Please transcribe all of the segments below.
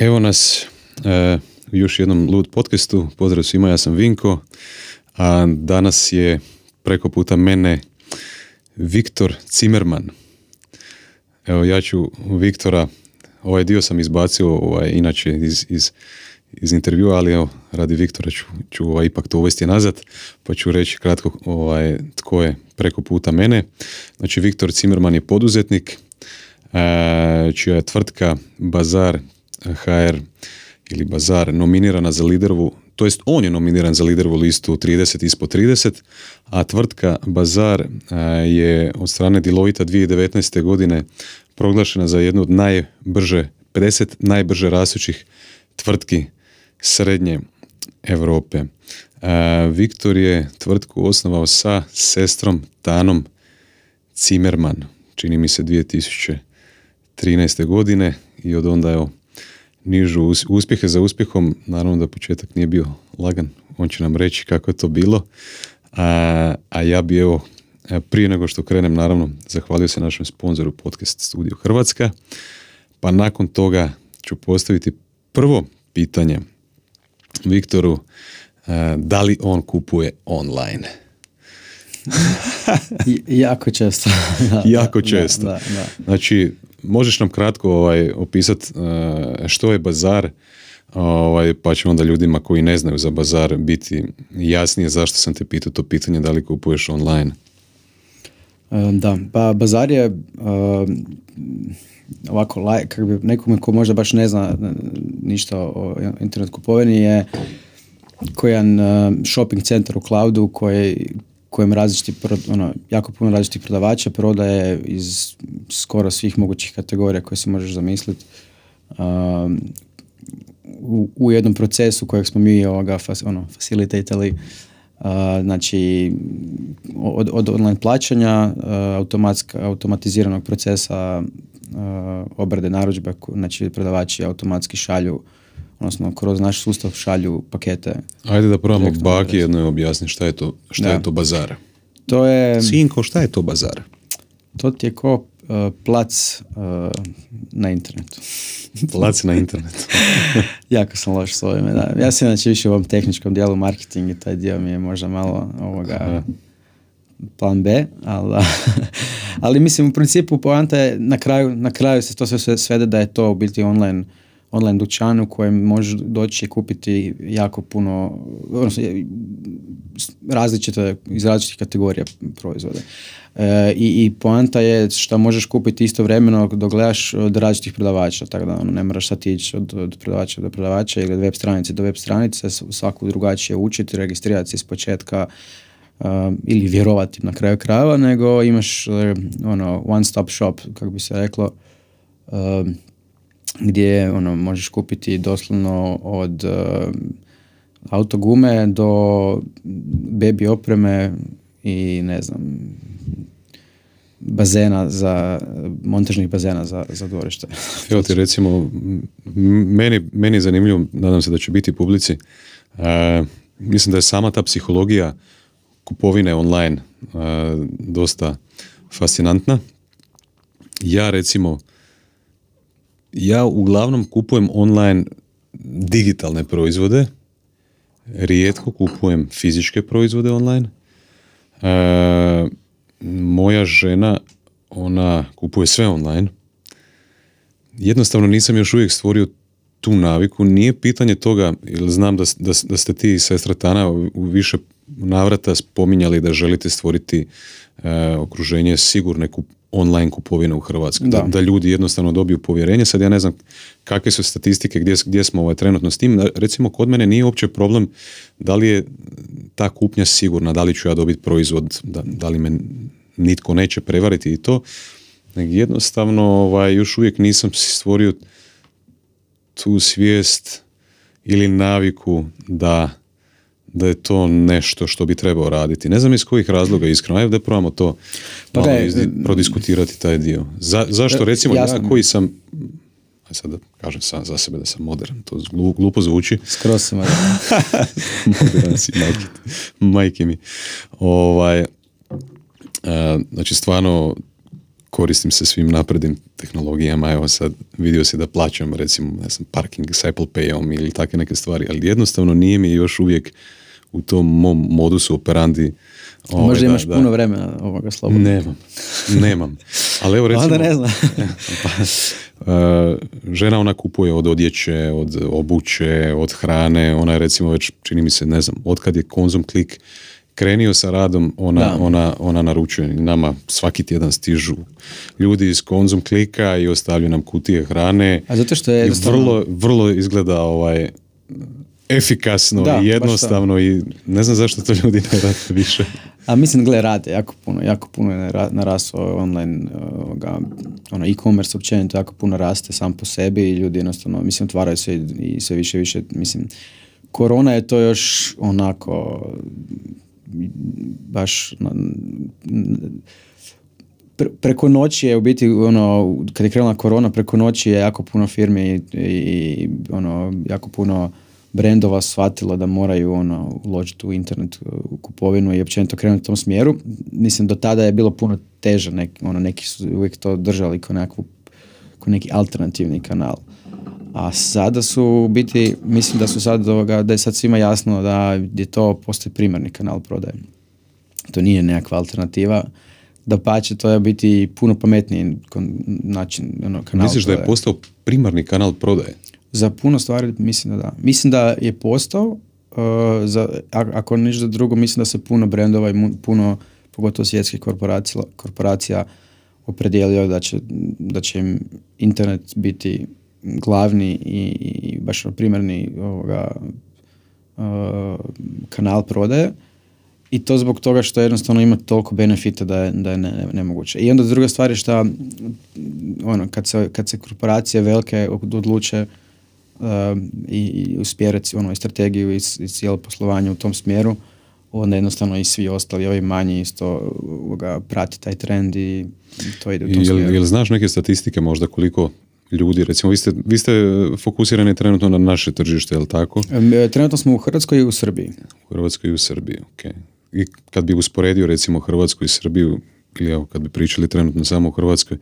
Evo nas e, u još jednom Lud podcastu. Pozdrav svima, ja sam Vinko. A danas je preko puta mene Viktor Cimerman. Evo ja ću Viktora, ovaj dio sam izbacio ovaj, inače iz, iz, iz intervjua, ali evo radi Viktora ću, ću ovaj, ipak to uvesti nazad, pa ću reći kratko ovaj, tko je preko puta mene. Znači Viktor Cimerman je poduzetnik, e, čija je tvrtka Bazar HR ili Bazar nominirana za liderovu, to jest on je nominiran za liderovu listu 30 ispod 30, a tvrtka Bazar je od strane Deloitte 2019. godine proglašena za jednu od najbrže, 50 najbrže rastućih tvrtki srednje Europe. Viktor je tvrtku osnovao sa sestrom Tanom Cimerman, čini mi se 2013. godine i od onda je nižu uspjehe za uspjehom. Naravno da početak nije bio lagan, on će nam reći kako je to bilo. A, a ja bi evo, prije nego što krenem, naravno, zahvalio se našem sponzoru podcast Studio Hrvatska, pa nakon toga ću postaviti prvo pitanje Viktoru, da li on kupuje online? jako često. jako često. Znači, možeš nam kratko ovaj, opisati uh, što je bazar, ovaj, pa će onda ljudima koji ne znaju za bazar biti jasnije zašto sam te pitao to pitanje da li kupuješ online. Da, pa bazar je ovako, kako bi nekome ko možda baš ne zna ništa o internet kupovini je koji jedan shopping centar u cloudu koji kojem različiti, ono, jako puno različitih prodavača prodaje iz skoro svih mogućih kategorija koje se možeš zamisliti. Um, u, u, jednom procesu kojeg smo mi ovoga, ono, facilitatali, uh, znači od, od online plaćanja, uh, automatiziranog procesa uh, obrade narudžbe, znači prodavači automatski šalju odnosno kroz naš sustav šalju pakete. Ajde da probamo baki jedno objasni šta je to, šta je to bazar. To je... Sinko, šta je to bazar? To ti je ko uh, plac uh, na internetu. plac na internetu. jako sam loš s ovime, da. Ja sam znači više u ovom tehničkom dijelu marketing i taj dio mi je možda malo ovoga plan B, ali, ali mislim u principu poanta je na kraju, na kraju se to sve svede da je to u biti online online dućan u kojem možeš doći i kupiti jako puno, odnosno različite, iz različitih kategorija proizvode. E, i, I poanta je što možeš kupiti istovremeno dok gledaš od različitih prodavača, tako da ono, ne moraš sad ići od, od prodavača do prodavača ili od web stranice do web stranice, svaku drugačije učiti, registrirati se iz početka, Uh, ili vjerovati na kraju krajeva, nego imaš uh, ono one stop shop, kako bi se reklo, uh, gdje ono, možeš kupiti doslovno od uh, autogume do baby opreme i ne znam bazena za, montažnih bazena za, za dvorište. Evo ti recimo, meni, meni je zanimljivo, nadam se da će biti publici, uh, mislim da je sama ta psihologija kupovine online uh, dosta fascinantna. Ja recimo ja uglavnom kupujem online digitalne proizvode, rijetko kupujem fizičke proizvode online. E, moja žena, ona kupuje sve online. Jednostavno nisam još uvijek stvorio tu naviku. Nije pitanje toga, jer znam da, da, da ste ti i sestra Tana u više navrata spominjali da želite stvoriti e, okruženje sigurne kup, online kupovine u Hrvatskoj. Da. da. ljudi jednostavno dobiju povjerenje. Sad ja ne znam kakve su statistike, gdje, gdje smo ovaj, trenutno s tim. Recimo, kod mene nije uopće problem da li je ta kupnja sigurna, da li ću ja dobiti proizvod, da, da li me nitko neće prevariti i to. Jednostavno ovaj, još uvijek nisam si stvorio tu svijest ili naviku da da je to nešto što bi trebao raditi. Ne znam iz kojih razloga iskreno, ajde da probamo to pa malo prodiskutirati taj dio. Za, zašto recimo ja koji sam aj sad da kažem sam za sebe da sam modern, to glupo zvuči. Skroz sam modern. si, majke, majke mi. Ovaj, znači stvarno koristim se svim naprednim tehnologijama, evo sad vidio si da plaćam recimo, ne znam, parking s Apple Payom ili takve neke stvari, ali jednostavno nije mi još uvijek u tom mom modusu operandi Ovaj, Možda imaš da, puno vremena ovoga slobodno. Nemam, nemam. Ali evo recimo... Onda ne znam. pa, uh, žena ona kupuje od odjeće, od obuće, od hrane, ona je recimo već, čini mi se, ne znam, otkad je konzum klik krenio sa radom, ona, ona, ona naručuje. Nama svaki tjedan stižu ljudi iz konzum klika i ostavljaju nam kutije hrane. A zato što je vrlo, vrlo izgleda ovaj efikasno da, i jednostavno i ne znam zašto to ljudi ne rade više. A mislim, gle, rade jako puno, jako puno je naraslo online, ovoga, ono, e-commerce općenito jako puno raste sam po sebi i ljudi jednostavno, mislim, otvaraju se i sve više više, mislim, korona je to još onako, baš, preko noći je u biti ono kad je krenula korona preko noći je jako puno firmi i, i ono jako puno brendova shvatilo da moraju ono, uložiti u internet u kupovinu i općenito krenuti u tom smjeru. Mislim, do tada je bilo puno teže, neki, ono, neki su uvijek to držali kao, nekakvu, kao neki alternativni kanal. A sada su u biti, mislim da su sad ovoga, da je sad svima jasno da je to postoji primarni kanal prodaje. To nije nekakva alternativa. Da pače, to je biti puno pametniji način ono, kanal Misliš da je postao primarni kanal prodaje? Za puno stvari mislim da da. Mislim da je postao, uh, za, ako ništa drugo, mislim da se puno brendova i puno, pogotovo svjetskih korporacija, korporacija opredijelio da će, da će im internet biti glavni i, i baš primarni ovoga, uh, kanal prodaje i to zbog toga što jednostavno ima toliko benefita da je, da je ne, nemoguće. I onda druga stvar je što ono, kad, se, kad se korporacije velike odluče i, i usmjeriti ono, i strategiju i, i cijelo poslovanje u tom smjeru, onda jednostavno i svi ostali, ovi manji isto ga, prati taj trend i to ide u tom smjeru. Jel znaš neke statistike možda koliko ljudi, recimo vi ste, vi ste fokusirani trenutno na naše tržište, je li tako? E, trenutno smo u Hrvatskoj i u Srbiji. U Hrvatskoj i u Srbiji, ok. I kad bi usporedio recimo Hrvatsku i Srbiju, ili evo kad bi pričali trenutno samo u Hrvatskoj,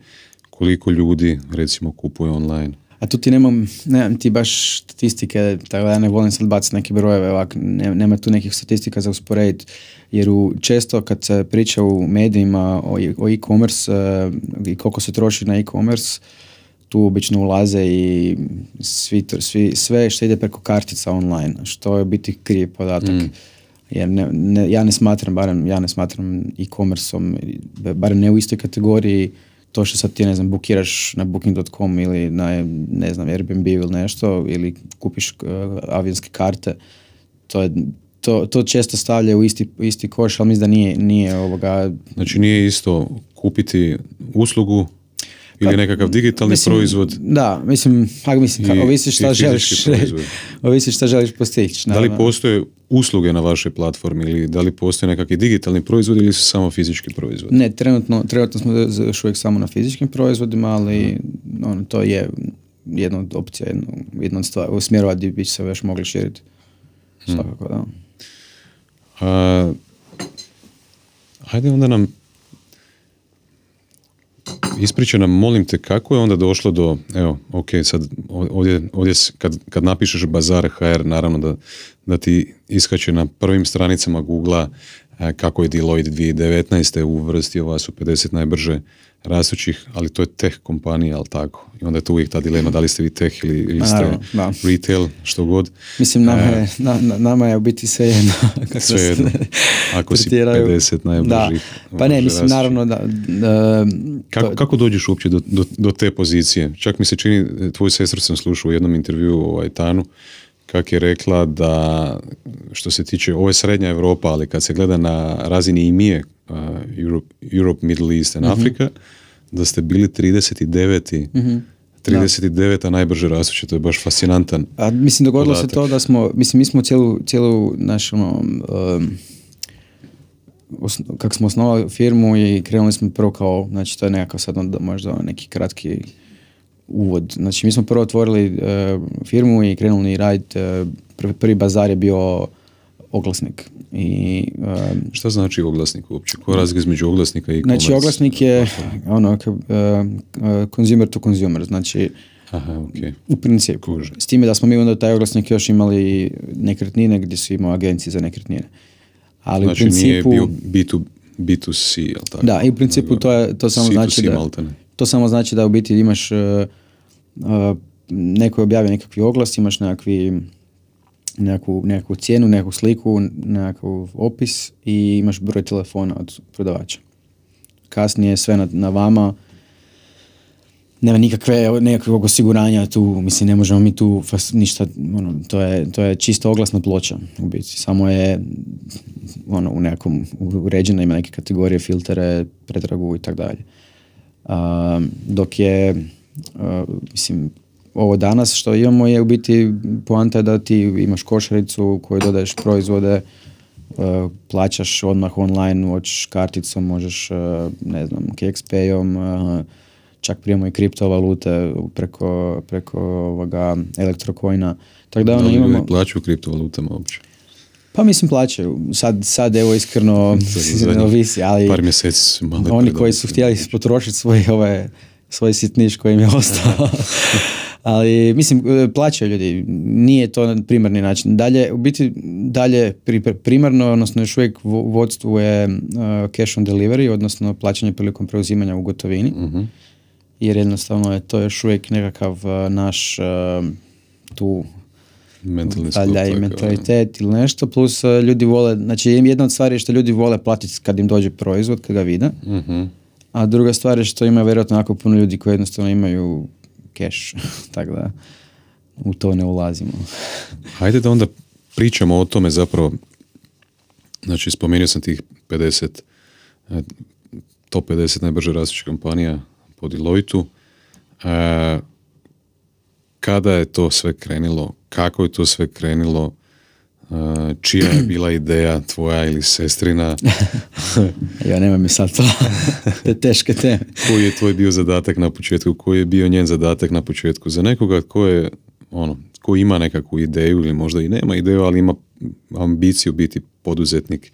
koliko ljudi recimo kupuje online? A tu ti nemam, nemam ti baš statistike, tako da ne volim sad baciti neke brojeve, ovak, nema tu nekih statistika za usporediti, jer u, često kad se priča u medijima o, o e-commerce uh, i koliko se troši na e-commerce, tu obično ulaze i svi, svi, sve što ide preko kartica online, što je biti kriv podatak. Mm. Jer ne, ne, ja ne smatram, barem ja ne smatram e-commerceom, barem ne u istoj kategoriji to što sad ti, ne znam, bukiraš na booking.com ili na, ne znam, Airbnb ili nešto, ili kupiš uh, avionske karte, to je to, to često stavlja u isti, isti koš, ali mislim da nije, nije ovoga... Znači nije isto kupiti uslugu ili nekakav digitalni mislim, proizvod. Da, mislim, pa mislim, ka, ovisi šta želiš, ovisi šta želiš postići. Da li postoje usluge na vašoj platformi ili da li postoje nekakvi digitalni proizvodi ili su samo fizički proizvodi? Ne, trenutno, trenutno smo još uvijek samo na fizičkim proizvodima, ali ono, to je jedna od opcija, jedna, jedna od stvari, u smjerova gdje bi se još mogli širiti. Hmm. Svakako, da. A, hajde onda nam ispričaj nam, molim te, kako je onda došlo do, evo, ok, sad ovdje, ovdje kad, kad napišeš bazar HR, naravno da, da ti iskače na prvim stranicama Google kako je Deloitte 2019. uvrstio vas u 50 najbrže rastućih, ali to je tech kompanija, ali tako? I onda je tu uvijek ta dilema da li ste vi tech ili, ili ste da. retail, što god. Mislim, nama je, e, na, nama je u biti sve jedno. sve jedno. Ako si 50 najbržih. Da. Pa ne, mislim, naravno da... da kako, kako dođeš uopće do, do, do, te pozicije? Čak mi se čini, tvoju sestru sam slušao u jednom intervjuu ovaj, Tanu, kak je rekla da što se tiče, ovo je srednja Europa, ali kad se gleda na razini IMIE, uh, Europe, Europe, Middle East and mm Africa, da ste bili 39. Mm-hmm. 39. Da. najbrže rastuće, to je baš fascinantan. A mislim dogodilo podatak. se to da smo, mislim mi smo cijelu, cijelu našu ono, um, kako smo osnovali firmu i krenuli smo prvo kao, znači to je nekakav sad onda možda neki kratki uvod. Znači mi smo prvo otvorili uh, firmu i krenuli raditi, uh, prvi, prvi bazar je bio oglasnik. I, um, Šta znači oglasnik uopće? Koja je razlika između oglasnika i znači, e-commerce? oglasnik je ono, uh, uh, consumer to consumer, znači Aha, okej. u principu. Kuže. S time da smo mi onda taj oglasnik još imali nekretnine gdje su imao agencije za nekretnine. Ali Znači u principu... nije bio B2, B2C, jel tako? Da, i u principu to, je, to samo C2C znači da... maltene. To samo znači da u biti imaš uh, uh, neko je objavio nekakvi oglas, imaš nekakvi nekakvu, nekakvu cijenu, nekakvu sliku, nekakav opis i imaš broj telefona od prodavača. Kasnije sve na, na vama, nema nikakve nekakvog osiguranja tu, mislim ne možemo mi tu fas- ništa, ono, to je, to je čisto oglasna ploča u biti, samo je ono, u nekom uređena, ima neke kategorije, filtere, pretragu i tako dalje. Dok je, mislim, ovo danas što imamo je u biti poanta da ti imaš košaricu u kojoj dodaješ proizvode, plaćaš odmah online, hoćeš karticom, možeš, ne znam, a, čak prijemo i kriptovalute preko, preko ovoga elektrokojna. Tako da ono imamo... plaćaju kriptovalutama uopće? Pa mislim plaćaju. Sad, sad evo iskreno ovisi, ali Par mjeseci su male oni koji predale. su htjeli potrošiti svoj, ovaj, svoj sitniš koji im je ostao. ali mislim, plaćaju ljudi. Nije to primarni način. Dalje, u biti dalje pri- primarno, odnosno još uvijek vo- vodstvu je uh, cash on delivery, odnosno plaćanje prilikom preuzimanja u gotovini. Mhm. Jer jednostavno je to još uvijek nekakav uh, naš uh, tu Mentalni valjda i mentalitet ili nešto, plus uh, ljudi vole, znači jedna od stvari je što ljudi vole platiti kad im dođe proizvod, kad ga vide, Mhm. a druga stvar je što ima vjerojatno jako puno ljudi koji jednostavno imaju cash, tako da u to ne ulazimo. Hajde da onda pričamo o tome zapravo, znači spomenuo sam tih 50, e, top 50 najbrže rastućih kompanija po Deloitu. E, kada je to sve krenilo, kako je to sve krenilo, e, čija je bila ideja tvoja ili sestrina, Ja nemam mi sad to, te teške teme. koji je tvoj bio zadatak na početku, koji je bio njen zadatak na početku. Za nekoga ko je, ono, ko ima nekakvu ideju ili možda i nema ideju, ali ima ambiciju biti poduzetnik,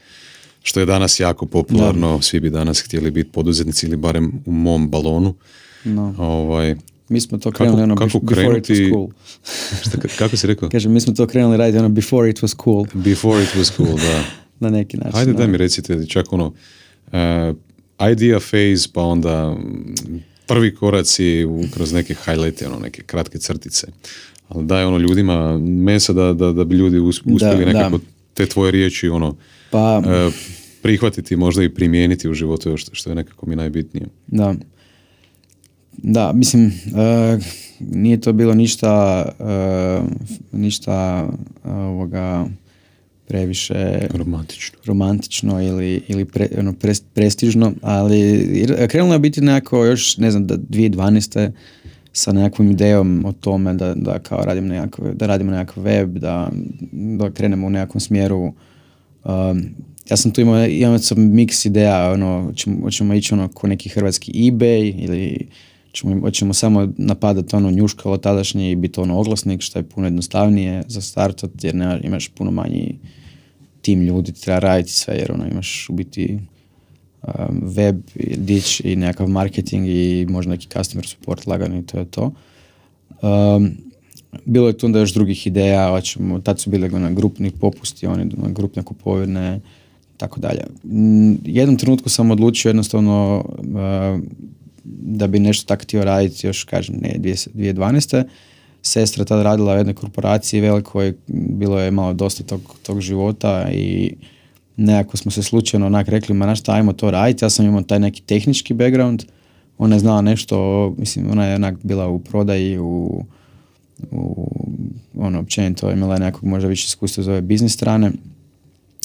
što je danas jako popularno, svi bi danas htjeli biti poduzetnici ili barem u mom balonu. No. Ovaj, Mi smo to Kako- krenuli ono kako bef- before it was krenuti- cool. šta, kako si rekao? Kažem, mi smo to krenuli raditi ono before it was cool, Before it was cool, da. na neki način. Ajde da. daj mi recite, čak ono, uh, idea phase, pa onda prvi koraci u, kroz neke highlighte, ono, neke kratke crtice. Ali daj ono ljudima mesa da, da, da bi ljudi us- uspjeli Da, nekako da. te tvoje riječi ono, Pa, e, prihvatiti možda i primijeniti u životu još što je nekako mi najbitnije. Da. Da, mislim, e, nije to bilo ništa, e, ništa e, ovoga previše Romantično. romantično ili, ili pre, ono, pres- prestižno, ali krenulo je biti nekako još, ne znam, da 2012. sa nekakvom idejom o tome da, da kao radimo nekako, da radimo nekakav web, da, da krenemo u nekakvom smjeru. Um, ja sam tu imao, imao sam miks ideja, ono, hoćemo ići ono ko neki hrvatski eBay ili ćemo, hoćemo samo napadati ono njuškalo tadašnje i biti ono oglasnik što je puno jednostavnije za startat jer ne, imaš puno manji tim ljudi, treba raditi sve jer ono imaš u biti um, web, dić i nekakav marketing i možda neki customer support lagano i to je to. Um, bilo je tu onda još drugih ideja, hoćemo, tad su bile ono, grupni popusti, one ono, grupne kupovine, tako dalje. Jednom trenutku sam odlučio jednostavno uh, da bi nešto tako htio raditi još, kažem, ne, 2012. Sestra tada radila u jednoj korporaciji velikoj, bilo je malo dosta tog, tog života i nekako smo se slučajno onak rekli, ma znaš šta, ajmo to raditi, ja sam imao taj neki tehnički background, ona je znala nešto, mislim, ona je onak bila u prodaji, u, u ono, općenito imala je nekog možda više iskustva za ove biznis strane.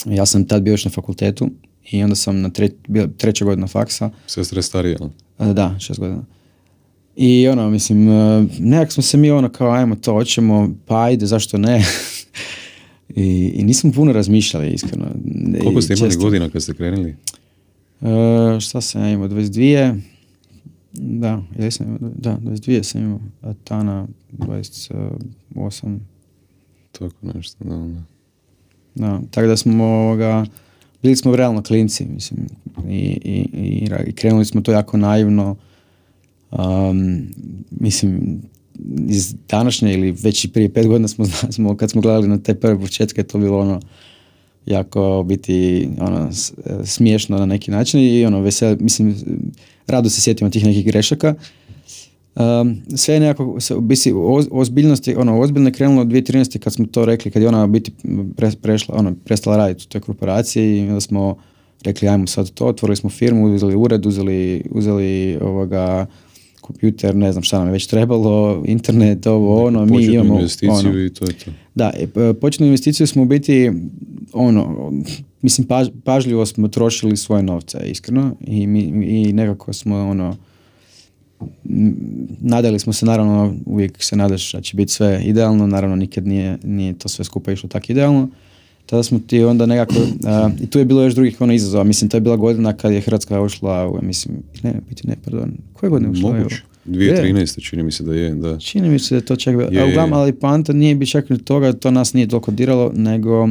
Ja sam tad bio još na fakultetu i onda sam na tre, bio treća godina faksa, Sestra je starija, da, šest godina. I ono, mislim, e, nekak smo se mi ono kao, ajmo to, hoćemo, pa ajde, zašto ne? I, I nismo puno razmišljali, iskreno. Koliko ste imali često- godina kad ste krenuli? E, šta sam ja imao, 22, da, ili sam imao, da, 22 sam imao, a Tana 28, Tako nešto, da, da. Da, tako da smo ovoga, bili smo realno klinci, mislim, i, i, i, i krenuli smo to jako naivno. Um, mislim, iz današnje ili već i prije pet godina smo, smo kad smo gledali na te prve početke, to bilo ono, jako biti ono, smiješno na neki način i ono, vesel, mislim, rado se sjetimo tih nekih grešaka. Um, sve je nekako, bisi, ozbiljnosti, ono, ozbiljno je krenulo od 2013. kad smo to rekli, kad je ona biti prešla, ono, prestala raditi u toj korporaciji i onda smo rekli ajmo sad to, otvorili smo firmu, uzeli ured, uzeli, uzeli ovoga, kompjuter, ne znam šta nam je već trebalo, internet, ovo, ono, mi imamo... investiciju ono, i to je to. Da, e, početnu investiciju smo u biti, ono, mislim, pažljivo smo trošili svoje novce, iskreno, i, mi, i nekako smo, ono, nadali smo se, naravno, uvijek se nadaš da će biti sve idealno, naravno nikad nije, nije to sve skupa išlo tako idealno, tada smo ti onda nekako, i tu je bilo još drugih ono izazova, mislim to je bila godina kad je Hrvatska ušla u, mislim, ne, biti ne, pardon, koje godine ušla? Moguće, 2013. čini mi se da je, da. Čini mi se da je to čak, je, a uglavnom, ali panta nije bi čak ni toga, to nas nije toliko diralo, nego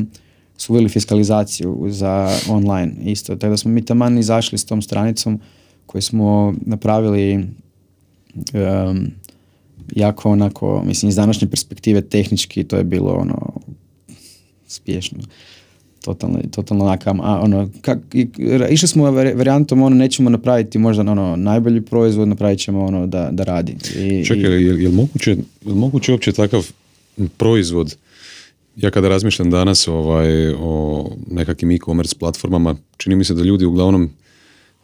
su uveli fiskalizaciju za online isto, tako da smo mi taman izašli s tom stranicom koju smo napravili um, jako onako, mislim iz današnje perspektive tehnički to je bilo ono spješno. Totalno, totalno onakam, a ono, kak, išli smo varijantom, ono, nećemo napraviti možda ono, najbolji proizvod, napravit ćemo ono da, da radi. I, Čekaj, i... je, je, moguće, je moguće uopće takav proizvod, ja kada razmišljam danas ovaj, o nekakvim e-commerce platformama, čini mi se da ljudi uglavnom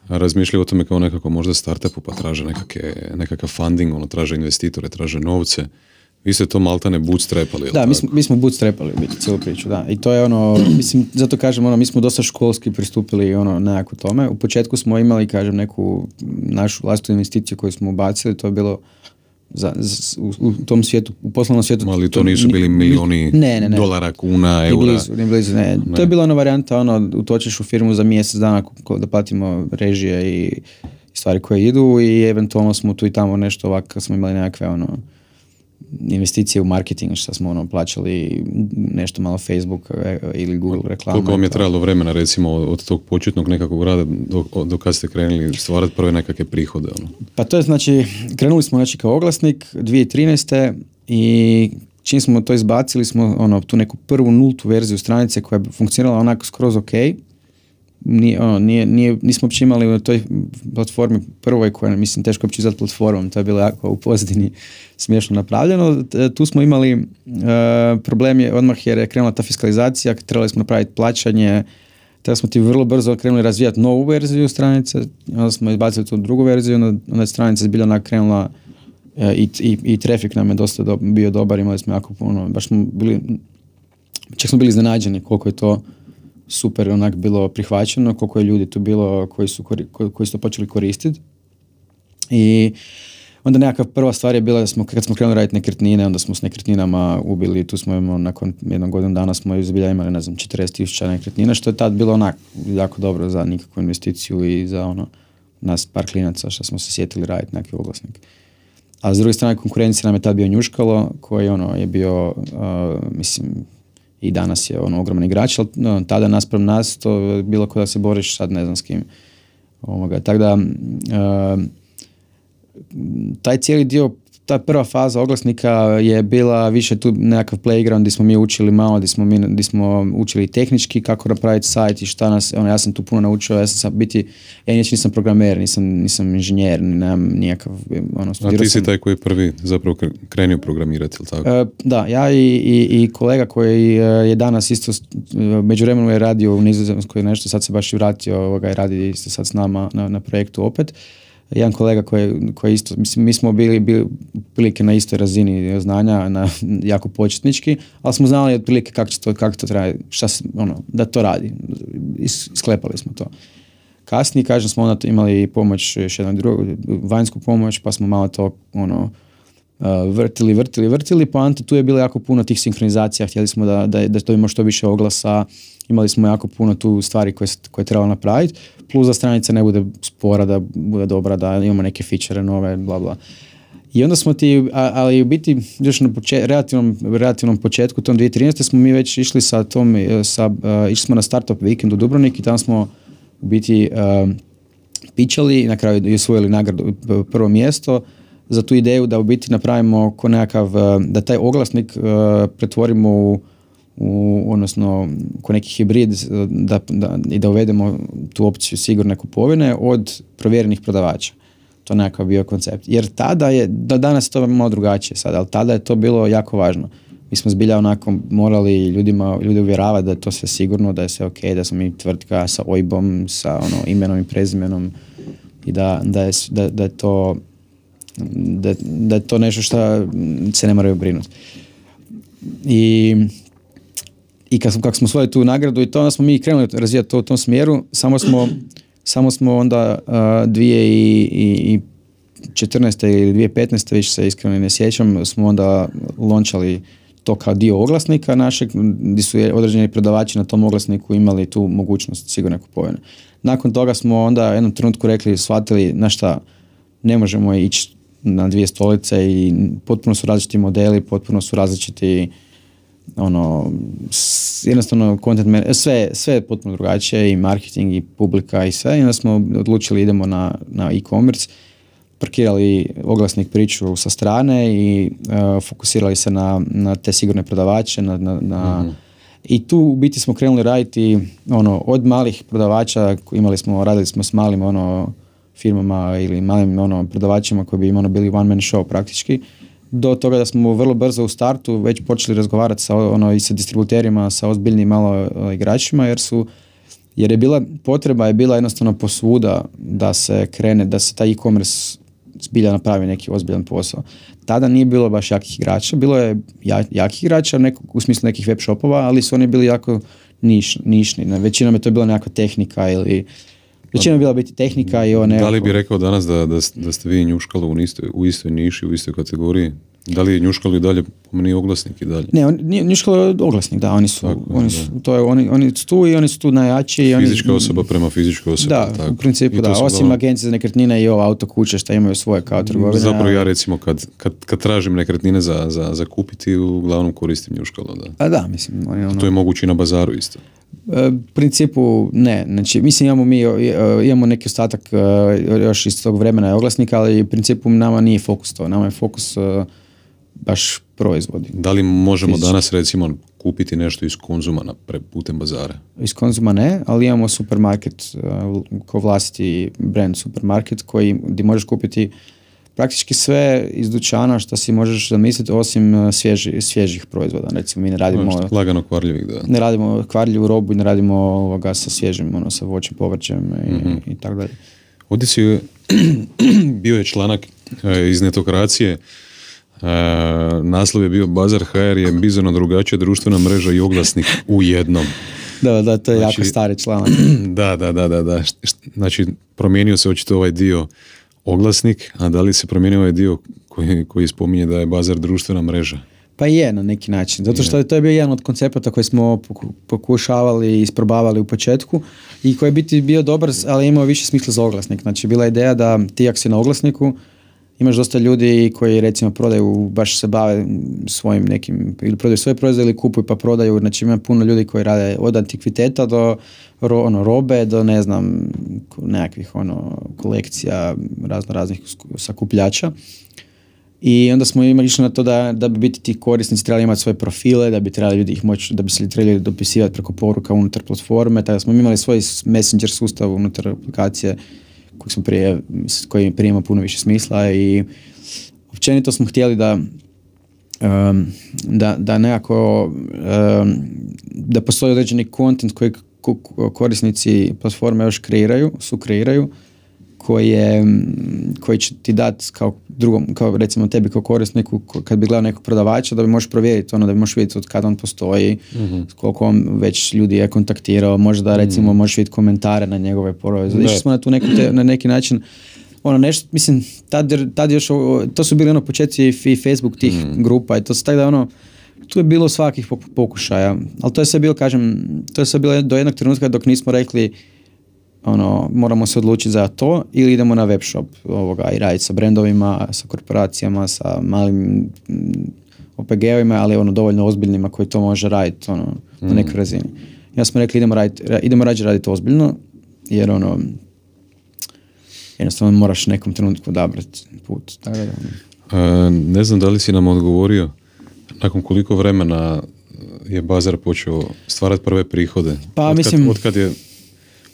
razmišljaju o tome kao nekako možda startupu pa traže nekakve, nekakav funding, ono, traže investitore, traže novce. Vi ste to maltane bootstrapali, Da, mi smo, mi smo bootstrapali biti cijelu priču, da. I to je ono, mislim, zato kažem, ono, mi smo dosta školski pristupili ono, nekako tome. U početku smo imali, kažem, neku našu vlastitu investiciju koju smo ubacili, to je bilo za, u, tom svijetu, u poslovnom svijetu. Ali to, nisu bili milioni ne, ne, ne. dolara, kuna, eura. Blizu, ni blizu, ne. To je bila ona varijanta, ono, utočiš u firmu za mjesec dana da platimo režije i stvari koje idu i eventualno smo tu i tamo nešto ovako, smo imali nekakve ono, investicije u marketing što smo ono plaćali nešto malo Facebook e, ili Google reklama. Koliko vam je trajalo vremena recimo od tog početnog nekakvog rada do, do kad ste krenuli stvarati prve nekakve prihode? Ono? Pa to je znači, krenuli smo znači kao oglasnik 2013. i čim smo to izbacili smo ono, tu neku prvu nultu verziju stranice koja je funkcionirala onako skroz ok nije, ono, nije, nije, nismo uopće imali na toj platformi prvoj koja mislim teško uopće izvati platformom, to je bilo jako u pozadini smiješno napravljeno. Tu smo imali uh, problem je odmah jer je krenula ta fiskalizacija, trebali smo napraviti plaćanje, tada smo ti vrlo brzo krenuli razvijati novu verziju stranice, onda smo izbacili tu drugu verziju, onda, onda je stranica zbilja krenula uh, i, i, i trafik nam je dosta do, bio dobar, imali smo jako puno, baš smo bili, čak smo bili iznenađeni koliko je to super onak bilo prihvaćeno, koliko je ljudi tu bilo koji su, koji su to počeli koristiti. I onda nekakva prva stvar je bila da smo, kad smo krenuli raditi nekretnine, onda smo s nekretninama ubili, tu smo imali, nakon jednog godina dana smo izbilja imali, ne znam, 40.000 nekretnina, što je tad bilo onak jako dobro za nikakvu investiciju i za ono, nas par klinaca što smo se sjetili raditi neki oglasnik. A s druge strane konkurencija nam je tad bio Njuškalo, koji ono je bio, uh, mislim, i danas je on ogroman igrač, ali no, tada naspram nas to bilo kao da se boriš sad ne znam s kim. Ovoga. Tako da, uh, taj cijeli dio ta prva faza oglasnika je bila više tu nekakav playground gdje smo mi učili malo, gdje smo, mi, gdje smo učili tehnički kako napraviti sajt i šta nas, ono, ja sam tu puno naučio, ja sam biti, ja nisam programer, nisam, nisam inženjer, nemam nijakav, ono, A ti si taj koji je prvi zapravo krenio programirati, ili tako? Uh, da, ja i, i, i, kolega koji e, je danas isto, među vremenu je radio u Nizozemskoj nešto, sad se baš i vratio, ovoga, i radi isto sad s nama na, na projektu opet jedan kolega koji, koji isto, mislim, mi smo bili, bili prilike na istoj razini znanja, na, jako početnički, ali smo znali otprilike kako će to, kako to treba, šta, ono, da to radi. Sklepali smo to. Kasnije, kažem, smo onda imali pomoć, još jednu drugu, vanjsku pomoć, pa smo malo to, ono, vrtili, vrtili, vrtili, poanta tu je bilo jako puno tih sinhronizacija, htjeli smo da, da, da to ima što više oglasa, imali smo jako puno tu stvari koje, koje trebalo napraviti, plus da stranica ne bude spora, da bude dobra, da imamo neke feature nove, bla bla. I onda smo ti, ali u biti još na relativnom, relativnom početku, tom 2013. smo mi već išli sa tom, e, sa, uh, išli smo na startup vikend u Dubrovnik i tamo smo u biti uh, pičali i na kraju i osvojili nagradu prvo mjesto za tu ideju da u biti napravimo ko nekakav, da taj oglasnik pretvorimo u, u odnosno ko neki hibrid da, da, i da uvedemo tu opciju sigurne kupovine od provjerenih prodavača. To nekakav bio koncept. Jer tada je, da danas to malo drugačije sad, ali tada je to bilo jako važno. Mi smo zbilja onako morali ljudima, ljude uvjeravati da je to sve sigurno, da je sve ok, da smo mi tvrtka sa OIB-om, sa ono, imenom i prezimenom i da, da, je, da, da je to da, da je to nešto što se ne moraju brinuti. I, i kad kako smo osvojili tu nagradu i to, onda smo mi krenuli razvijati to u tom smjeru, samo smo, samo smo onda uh, 2014. ili 2015. više se iskreno ne sjećam, smo onda lončali to kao dio oglasnika našeg, gdje su određeni prodavači na tom oglasniku imali tu mogućnost sigurne kupovine. Nakon toga smo onda jednom trenutku rekli, shvatili na šta ne možemo ići na dvije stolice i potpuno su različiti modeli, potpuno su različiti ono, jednostavno content, sve, sve je potpuno drugačije i marketing i publika i sve i onda smo odlučili idemo na, na e-commerce parkirali oglasnik priču sa strane i uh, fokusirali se na, na te sigurne prodavače na, na, na mhm. i tu u biti smo krenuli raditi ono, od malih prodavača imali smo, radili smo s malim ono, firmama ili malim ono, prodavačima koji bi ono, bili one man show praktički do toga da smo vrlo brzo u startu već počeli razgovarati sa, ono, i sa distributerima, sa ozbiljnim malo igračima jer su jer je bila potreba je bila jednostavno posvuda da se krene, da se taj e-commerce zbilja napravi neki ozbiljan posao. Tada nije bilo baš jakih igrača, bilo je jakih igrača u smislu nekih web shopova, ali su oni bili jako niš, nišni. Većinom je to bila nekakva tehnika ili Većinom je bila biti tehnika i one... Da li bi rekao danas da, da, da ste vi njuškali u istoj, u istoj niši, u istoj kategoriji? Da li je njuškalo i dalje po meni oglasnik i dalje? Ne, on, njuškalo je oglasnik, da, oni su, oni su, to je, oni, oni su tu i oni su tu najjači. I Fizička oni, osoba prema fizičkoj osobi. Da, tako. u principu da, osim agencije za nekretnine i ova auto kuće što imaju svoje kao trgovine. Zapravo ja recimo kad, kad, kad tražim nekretnine za, za, za kupiti, uglavnom koristim njuškalo, da. A da, mislim. Oni, ono... To je moguće i na bazaru isto. E, u principu ne, znači mislim imamo mi imamo neki ostatak e, još iz tog vremena oglasnika, ali u principu nama nije fokus to, nama je fokus e, baš proizvodi. Da li možemo danas recimo kupiti nešto iz konzuma na putem bazara? Iz konzuma ne, ali imamo supermarket ko vlasti brand supermarket koji gdje možeš kupiti praktički sve iz dućana što si možeš zamisliti osim e, svježi, svježih proizvoda. Recimo mi ne radimo... Ono lagano kvarljivih, da. Ne radimo kvarljivu robu i ne radimo ovoga sa svježim, ono, sa voćem, povrćem i, mm i tako dalje. Ovdje si bio je članak e, iz netokracije e, naslov je bio Bazar HR je bizarno drugačija društvena mreža i oglasnik u jednom. Da, da, to je znači, jako stari članak. Da, da, da, da, da. Znači, promijenio se očito ovaj dio oglasnik, a da li se promijenio ovaj dio koji, koji spominje da je bazar društvena mreža? Pa je na neki način, zato što je. to je bio jedan od koncepata koji smo pokušavali i isprobavali u početku i koji je biti bio dobar, ali imao više smisla za oglasnik. Znači, bila ideja da ti ako si na oglasniku, imaš dosta ljudi koji recimo prodaju, baš se bave svojim nekim, ili prodaju svoje proizvode ili kupuju pa prodaju, znači ima puno ljudi koji rade od antikviteta do ono, robe, do ne znam, nekakvih ono, kolekcija razno raznih sakupljača. I onda smo imali išli na to da, da bi biti ti korisnici trebali imati svoje profile, da bi trebali ljudi ih moći, da bi se trebali dopisivati preko poruka unutar platforme, tako da smo imali svoj messenger sustav unutar aplikacije koji smo prije, koji prije ima puno više smisla i općenito smo htjeli da um, da, da nekako um, da postoji određeni kontent koji korisnici platforme još kreiraju, su kreiraju koje, koji će ti dati kao drugom, kao recimo tebi kao korisniku, kad bi gledao nekog prodavača, da bi možeš provjeriti ono, da bi možeš vidjeti od kada on postoji, mm koliko on već ljudi je kontaktirao, možda recimo mm možeš vidjeti komentare na njegove proizvode. Išli smo na tu neku na neki način ono nešto, mislim, tad, tad još, to su bili ono početci i Facebook tih mm. grupa i to se tako da ono, tu je bilo svakih pokušaja, ali to je sve bilo, kažem, to je sve bilo do jednog trenutka dok nismo rekli ono, moramo se odlučiti za to ili idemo na web shop ovoga, i raditi sa brendovima, sa korporacijama, sa malim mm, OPG-ovima, ali ono dovoljno ozbiljnima koji to može raditi ono, na nekoj razini. Ja smo rekli idemo, raditi, idemo rađe raditi ozbiljno, jer ono, jednostavno moraš nekom trenutku odabrati put. Tako da, ono. E, ne znam da li si nam odgovorio nakon koliko vremena je Bazar počeo stvarati prve prihode? Pa, otkad, mislim- Otkad, je,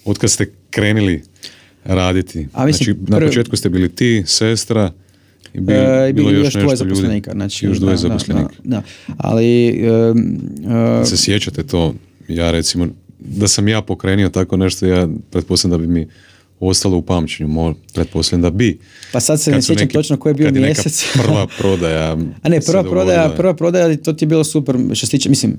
otkad ste krenili raditi? A, mislim, znači, na prvi- početku ste bili ti, sestra, i bi, E, bilo još, još dvoje zaposlenika. Znači, još dvoje da, zaposlenika. Da, da. Ali, em, e, Se sjećate to? Ja recimo, da sam ja pokrenio tako nešto, ja pretpostavljam da bi mi ostalo u pamćenju, pretpostavljam da bi. pa sad se Kad ne sjećam neki- točno koji je bio kad neka mjesec. prva prodaja. A ne, prva prodaja, dogodila. prva prodaja, to ti je bilo super. Što se tiče, mislim,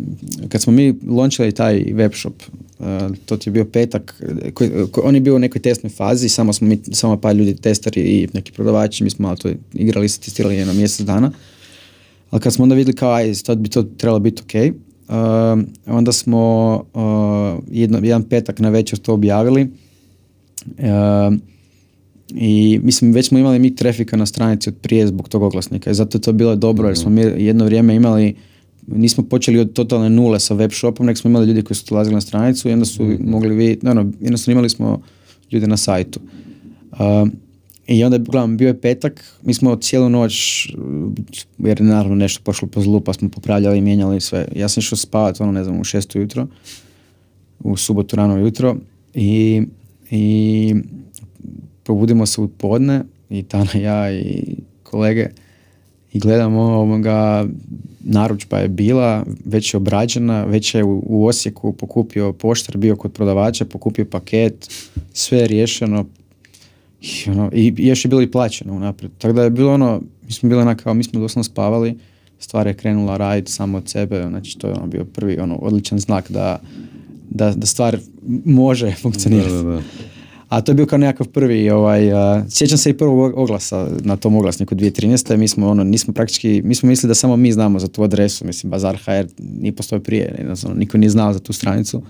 kad smo mi launchali taj web shop, uh, to ti je bio petak, koji, koji- on je bio u nekoj testnoj fazi, samo smo mi, samo par ljudi testari i neki prodavači, mi smo malo to igrali se, testirali jedno mjesec dana. Ali kad smo onda vidjeli kao, aj, to bi to trebalo biti ok, uh, onda smo uh, jedno, jedan petak na večer to objavili. Uh, i mislim već smo imali mi trafika na stranici od prije zbog tog oglasnika i zato je to bilo dobro jer smo mi jedno vrijeme imali nismo počeli od totalne nule sa web shopom, nego smo imali ljudi koji su dolazili na stranicu i onda su mogli vidjeti, no, no, jednostavno imali smo ljude na sajtu. Uh, I onda, uglavnom, bio je petak, mi smo cijelu noć, jer je naravno nešto pošlo po zlu, pa smo popravljali i mijenjali sve. Ja sam išao spavat, ono, ne znam, u šest ujutro, u subotu rano jutro i, i probudimo se u podne i Tana, ja i kolege i gledamo ovoga, narudžba je bila, već je obrađena, već je u, Osijeku pokupio poštar, bio kod prodavača, pokupio paket, sve je riješeno i, ono, i još je bilo i plaćeno unaprijed. Tako da je bilo ono, mi smo bili onako, mi smo doslovno spavali, stvar je krenula raditi samo od sebe, znači to je ono bio prvi ono, odličan znak da, da, da stvar može funkcionirati. Da, da, da. A to je bio kao nekakav prvi, ovaj, a, sjećam se i prvog oglasa na tom oglasniku 2013. Mi smo, ono, nismo praktički, mi smo mislili da samo mi znamo za tu adresu, mislim, Bazar HR nije postoje prije, jednostavno, niko nije znao za tu stranicu.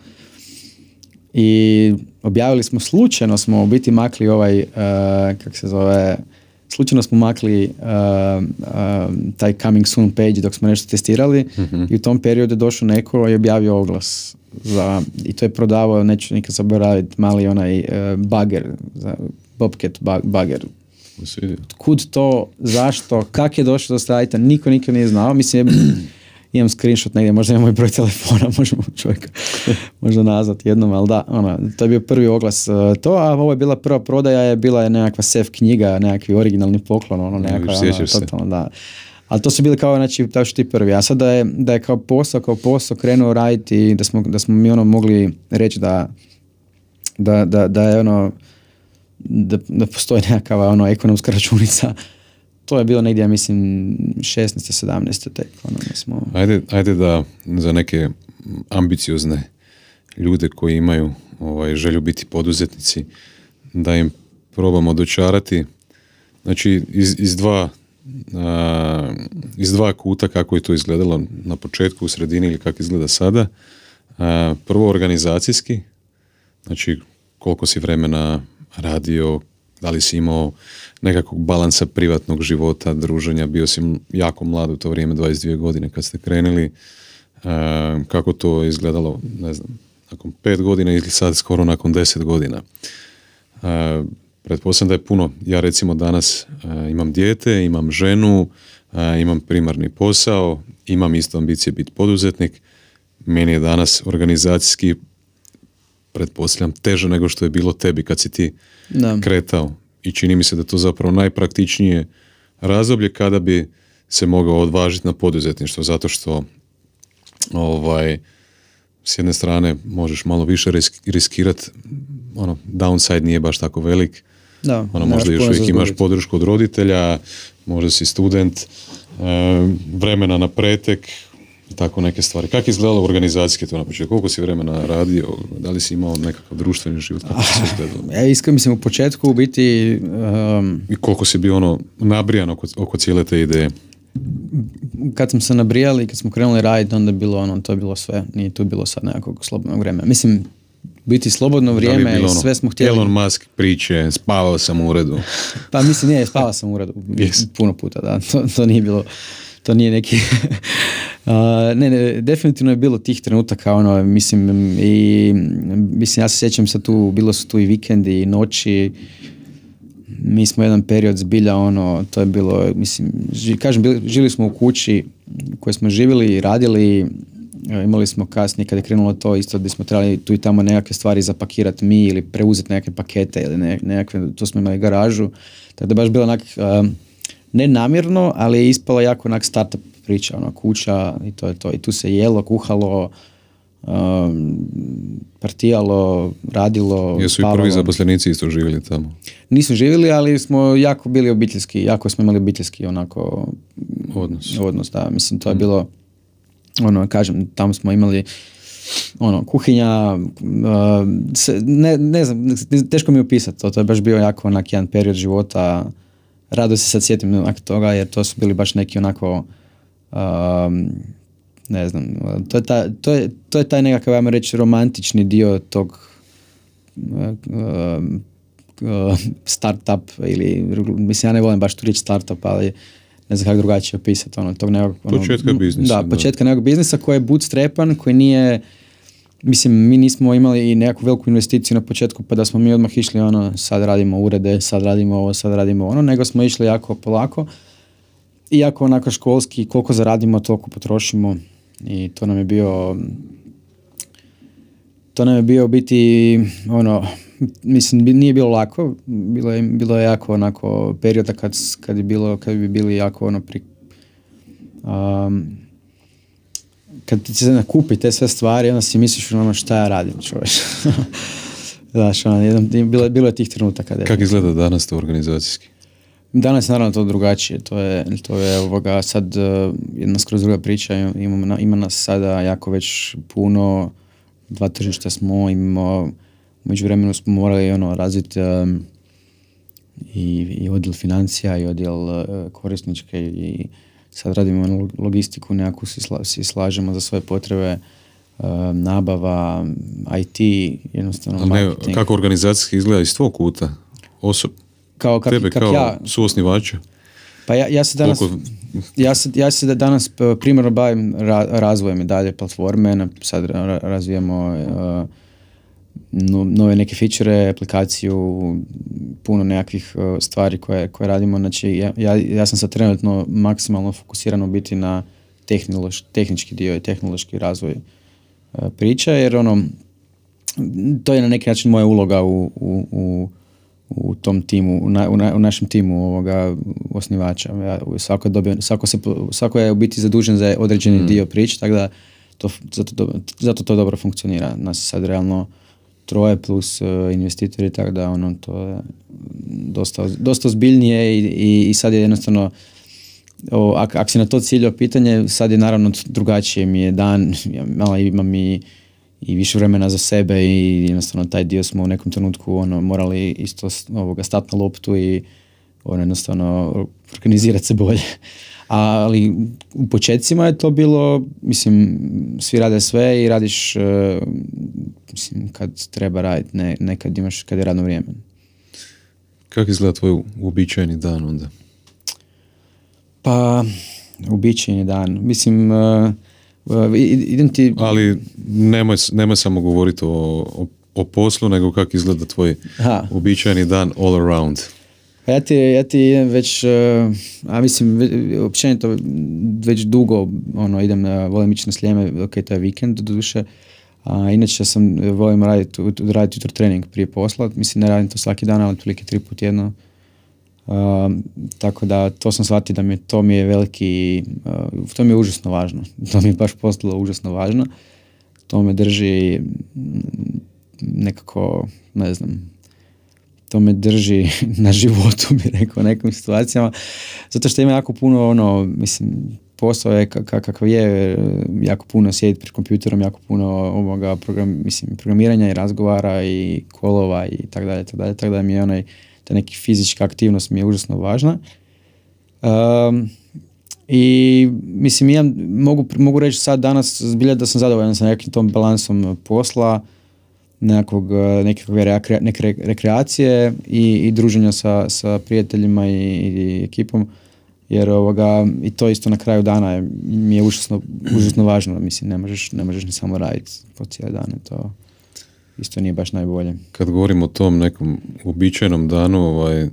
I objavili smo, slučajno smo u biti makli ovaj, kako se zove, slučajno smo makli uh, uh, taj coming soon page dok smo nešto testirali i u tom periodu je došao neko i objavio oglas za, i to je prodavao, neću nikad zaboraviti, mali onaj uh, bager, za Bobcat ba- bager. Kud to, zašto, kak je došlo do sajta, niko nikad nije znao. Mislim, je, imam screenshot negdje, možda imam moj broj telefona, možemo čovjeka možda nazvati jednom, ali da, ono, to je bio prvi oglas uh, to, a ovo je bila prva prodaja, je bila je nekakva sef knjiga, nekakvi originalni poklon, ono, nekakva, ono, totalno, da. Ali to su bili kao, znači, da su ti prvi. A sad da je, da je kao posao, kao posao krenuo raditi i da smo, da smo mi ono mogli reći da, da, da, da je ono, da, da postoji nekakva ono ekonomska računica, to je bilo negdje, ja mislim, 16. 17. tek, ono, smo... Ajde, ajde da za neke ambiciozne ljude koji imaju ovaj, želju biti poduzetnici, da im probamo dočarati. Znači, iz, iz dva a, iz dva kuta kako je to izgledalo na početku, u sredini ili kako izgleda sada. A, prvo organizacijski, znači koliko si vremena radio, da li si imao nekakvog balansa privatnog života, druženja, bio si jako mlad u to vrijeme, 22 godine kad ste krenuli, e, kako to izgledalo, ne znam, nakon pet godina ili sad skoro nakon deset godina. Pretpostavljam da je puno, ja recimo danas e, imam dijete, imam ženu, e, imam primarni posao, imam isto ambicije biti poduzetnik, meni je danas organizacijski pretpostavljam teže nego što je bilo tebi kad si ti Da. kretao. I čini mi se da je to zapravo najpraktičnije razdoblje kada bi se mogao odvažiti na poduzetništvo zato što ovaj s jedne strane možeš malo više riskirati ono downside nije baš tako velik Da, ono možda još uvijek imaš podršku od roditelja možda si student e, vremena na pretek tako neke stvari. Kako je izgledalo organizacijski to na početku? Koliko si vremena radio? Da li si imao nekakav društveni život? Kako se izgledalo? Ja iskreno mislim u početku u biti um, I koliko si bio ono nabrijan oko, oko cijele te ideje? kad smo se nabrijali, kad smo krenuli raditi, onda je bilo ono, to je bilo sve, nije tu bilo sad nekakvog slobodnog vremena. Mislim, biti slobodno vrijeme, bilo ono, sve smo htjeli. Elon Musk priče, spavao sam u uredu. Pa mislim, nije, spavao sam u uredu Yes. puno puta, da, to, to nije bilo, to nije neki, ne, ne, definitivno je bilo tih trenutaka, ono, mislim, i, mislim, ja se sjećam sad tu, bilo su tu i vikendi i noći, mi smo jedan period zbilja, ono, to je bilo, mislim, ži- kažem, bili, žili smo u kući u kojoj smo živjeli i radili, imali smo kasnije kad je krenulo to isto gdje smo trebali tu i tamo nekakve stvari zapakirati mi ili preuzeti nekakve pakete ili ne- nekakve, to smo imali garažu, tako da je baš bilo onak, um, ne namjerno, ali je ispala jako onak startup priča, ono, kuća i to je to. I tu se jelo, kuhalo, um, partijalo, radilo, Jesu i spavalo. prvi zaposlenici isto živjeli tamo. Nisu živjeli, ali smo jako bili obiteljski, jako smo imali obiteljski onako Odnos. odnos, da, mislim to je bilo ono, kažem, tamo smo imali ono, kuhinja, uh, se- ne, ne znam, teško mi je opisati to, to je baš bio jako onak jedan period života, rado se sad sjetim onak toga, jer to su bili baš neki onako, um, ne znam, to je, ta, to je, to je taj nekakav, ajmo reći, romantični dio tog um, startup ili, mislim, ja ne volim baš tu riječ startup, ali ne znam kako drugačije opisati, ono, tog nekog, ono, Početka biznisa, Da, da. početka nekog biznisa koji je bootstrapan, koji nije, mislim, mi nismo imali i nekakvu veliku investiciju na početku, pa da smo mi odmah išli, ono, sad radimo urede, sad radimo ovo, sad radimo ono, nego smo išli jako polako i jako onako školski, koliko zaradimo, toliko potrošimo i to nam je bio to nam je bio biti ono mislim nije bilo lako bilo je, bilo je jako onako perioda kad, kad je bilo kad bi bili jako ono pri um, kad ti se nakupi te sve stvari onda si misliš ono šta ja radim čovječ Znaš, ono, jedan, bilo, je- bilo je tih trenutaka. Kako izgleda danas to organizacijski? Danas je naravno to drugačije, to je, to je ovoga sad uh, jedna skroz druga priča, na- ima nas sada jako već puno, dva tržišta smo, imamo, međuvremenu smo morali ono, razviti um, i, i odjel financija i odjel uh, korisničke i sad radimo ono logistiku nekakvu, si, sla, si slažemo za svoje potrebe, uh, nabava, IT, jednostavno ne, kako organizacijski izgleda iz tvog kuta? Osob, kao, kak, tebe kak kao ja, suosnivača? Pa ja, ja se danas, Koliko- ja se, ja se da danas p- primarno bavim ra, razvojem i dalje platforme, sad ra- razvijamo uh, nove neke feature, aplikaciju, puno nekakvih uh, stvari koje, koje radimo, znači ja, ja, ja sam sad trenutno maksimalno fokusiran u biti na tehnološ, tehnički dio i tehnološki razvoj uh, priča, jer ono, to je na neki način moja uloga u, u, u, u tom timu, u, na, u, na- u našem timu ovoga osnivača. Ja, svako, je dobio, svako, se, svako je u biti zadužen za određeni dio priče, tako da to, zato, to, zato to dobro funkcionira. Nas sad realno troje plus uh, investitori, tako da ono, to je dosta, dosta ozbiljnije i, i, i sad je jednostavno o, ak, ak si na to ciljao pitanje, sad je naravno drugačije mi je dan, ja malo imam i, i više vremena za sebe i jednostavno taj dio smo u nekom trenutku ono, morali isto ovoga, stati na loptu i ono, jednostavno organizirati se bolje. Ali u početcima je to bilo, mislim, svi rade sve i radiš e, mislim, kad treba raditi, ne, ne kad imaš, kad je radno vrijeme. Kako izgleda tvoj uobičajeni dan onda? Pa, uobičajeni dan. Mislim, uh, uh, i- idem ti... Ali nemoj, nemoj samo govoriti o, o, o poslu, nego kako izgleda tvoj uobičajeni dan all around. Pa ja ti, ja ti idem već, uh, a mislim, općenito već dugo ono, idem, na, volim ići na slijeme, ok, to je vikend do duše, a inače sam, volim raditi, raditi jutro trening prije posla, mislim ne radim to svaki dan, ali otprilike tri put jedno. Um, tako da to sam shvatio da mi to mi je veliki, uh, to mi je užasno važno, to mi je baš postalo užasno važno, to me drži nekako, ne znam, to me drži na životu, bi rekao, u nekim situacijama, zato što ima jako puno, ono, mislim, posao je ka- ka- kakav je, jako puno sjediti pred kompjuterom, jako puno ovoga program, mislim, programiranja i razgovara i kolova i tako dalje, tako dalje, tako da mi je onaj, ta neki fizička aktivnost mi je užasno važna. Um, I mislim, ja mogu, mogu reći sad danas zbilja da sam zadovoljan sa nekim tom balansom posla, nekakvog, e, nekakve rekre, neke rekreacije i, i druženja sa, sa prijateljima i, i ekipom jer ovoga, i to isto na kraju dana je, mi je užasno, užasno važno, mislim, ne možeš, ne možeš ni samo raditi po cijele dane, to isto nije baš najbolje. Kad govorimo o tom nekom uobičajenom danu, ovaj, uh,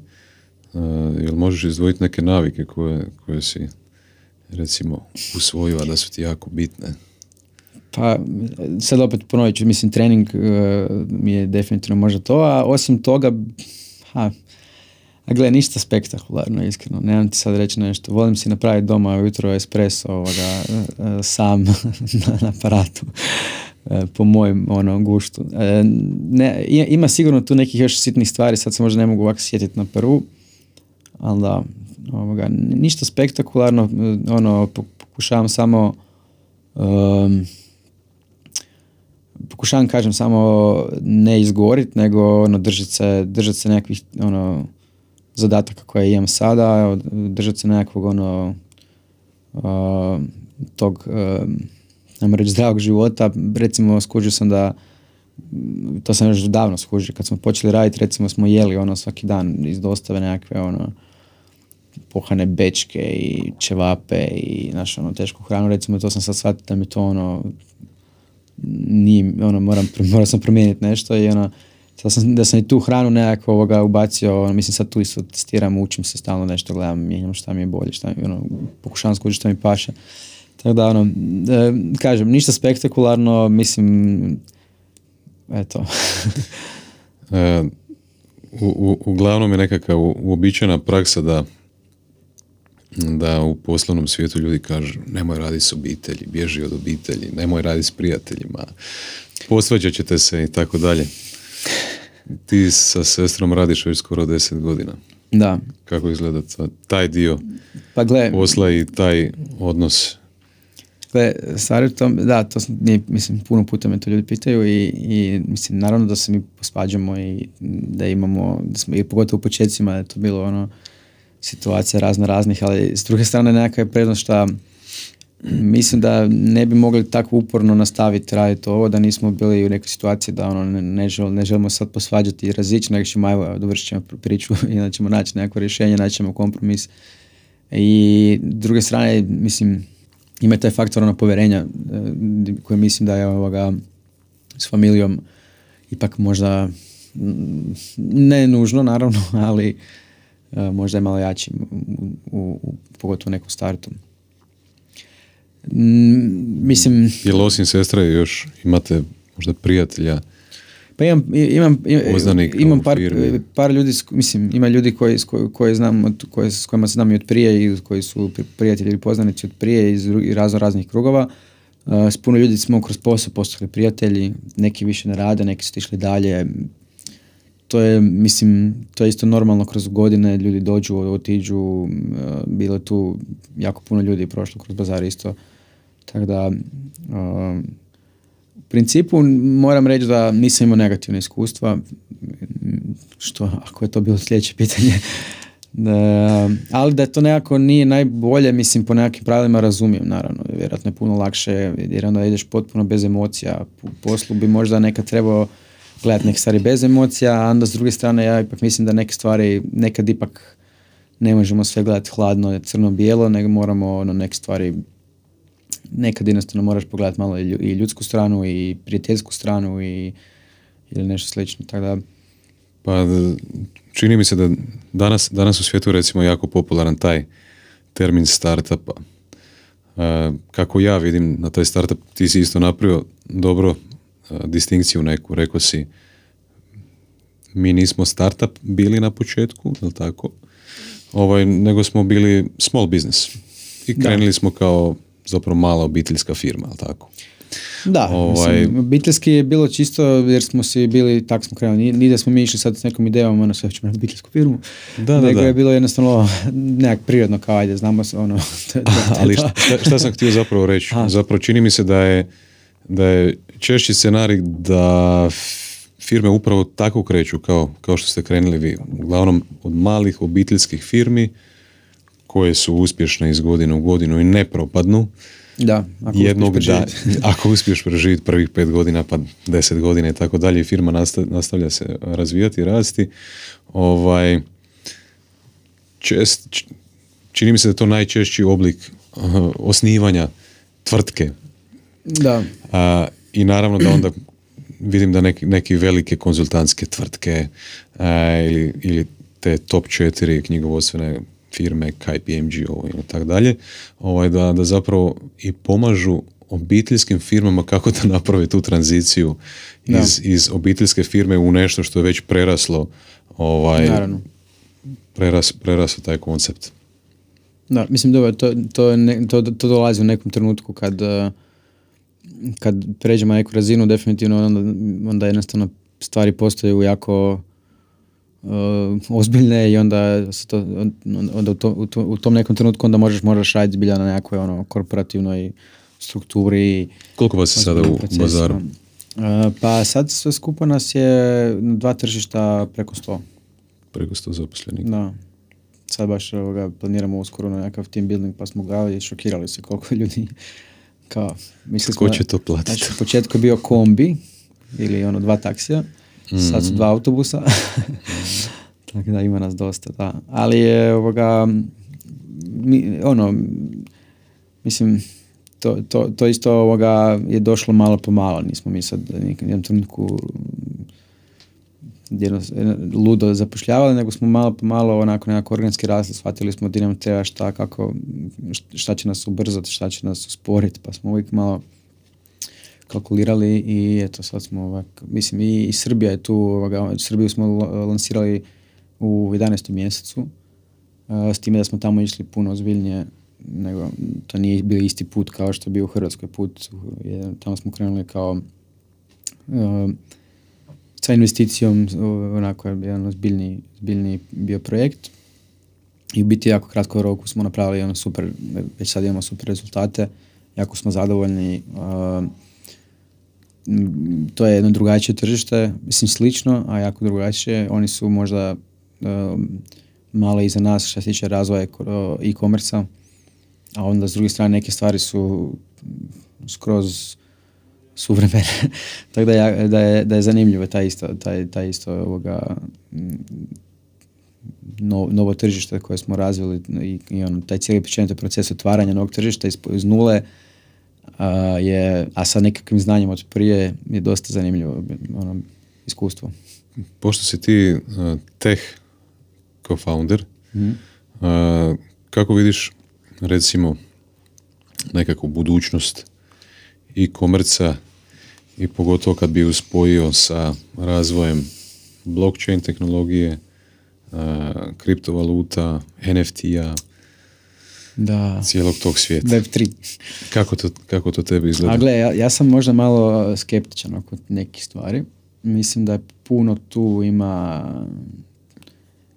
jel možeš izdvojiti neke navike koje, koje si recimo usvojila da su ti jako bitne? Pa, sad opet ponovit ću, mislim, trening uh, mi je definitivno možda to, a osim toga, ha, a gle, ništa spektakularno, iskreno. Nemam ti sad reći nešto. Volim si napraviti doma ujutro espresso ovoga, uh, sam na, na aparatu po mojem ono, guštu. Ne, ima sigurno tu nekih još sitnih stvari, sad se možda ne mogu ovako sjetiti na prvu, ali da, ovoga, ništa spektakularno, ono, pokušavam samo um, pokušavam kažem samo ne izgorit, nego ono držati se, držat se nekakvih ono zadataka koje imam sada, držati se nekakvog ono uh, tog uh, reći zdravog života. Recimo skužio sam da to sam još davno skužio, kad smo počeli raditi, recimo smo jeli ono svaki dan iz dostave nekakve ono pohane bečke i čevape i naš ono tešku hranu, recimo to sam sad shvatio da mi to ono nije, ono, moram, morao sam promijeniti nešto i ono, sad sam, da sam i tu hranu nekako ovoga ubacio, ono, mislim sad tu isto testiram, učim se stalno nešto, gledam, mijenjam šta mi je bolje, šta mi, ono, pokušavam skući šta mi paše. Tako da, ono, e, kažem, ništa spektakularno, mislim, eto. e, u, u, uglavnom je nekakva uobičajena praksa da da u poslovnom svijetu ljudi kažu nemoj raditi s obitelji, bježi od obitelji, nemoj raditi s prijateljima, posvađat ćete se i tako dalje. Ti sa sestrom radiš već skoro deset godina. Da. Kako izgleda taj dio pa gle, posla i taj odnos? Gle, stvari tom, da, to sam, mislim, puno puta me to ljudi pitaju i, i mislim, naravno da se mi posvađamo i da imamo, da smo, i pogotovo u početcima je to bilo ono, situacija razno raznih, ali s druge strane nekakva je prednost što mislim da ne bi mogli tako uporno nastaviti raditi ovo da nismo bili u nekoj situaciji da ono ne, ne, ne želimo sad posvađati i razići, nego ćemo ajmo dovršit ćemo priču i da ćemo naći neko rješenje, naći ćemo kompromis. I s druge strane, mislim, ima taj faktor ono povjerenja eh, koje mislim da je ovoga s familijom ipak možda ne nužno naravno, ali možda je malo jači u, u, pogotovo nekom startu. Mislim... Jel osim sestre još imate možda prijatelja? Pa imam, imam, imam par, par ljudi, mislim, ima ljudi koji, koji znam, koji, s kojima se znam i od prije i koji su prijatelji ili poznanici od prije iz razno raznih krugova. Uh, s puno ljudi smo kroz posao postali prijatelji, neki više ne rade, neki su išli dalje, to je, mislim, to je isto normalno kroz godine, ljudi dođu, otiđu, e, bilo tu jako puno ljudi prošlo kroz bazar isto. Tako da, e, u principu moram reći da nisam imao negativne iskustva, što ako je to bilo sljedeće pitanje, da, ali da to nekako nije najbolje, mislim, po nekakvim pravilima razumijem, naravno, vjerojatno je puno lakše, jer onda ideš potpuno bez emocija, poslu bi možda nekad trebao gledati neke stvari bez emocija, a onda s druge strane ja ipak mislim da neke stvari nekad ipak ne možemo sve gledati hladno, crno-bijelo, nego moramo ono, neke stvari nekad jednostavno moraš pogledati malo i ljudsku stranu i prijateljsku stranu i ili nešto slično, tako da pa čini mi se da danas, danas u svijetu recimo jako popularan taj termin startupa. E, kako ja vidim na taj startup, ti si isto napravio dobro distinkciju neku, rekao si mi nismo startup bili na početku, je tako? Ovaj, nego smo bili small business. I krenuli smo kao zapravo mala obiteljska firma, je tako? Da, ovaj... mislim, obiteljski je bilo čisto jer smo si bili, tak smo krenuli, nije da smo mi išli sad s nekom idejom, ono sve ćemo na obiteljsku firmu, da, nego da, je bilo jednostavno nekak prirodno kao ajde, znamo se ono. Ali šta, šta, sam htio zapravo reći? Zapravo čini mi se da je da je češći scenarij da firme upravo tako kreću kao, kao što ste krenuli vi. Uglavnom od malih obiteljskih firmi koje su uspješne iz godine u godinu i ne propadnu, Da, ako jednog uspiješ da, ako uspiješ preživjeti prvih pet godina pa deset godina i tako dalje firma nasta- nastavlja se razvijati i rasti, ovaj, čest, čini mi se da je to najčešći oblik uh, osnivanja tvrtke. Da, A, I naravno da onda vidim da neki, neki velike konzultantske tvrtke a, ili, ili te top četiri knjigovodstvene firme, KPMG i tako dalje, ovaj, da, da zapravo i pomažu obiteljskim firmama kako da naprave tu tranziciju Da. iz, iz obiteljske firme u nešto što je već preraslo ovaj, naravno. preras, preraslo taj koncept. Da, mislim dobro, to, to, ne- to, to dolazi u nekom trenutku kad, eh, kad pređemo neku razinu, definitivno onda, onda jednostavno stvari postaju jako eh, ozbiljne i onda, se to, on- onda u, to, u, to- u tom nekom trenutku onda možeš, moraš raditi zbilja na nekakvoj ono, korporativnoj strukturi. Koliko vas je sada u procesima. bazaru? Eh, pa sad sve skupa nas je na dva tržišta preko sto. Preko 100 zaposlenika. Da. Sad baš ovoga, planiramo uskoro na nekakav team building pa smo gledali i šokirali se koliko ljudi kao, mislili Ko smo će to platiti? Znači, u početku je bio kombi ili ono dva taksija, sad su dva autobusa. Tako da ima nas dosta, da. Ali je ovoga, mi, ono, mislim, to, to, to isto ovoga je došlo malo po malo, nismo mi sad u jednom trenutku ludo zapošljavali, nego smo malo po malo onako nekako organski rasli, shvatili smo di nam treba šta, kako, šta će nas ubrzati, šta će nas usporiti, pa smo uvijek malo kalkulirali i eto sad smo ovak, mislim i, i Srbija je tu, ovoga, Srbiju smo la- lansirali u 11. mjesecu, a, s time da smo tamo išli puno ozbiljnije nego to nije bio isti put kao što je bio u Hrvatskoj put, tamo smo krenuli kao a, sa investicijom, onako je jedan ozbiljni, ozbiljni bio projekt i u biti jako kratko roku smo napravili ono super, već sad imamo super rezultate, jako smo zadovoljni. to je jedno drugačije tržište, mislim slično, a jako drugačije. Oni su možda um, malo iza nas što se tiče razvoja eko- e-commerce a onda s druge strane neke stvari su skroz suvremene. Tako da, ja- da, je, da je zanimljivo taj isto, taj, taj isto ovoga, m, no- novo tržište koje smo razvili i, i ono, taj cijeli općenito proces otvaranja novog tržišta iz, iz nule a, je, a sa nekakvim znanjem od prije je dosta zanimljivo ono, iskustvo. Pošto si ti uh, tech co-founder, Mhm. uh, kako vidiš recimo nekakvu budućnost i komerca i pogotovo kad bi ju spojio sa razvojem blockchain tehnologije, uh, kriptovaluta, NFT-a, Da. cijelog tog svijeta. Web3. Kako to, kako to tebi izgleda? A gle, ja, ja sam možda malo skeptičan oko nekih stvari. Mislim da je puno tu ima,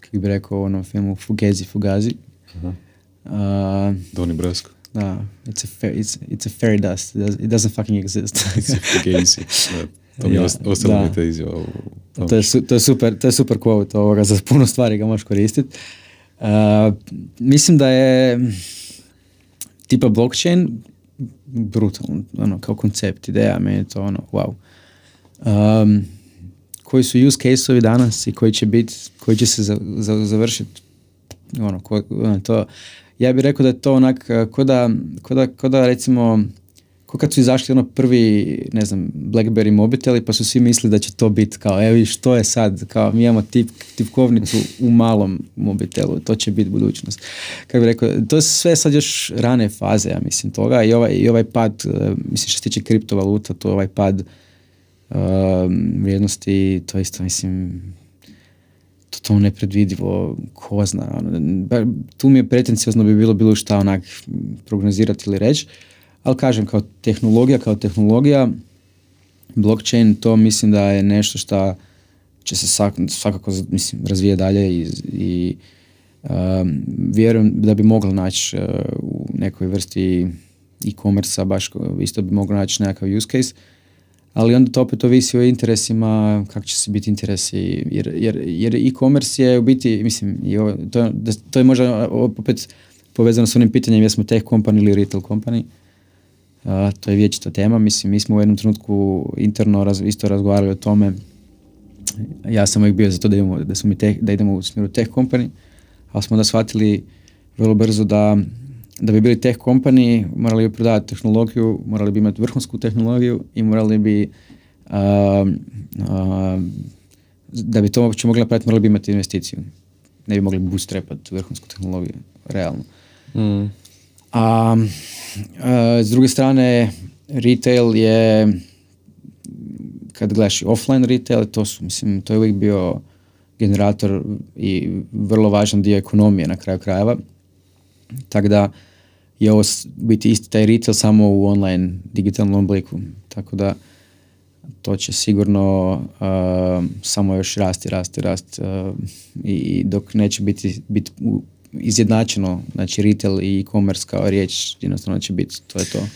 kako bi rekao u onom filmu Fugezi Fugazi. A, Doni Brasko. Da, it's a, fa- it's, it's a fairy dust. It, does, it doesn't fucking exist. Fugazi. To mi je ostalo mi te izjava. to, je, su- to, je super, to je super quote ovoga, za puno stvari ga možeš koristiti. mislim da je tipa blockchain brutalno, ono, kao koncept, ideja, meni je to ono, wow. Um, koji su use case-ovi danas i koji će biti, koji će se za, za, završiti, ono, ko, ono, to, ja bih rekao da je to onak, uh, ko da, ko da, ko da recimo, ko kad su izašli ono prvi, ne znam, Blackberry mobiteli, pa su svi mislili da će to biti kao, evo viš, to je sad, kao mi imamo tip, tipkovnicu u malom mobitelu, to će biti budućnost. Kako bih rekao, to je sve sad još rane faze, ja mislim, toga i ovaj, i ovaj pad, uh, mislim što se tiče kriptovaluta, to ovaj pad um, vrijednosti, to isto, mislim, totalno nepredvidivo, ko zna. Ono, tu mi je pretenciozno bi bilo bilo šta onak prognozirati ili reći, ali kažem, kao tehnologija, kao tehnologija, blockchain, to mislim da je nešto što će se svakako mislim, razvije dalje i, i um, vjerujem da bi moglo naći uh, u nekoj vrsti e-commerce baš isto bi moglo naći nekakav use case, ali onda to opet ovisi o interesima, kako će se biti interesi, jer, jer, jer e-commerce je u biti, mislim, i ovo, to, to je možda opet povezano s onim pitanjem jesmo tech company ili retail company. to je vječita tema. Mislim, mi smo u jednom trenutku interno raz, isto razgovarali o tome. Ja sam uvijek bio za to da, idemo, da, smo mi da idemo u smjeru tech company, ali smo onda shvatili vrlo brzo da da bi bili tech company morali bi prodavati tehnologiju, morali bi imati vrhunsku tehnologiju i morali bi da bi to uopće mogli napraviti morali bi imati investiciju. Ne bi mogli bootstrapati vrhunsku tehnologiju, realno. Mm. A, s druge strane, retail je, kad gledaš offline retail, to su, mislim, to je uvijek bio generator i vrlo važan dio ekonomije na kraju krajeva. Tako da je ovo biti isti taj retail samo u online digitalnom obliku. Tako da to će sigurno uh, samo još rasti, rasti, rasti uh, i dok neće biti, biti izjednačeno, znači retail i e-commerce kao riječ, jednostavno će biti, to je to.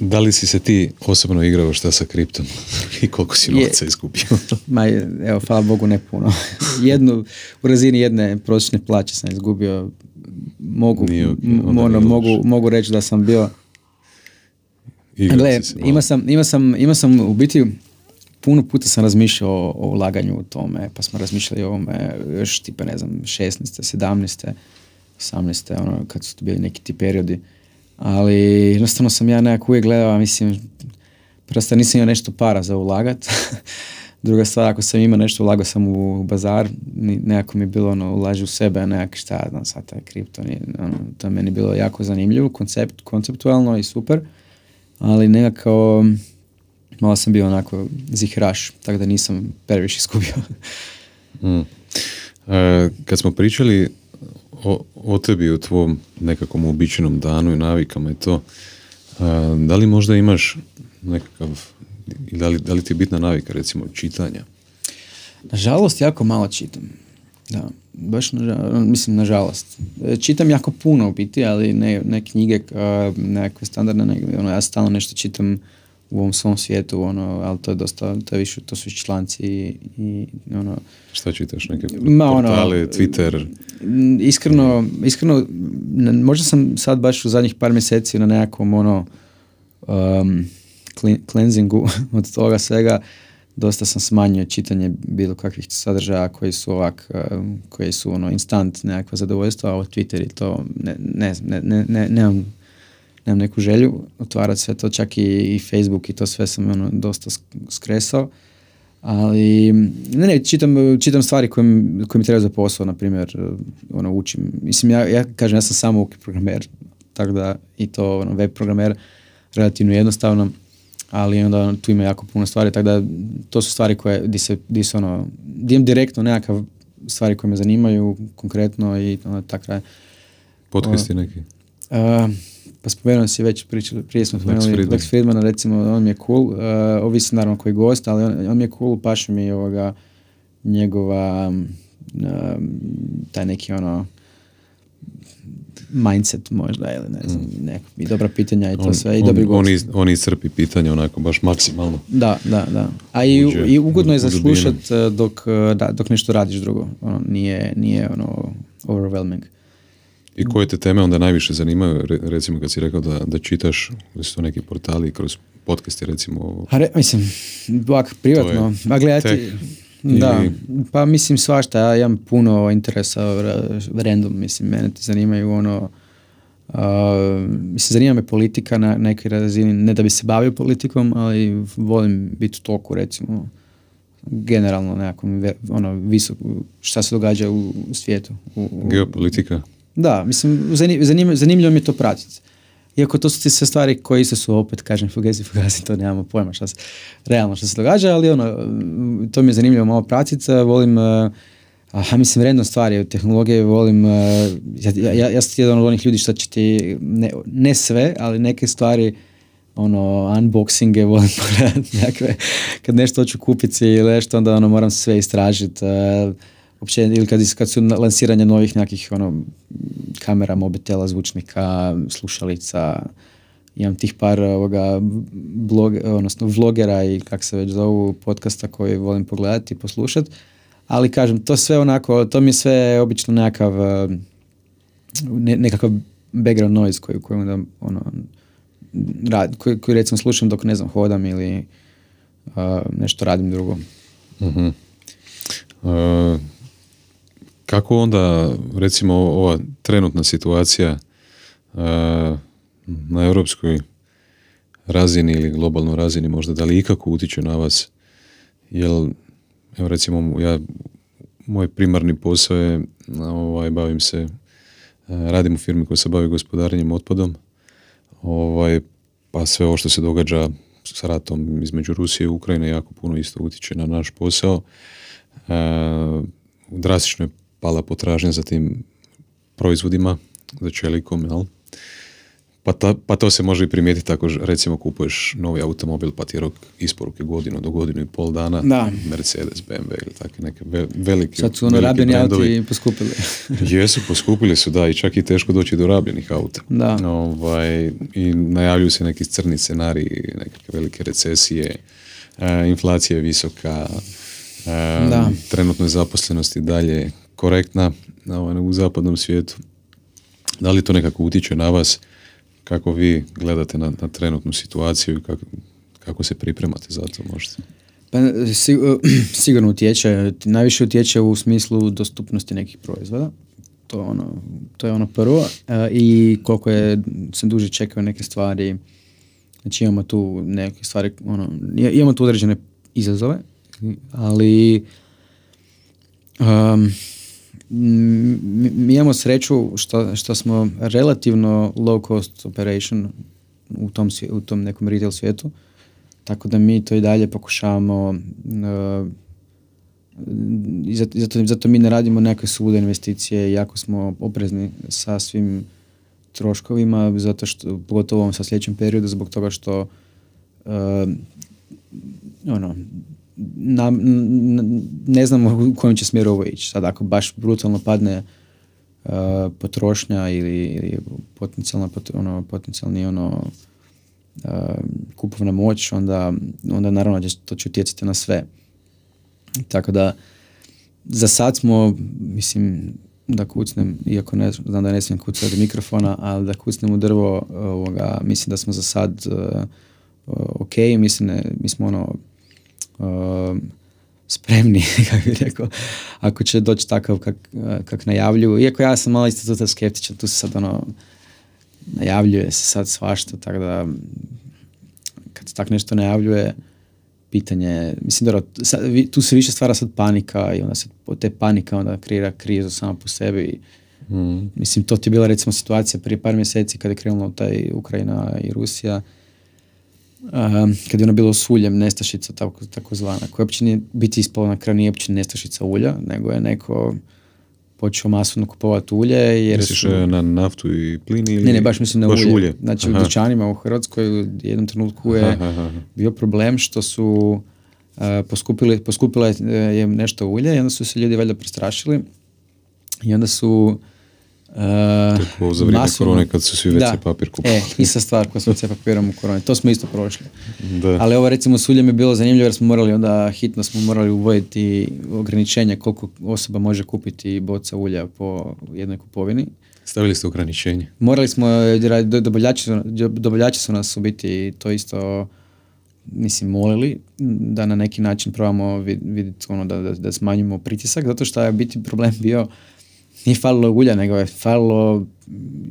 Da li si se ti osobno igrao šta sa kriptom i koliko si novca izgubio? Ma, evo, hvala Bogu ne puno. Jednu, u razini jedne prosječne plaće sam izgubio. Mogu, ono, mogu, mogu reći da sam bio Gle, ima sam, ima, sam, ima sam u biti puno puta sam razmišljao o, o ulaganju u tome, pa smo razmišljali o ovome još tipa ne znam 16. 17. 18. ono kad su to bili neki ti periodi. Ali jednostavno sam ja nekako uvijek gledao, mislim, prosto nisam imao nešto para za ulagat. Druga stvar, ako sam imao nešto, ulagao sam u bazar, nekako mi je bilo ono, ulaži u sebe, nekak šta, znam, sad taj kripto, ono, to meni bilo jako zanimljivo, koncept, konceptualno i super ali nekako malo sam bio onako zihraš, tako da nisam previše iskubio. mm. E, kad smo pričali o, o tebi, o tvom nekakvom uobičajenom danu i navikama i to, da li možda imaš nekakav, da li, da li ti je bitna navika recimo čitanja? Nažalost, jako malo čitam. Da, baš na, mislim nažalost. E, čitam jako puno u biti, ali ne, ne knjige, nekakve standardne, ne, ono, ja stalno nešto čitam u ovom svom svijetu, ono, ali to je dosta, to je više, to su članci i, i ono... Šta čitaš, neke ma, ono, portale, Twitter? Iskreno, iskreno, možda sam sad baš u zadnjih par mjeseci na nekakvom, ono, um, cleansingu od toga svega, dosta sam smanjio čitanje bilo kakvih sadržaja koji su ovak, eh, koji su ono instant nekakva zadovoljstva, a o Twitter i to ne, ne, ne, ne, nemam, nemam neku želju otvarati sve to, čak i, i Facebook i to sve sam ono dosta skresao. Ali, ne, ne, čitam, čitam stvari koje, koje mi trebaju za posao, na primjer, eh, ono, učim. Mislim, ja, ja kažem, ja sam samo programer, tako da i to ono, web programer, relativno jednostavno ali onda tu ima jako puno stvari, tako da to su stvari koje, di se, di se ono, di imam direktno nekakav stvari koje me zanimaju konkretno i ono, tak kraj. Podcasti neki? Uh, pa spomenuo si već, pričali, prije smo spomenuli Lex Friedmana, recimo, on mi je cool, uh, ovisi naravno koji gost, ali on, on mi je cool, paše mi ovoga, njegova, taj neki ono, mindset možda ili ne znam, mm. neko, i dobra pitanja i to sve i on, dobri. On, on iscrpi pitanja onako baš maksimalno. Da, da, da. A i, i ugodno je zaslušat e, dok, e, da, dok nešto radiš drugo. Ono, nije, nije ono overwhelming. I koje te teme onda najviše zanimaju, recimo kad si rekao da, da čitaš, da su to neki portali kroz podcasti recimo? Re, mislim, ovak, privatno, a gledati, da, pa mislim svašta, ja imam puno interesa random, mislim, mene te zanimaju ono, uh, mislim, zanima me politika na nekoj razini, ne da bi se bavio politikom, ali volim biti u toku, recimo, generalno nekakvom, ono, visok, šta se događa u, svijetu. U, Geopolitika? Da, mislim, zanimljivo, zanimljivo mi je to pratiti. Iako to su ti sve stvari koje isto su opet, kažem, fugezi, fugezi, to nemamo pojma šta se, realno što se događa, ali ono, to mi je zanimljivo malo pratiti, volim, uh, aha, mislim, vredno stvari tehnologije, volim, uh, ja, ja, ja sam jedan od onih ljudi što će ti, ne, ne sve, ali neke stvari, ono, unboxinge volim pogledati kad nešto hoću kupiti ili nešto, onda ono, moram sve istražiti, uopće, ili kad, kad su lansiranje novih nekih ono, kamera, mobitela, zvučnika, slušalica, imam tih par ovoga blog, odnosno vlogera i kak se već zovu podcasta koji volim pogledati i poslušati. Ali kažem, to sve onako, to mi je sve obično nekakav nekakav background noise koji, koji onda ono, rad, koji, koji recimo slušam dok ne znam hodam ili uh, nešto radim drugo. Mhm. E, kako onda, recimo, ova trenutna situacija e, na europskoj razini ili globalnoj razini možda, da li ikako utiče na vas? Jel, evo recimo, ja, moj primarni posao je, ovaj, bavim se, e, radim u firmi koja se bavi gospodarenjem otpadom, ovaj, pa sve ovo što se događa s ratom između Rusije i Ukrajine jako puno isto utiče na naš posao. E, drastično je pala potražnja za tim proizvodima, za čelikom, jel? Pa, ta, pa to se može i primijetiti ako recimo kupuješ novi automobil pa ti je rok isporuke godinu do godinu i pol dana, Da. Mercedes, BMW ili takve neke ve- veliki, Sad su ono rabljeni auti poskupili. Jesu, poskupili su, da, i čak i teško doći do rabljenih auta. Da. Ovaj, I najavljuju se neki crni scenariji, nekakve velike recesije, e, inflacija je visoka, e, Da. trenutno je zaposlenost i dalje korektna ovaj, u zapadnom svijetu. Da li to nekako utječe na vas? Kako vi gledate na, na trenutnu situaciju i kako, kako se pripremate za to možda? Pa, si- sigurno utječe, najviše utječe u smislu dostupnosti nekih proizvoda. To je ono, to je ono prvo. E, I koliko je, se duže čekaju neke stvari. Znači imamo tu neke stvari, ono, imamo tu određene izazove, ali um, mi imamo sreću što, što smo relativno low cost operation u tom, u tom nekom retail svijetu. Tako da mi to i dalje pokušavamo uh, i zato, zato, zato mi ne radimo nekakve svuda investicije, jako smo oprezni sa svim troškovima, zato što, pogotovo sa sljedećem periodu, zbog toga što uh, ono, na, n- ne znamo u kojem će smjeru ovo ići. Sad ako baš brutalno padne uh, potrošnja ili, ili potencijalna, pot- ono, potencijalni ono, uh, kupovna moć, onda, onda naravno će, to će utjecati na sve. Tako da za sad smo, mislim, da kucnem, iako ne, znam da ne smijem kucati od mikrofona, ali da kucnem u drvo, ovoga, mislim da smo za sad uh, ok, mislim, ne, mi smo ono, uh, spremni, kako bih rekao, ako će doći takav kak, kak najavljuju. Iako ja sam malo isto tu skeptičan, tu se sad ono, najavljuje se sad svašta, tako da kad se tak nešto najavljuje, pitanje, je- mislim dobro, sad, vi- tu se više stvara sad panika i onda se te panika onda kreira krizu sama po sebi. i Mm. Mislim, to ti je bila recimo situacija prije par mjeseci kada je krenulo taj Ukrajina i Rusija, um, kad je ono bilo s uljem nestašica tako, takozvana, koja uopće nije biti ispala na kraju nije uopće nestašica ulja, nego je neko počeo masovno kupovati ulje jer Misliš su... e, na naftu i plin ili... Ne, ne, baš mislim na baš ulje. Znači Aha. u dućanima u Hrvatskoj u jednom trenutku je Aha, bio problem što su uh, poskupili, poskupilo je e, je nešto ulje i onda su se ljudi valjda prestrašili i onda su uh, Tako za vrijeme masovno- korone kad su svi WC Da. papir kupovali. E, ista stvar koja smo WC papirom u koroni. To smo isto prošli. Da. Ali ovo recimo s uljem je bilo zanimljivo jer smo morali onda, hitno smo morali uvoditi ograničenja koliko osoba može kupiti boca ulja po jednoj kupovini. Stavili ste ograničenje. Morali smo, dobavljači, dobavljači su nas u biti to isto mislim molili da na neki način probamo vidjeti ono da, da, da smanjimo pritisak zato što je biti problem bio nije falilo ulja nego je falilo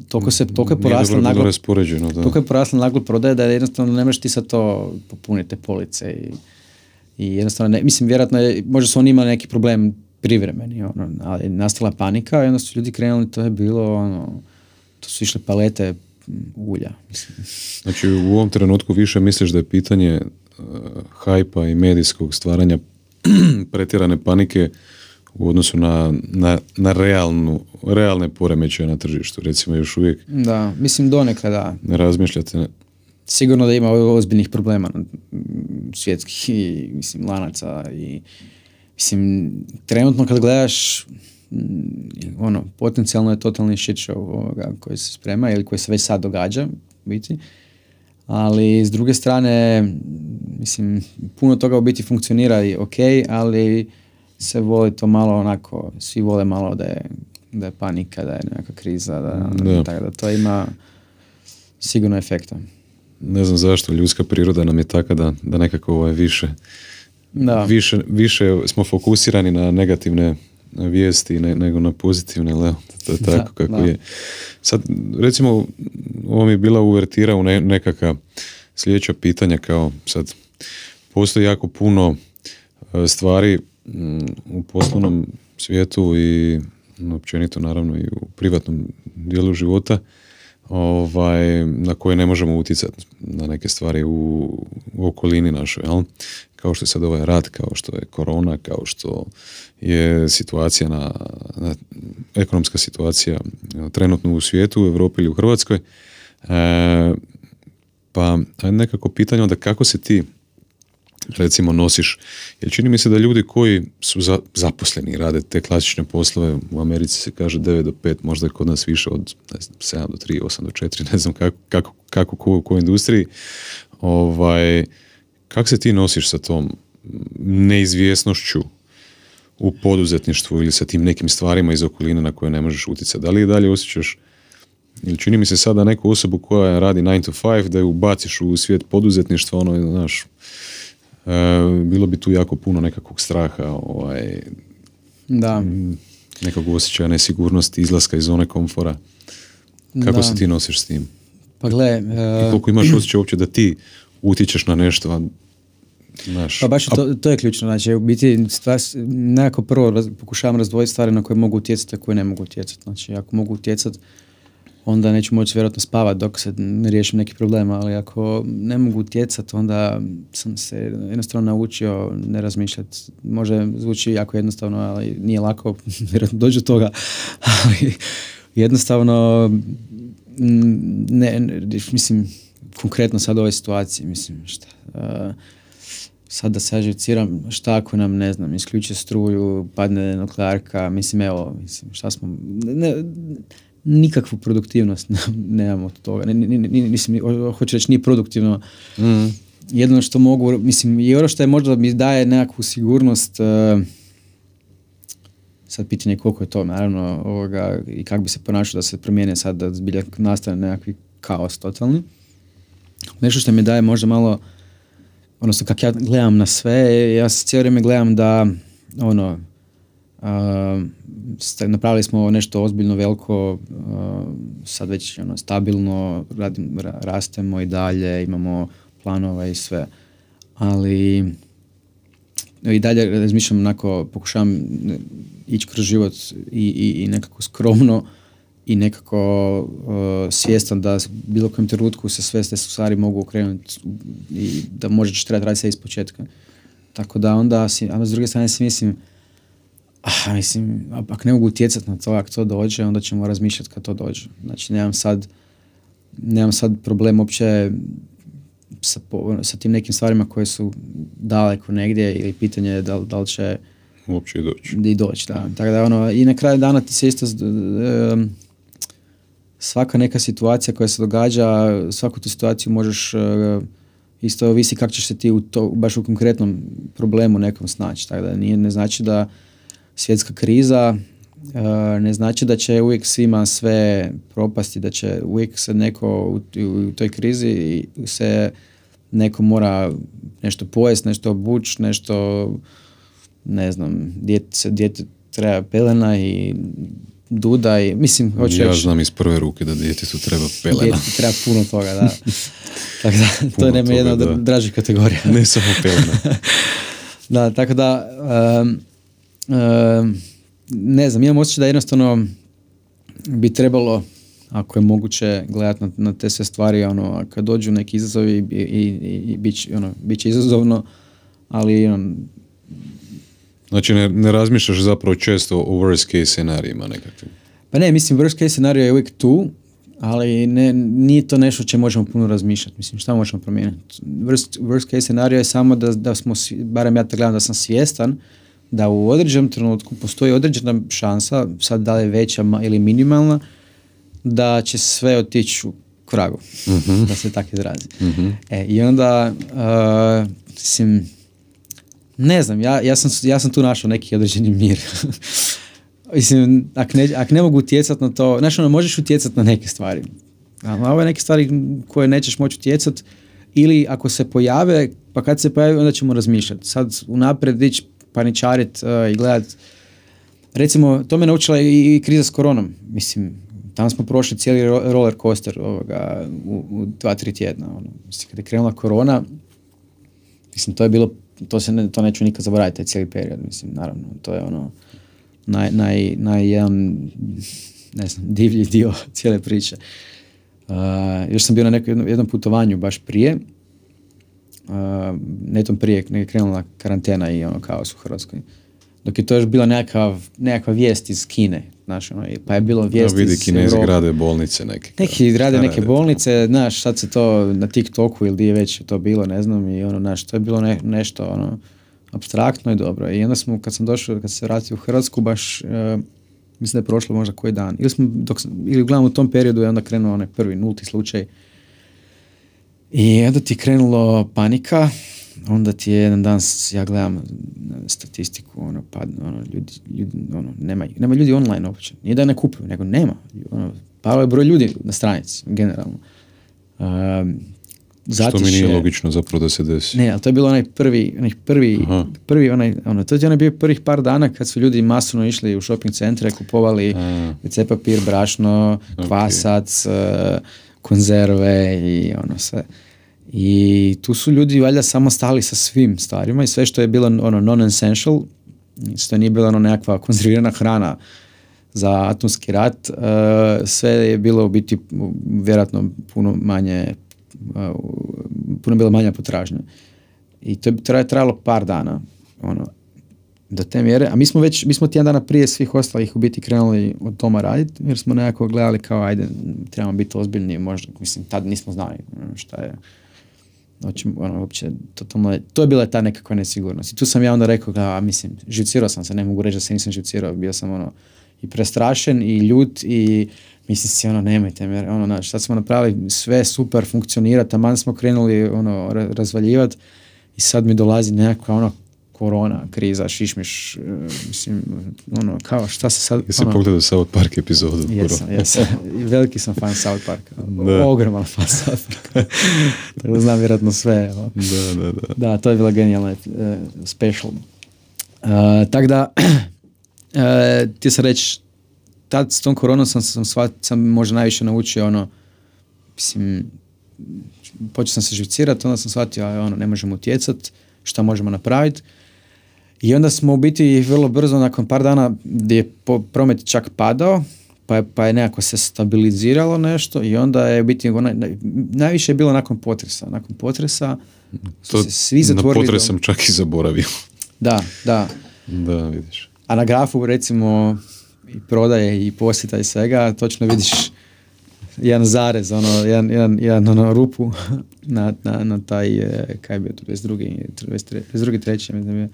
toliko se toliko je porasla naglo raspoređeno, da. toliko je porasla naglo prodaja da jednostavno ne možeš ti sad to popuniti police i, i jednostavno ne, mislim vjerojatno je, možda su oni imali neki problem privremeni, ono, ali je nastala panika i onda su ljudi krenuli, to je bilo ono, to su išle palete m, ulja. Mislim. Znači u ovom trenutku više misliš da je pitanje uh, hajpa i medijskog stvaranja pretjerane panike u odnosu na, na, na realnu, realne poremećaje na tržištu. Recimo još uvijek Da, mislim donekle da. ne razmišljate Sigurno da ima ozbiljnih problema svjetskih i mislim lanaca i mislim trenutno kad gledaš ono potencijalno je totalni shit show ovoga koji se sprema ili koji se već sad događa biti. Ali s druge strane mislim puno toga u biti funkcionira i ok, ali se voli to malo onako, svi vole malo da je, da je panika, da je nekakva kriza, da, Da. tako da to ima sigurno efekta. ne znam zašto, ljudska priroda nam je taka da, da nekako ovaj, više, Da. više, više smo fokusirani na negativne vijesti ne- nego na pozitivne, ali evo, to je tako Da, kako da. je. Sad, recimo, ovo mi je bila uvertira u ne, nekakva sljedeća pitanja kao sad, postoji jako puno e, stvari u poslovnom svijetu i općenito naravno i u privatnom dijelu života ovaj, na koje ne možemo utjecati na neke stvari u, u okolini našoj, jel? kao što je sad ovaj rat, kao što je korona, kao što je situacija na, na ekonomska situacija trenutno u svijetu, u Europi ili u Hrvatskoj. E, pa nekako pitanje onda kako se ti recimo nosiš, jer čini mi se da ljudi koji su za, zaposleni rade te klasične poslove, u Americi se kaže 9 do 5, možda je kod nas više od ne znam, 7 do 3, 8 do 4, ne znam kako, kako, kako ko, u kojoj industriji, ovaj, kako se ti nosiš sa tom neizvjesnošću u poduzetništvu ili sa tim nekim stvarima iz okoline na koje ne možeš utjecati? Da li i dalje osjećaš ili čini mi se sada neku osobu koja radi 9 to 5 da ju ubaciš u svijet poduzetništva, ono, znaš, bilo bi tu jako puno nekakvog straha, ovaj, Da. nekog osjećaja nesigurnosti, izlaska iz zone komfora. Kako Da. se ti nosiš s tim? Pa gle, e, I koliko imaš osjećaj uopće da ti utječeš na nešto, a, znaš, Pa baš to, to je ključno, znači u biti stvar, nekako prvo raz, pokušavam razdvojiti stvari na koje mogu utjecati, a koje ne mogu utjecati. Znači ako mogu utjecati, onda neću moći vjerojatno spavati dok se ne riješim neki problem, ali ako ne mogu utjecati, onda sam se jednostavno naučio ne razmišljati. Može zvuči jako jednostavno, ali nije lako, vjerojatno dođe do toga, ali jednostavno ne, ne, mislim, konkretno sad u ovoj situaciji, mislim, šta, uh, sad da se aživiciram, šta ako nam, ne znam, isključe struju, padne nuklearka, mislim, evo, mislim, šta smo, ne, nikakvu produktivnost nemamo od toga, mislim, ho- hoću reći, nije produktivno, mm, jedino što mogu, mislim, i ono što je možda mi daje nekakvu sigurnost, uh, sad pitanje je koliko je to, naravno, ovoga, i kako bi se ponašao da se promijene sad, da zbilja nastane nekakvi kaos totalni. Nešto što mi daje možda malo, odnosno kako ja gledam na sve, ja se cijelo vrijeme gledam da, ono, sta- napravili smo nešto ozbiljno veliko, a, sad već ono, stabilno, radim, ra- rastemo i dalje, imamo planova i sve. Ali i dalje razmišljam onako, pokušavam ne, ići kroz život i, i, i nekako skromno i nekako uh, svjestan da bilo kojem trenutku se sve te stvari mogu okrenuti i da možeš trebati raditi sve iz početka. Tako da onda, si, a s druge strane si mislim, ah, mislim, ako ne mogu utjecati na to, ako to dođe, onda ćemo razmišljati kad to dođe. Znači, nemam sad, nemam sad problem uopće sa, sa tim nekim stvarima koje su daleko negdje ili pitanje je da, da li će uopće i doći. i doći, da. Tako da ono, i na kraju dana ti se isto, svaka neka situacija koja se događa, svaku tu situaciju možeš e, isto ovisi kako ćeš se ti u to, baš u konkretnom problemu nekom snaći. Tako da nije, ne znači da svjetska kriza e, ne znači da će uvijek svima sve propasti, da će uvijek se neko u, toj krizi se neko mora nešto pojest, nešto obući, nešto ne znam, dijete, se- dijete treba pelena i duda i mislim, hoću Ja reći, znam iz prve ruke da djetetu treba pelena. djetetu treba puno toga, da. tako da, to je nema jedna od dražih kategorija. ne samo pelena. Da, tako da, em, ne znam, imam osjećaj da jednostavno bi trebalo, ako je moguće, gledati na, na te sve stvari, ono, kad dođu neki izazovi i, i, i, i bit, će, ono, bit će izazovno, ali ono, Znači ne, ne razmišljaš zapravo često o worst case scenarijima nekakvim. Pa ne, mislim, worst case scenario je uvijek tu, ali ne, nije to nešto o čem možemo puno razmišljati. Mislim, šta možemo promijeniti? Worst, worst case scenario je samo da, da smo, barem ja to gledam, da sam svjestan da u određenom trenutku postoji određena šansa, sad da li je veća ili minimalna, da će sve otići u kragu, da se tako izrazi. E, I onda, uh, mislim, ne znam, ja, ja, sam, ja sam tu našao neki određeni mir. Mislim, ak ne, ak ne mogu utjecati na to, znaš ono, možeš utjecati na neke stvari. A ove neke stvari koje nećeš moći utjecat ili ako se pojave, pa kad se pojave onda ćemo razmišljati. Sad unaprijed ići paničarit uh, i gledat recimo, to me naučila i, i kriza s koronom. Mislim, tamo smo prošli cijeli roller coaster ovoga, u, u dva, tri tjedna. Ono. Mislim, kad je krenula korona, mislim, to je bilo, to, se ne, to neću nikad zaboraviti, taj cijeli period, mislim, naravno, to je ono, naj, naj, naj jedan, ne znam, divlji dio cijele priče. Uh, još sam bio na nekom jednom putovanju baš prije, uh, netom prije, je krenula karantena i ono kaos u Hrvatskoj dok je to još bila nekakva, nekakva vijest iz Kine, znaš, ono, pa je bilo vijest ja, vidi, iz kinezi grade bolnice neke. Neki grade neke bolnice, znaš, sad se to na TikToku ili gdje je već to bilo, ne znam, i ono, znaš, to je bilo ne, nešto, ono, abstraktno i dobro. I onda smo, kad sam došao, kad se vratio u Hrvatsku, baš, uh, mislim da je prošlo možda koji dan. Ili smo, dok, ili uglavnom u tom periodu je onda krenuo onaj prvi nulti slučaj. I onda ti krenulo panika, onda ti je jedan dan, ja gledam statistiku, ono, pad, ono, ljudi, ljudi, ono, nema, nema ljudi online uopće. Nije da ne kupuju, nego nema. Ono, palo je broj ljudi na stranici, generalno. Um, Što mi nije logično zapravo da se desi. Ne, ali to je bilo onaj prvi, onaj prvi, prvi onaj, ono, to je onaj bio prvih par dana kad su ljudi masovno išli u shopping centre, kupovali WC papir, brašno, kvasac, okay. Konzerve i ono sve. I tu su ljudi valjda samo stali sa svim stvarima i sve što je bilo ono non-essential, što nije bila ono nekakva konzervirana hrana za atomski rat, uh, sve je bilo u biti vjerojatno puno manje, uh, puno bila manja potražnja. I to je trajalo par dana, ono, do te mjere, a mi smo već, mi smo tjedan dana prije svih ostalih u biti krenuli od toma raditi, jer smo nekako gledali kao ajde, trebamo biti ozbiljni, možda, mislim, tad nismo znali ono, šta je, Znači, ono, uopće, totalno to je bila ta nekakva nesigurnost. I tu sam ja onda rekao, a mislim, živcirao sam se, ne mogu reći da se nisam živcirao, bio sam ono, i prestrašen i ljut i mislim si ono, nemojte me, ono, znači, sad smo napravili sve super funkcionira, taman smo krenuli ono, razvaljivati i sad mi dolazi nekakva ono korona, kriza, šišmiš, e, mislim, ono, kao šta se sad... Jesi ono, pogledao South Park epizodu? Jesam, jesam. Veliki sam fan South Parka. Ogroman fan South Parka. Tako da znam vjerojatno sve. Da, da, da. Da, to je bila genijalna uh, special. Uh, tako da, uh, ti se reći, tad s tom koronom sam, sam, svat, sam možda najviše naučio ono, mislim, počeo sam se živcirati, onda sam shvatio, ono, ne možemo utjecati, šta možemo napraviti. I onda smo u biti vrlo brzo, nakon par dana gdje je promet čak padao, pa je, pa je nekako se stabiliziralo nešto i onda je u biti najviše je bilo nakon potresa. Nakon potresa to se svi zatvorili. Na potres sam čak i zaboravio. Da, da. Da, vidiš. A na grafu recimo i prodaje i posjeta i svega, točno vidiš jedan zarez, ono, jedan, jedan, jedan ono, rupu na, na, na taj, eh, kaj bi to, 22. 22. treći, mislim,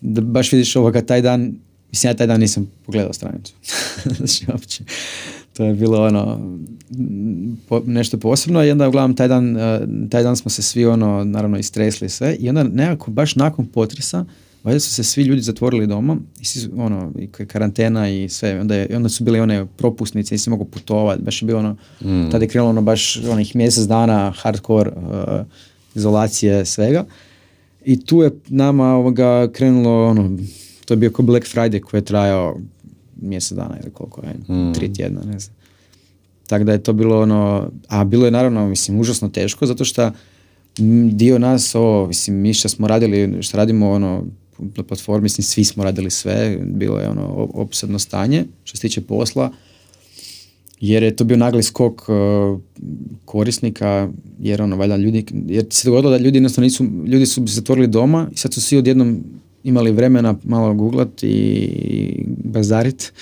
da baš vidiš ovoga taj dan, mislim ja taj dan nisam pogledao stranicu. znači uopće. To je bilo ono po, nešto posebno i onda uglavnom taj dan, uh, taj dan smo se svi ono naravno istresli sve i onda nekako baš nakon potresa valjda su se svi ljudi zatvorili doma i svi, ono, i karantena i sve, onda, je, onda su bile one propusnice, nisi mogu putovati, baš je bilo ono, mm. tada je krenulo ono baš onih mjesec dana hardcore uh, izolacije svega i tu je nama ovoga krenulo ono, to je bio kao Black Friday koji je trajao mjesec dana ili koliko je, mm. tri tjedna, ne znam. Tako da je to bilo ono, a bilo je naravno, mislim, užasno teško zato što dio nas, ovo, mislim, mi što smo radili, što radimo ono, na platformi, mislim, svi smo radili sve, bilo je ono opsadno stanje što se tiče posla, jer je to bio nagli skok uh, korisnika, jer ono, valjda ljudi, jer se dogodilo da ljudi jednostavno nisu, ljudi su se zatvorili doma i sad su svi odjednom imali vremena malo googlat i bazarit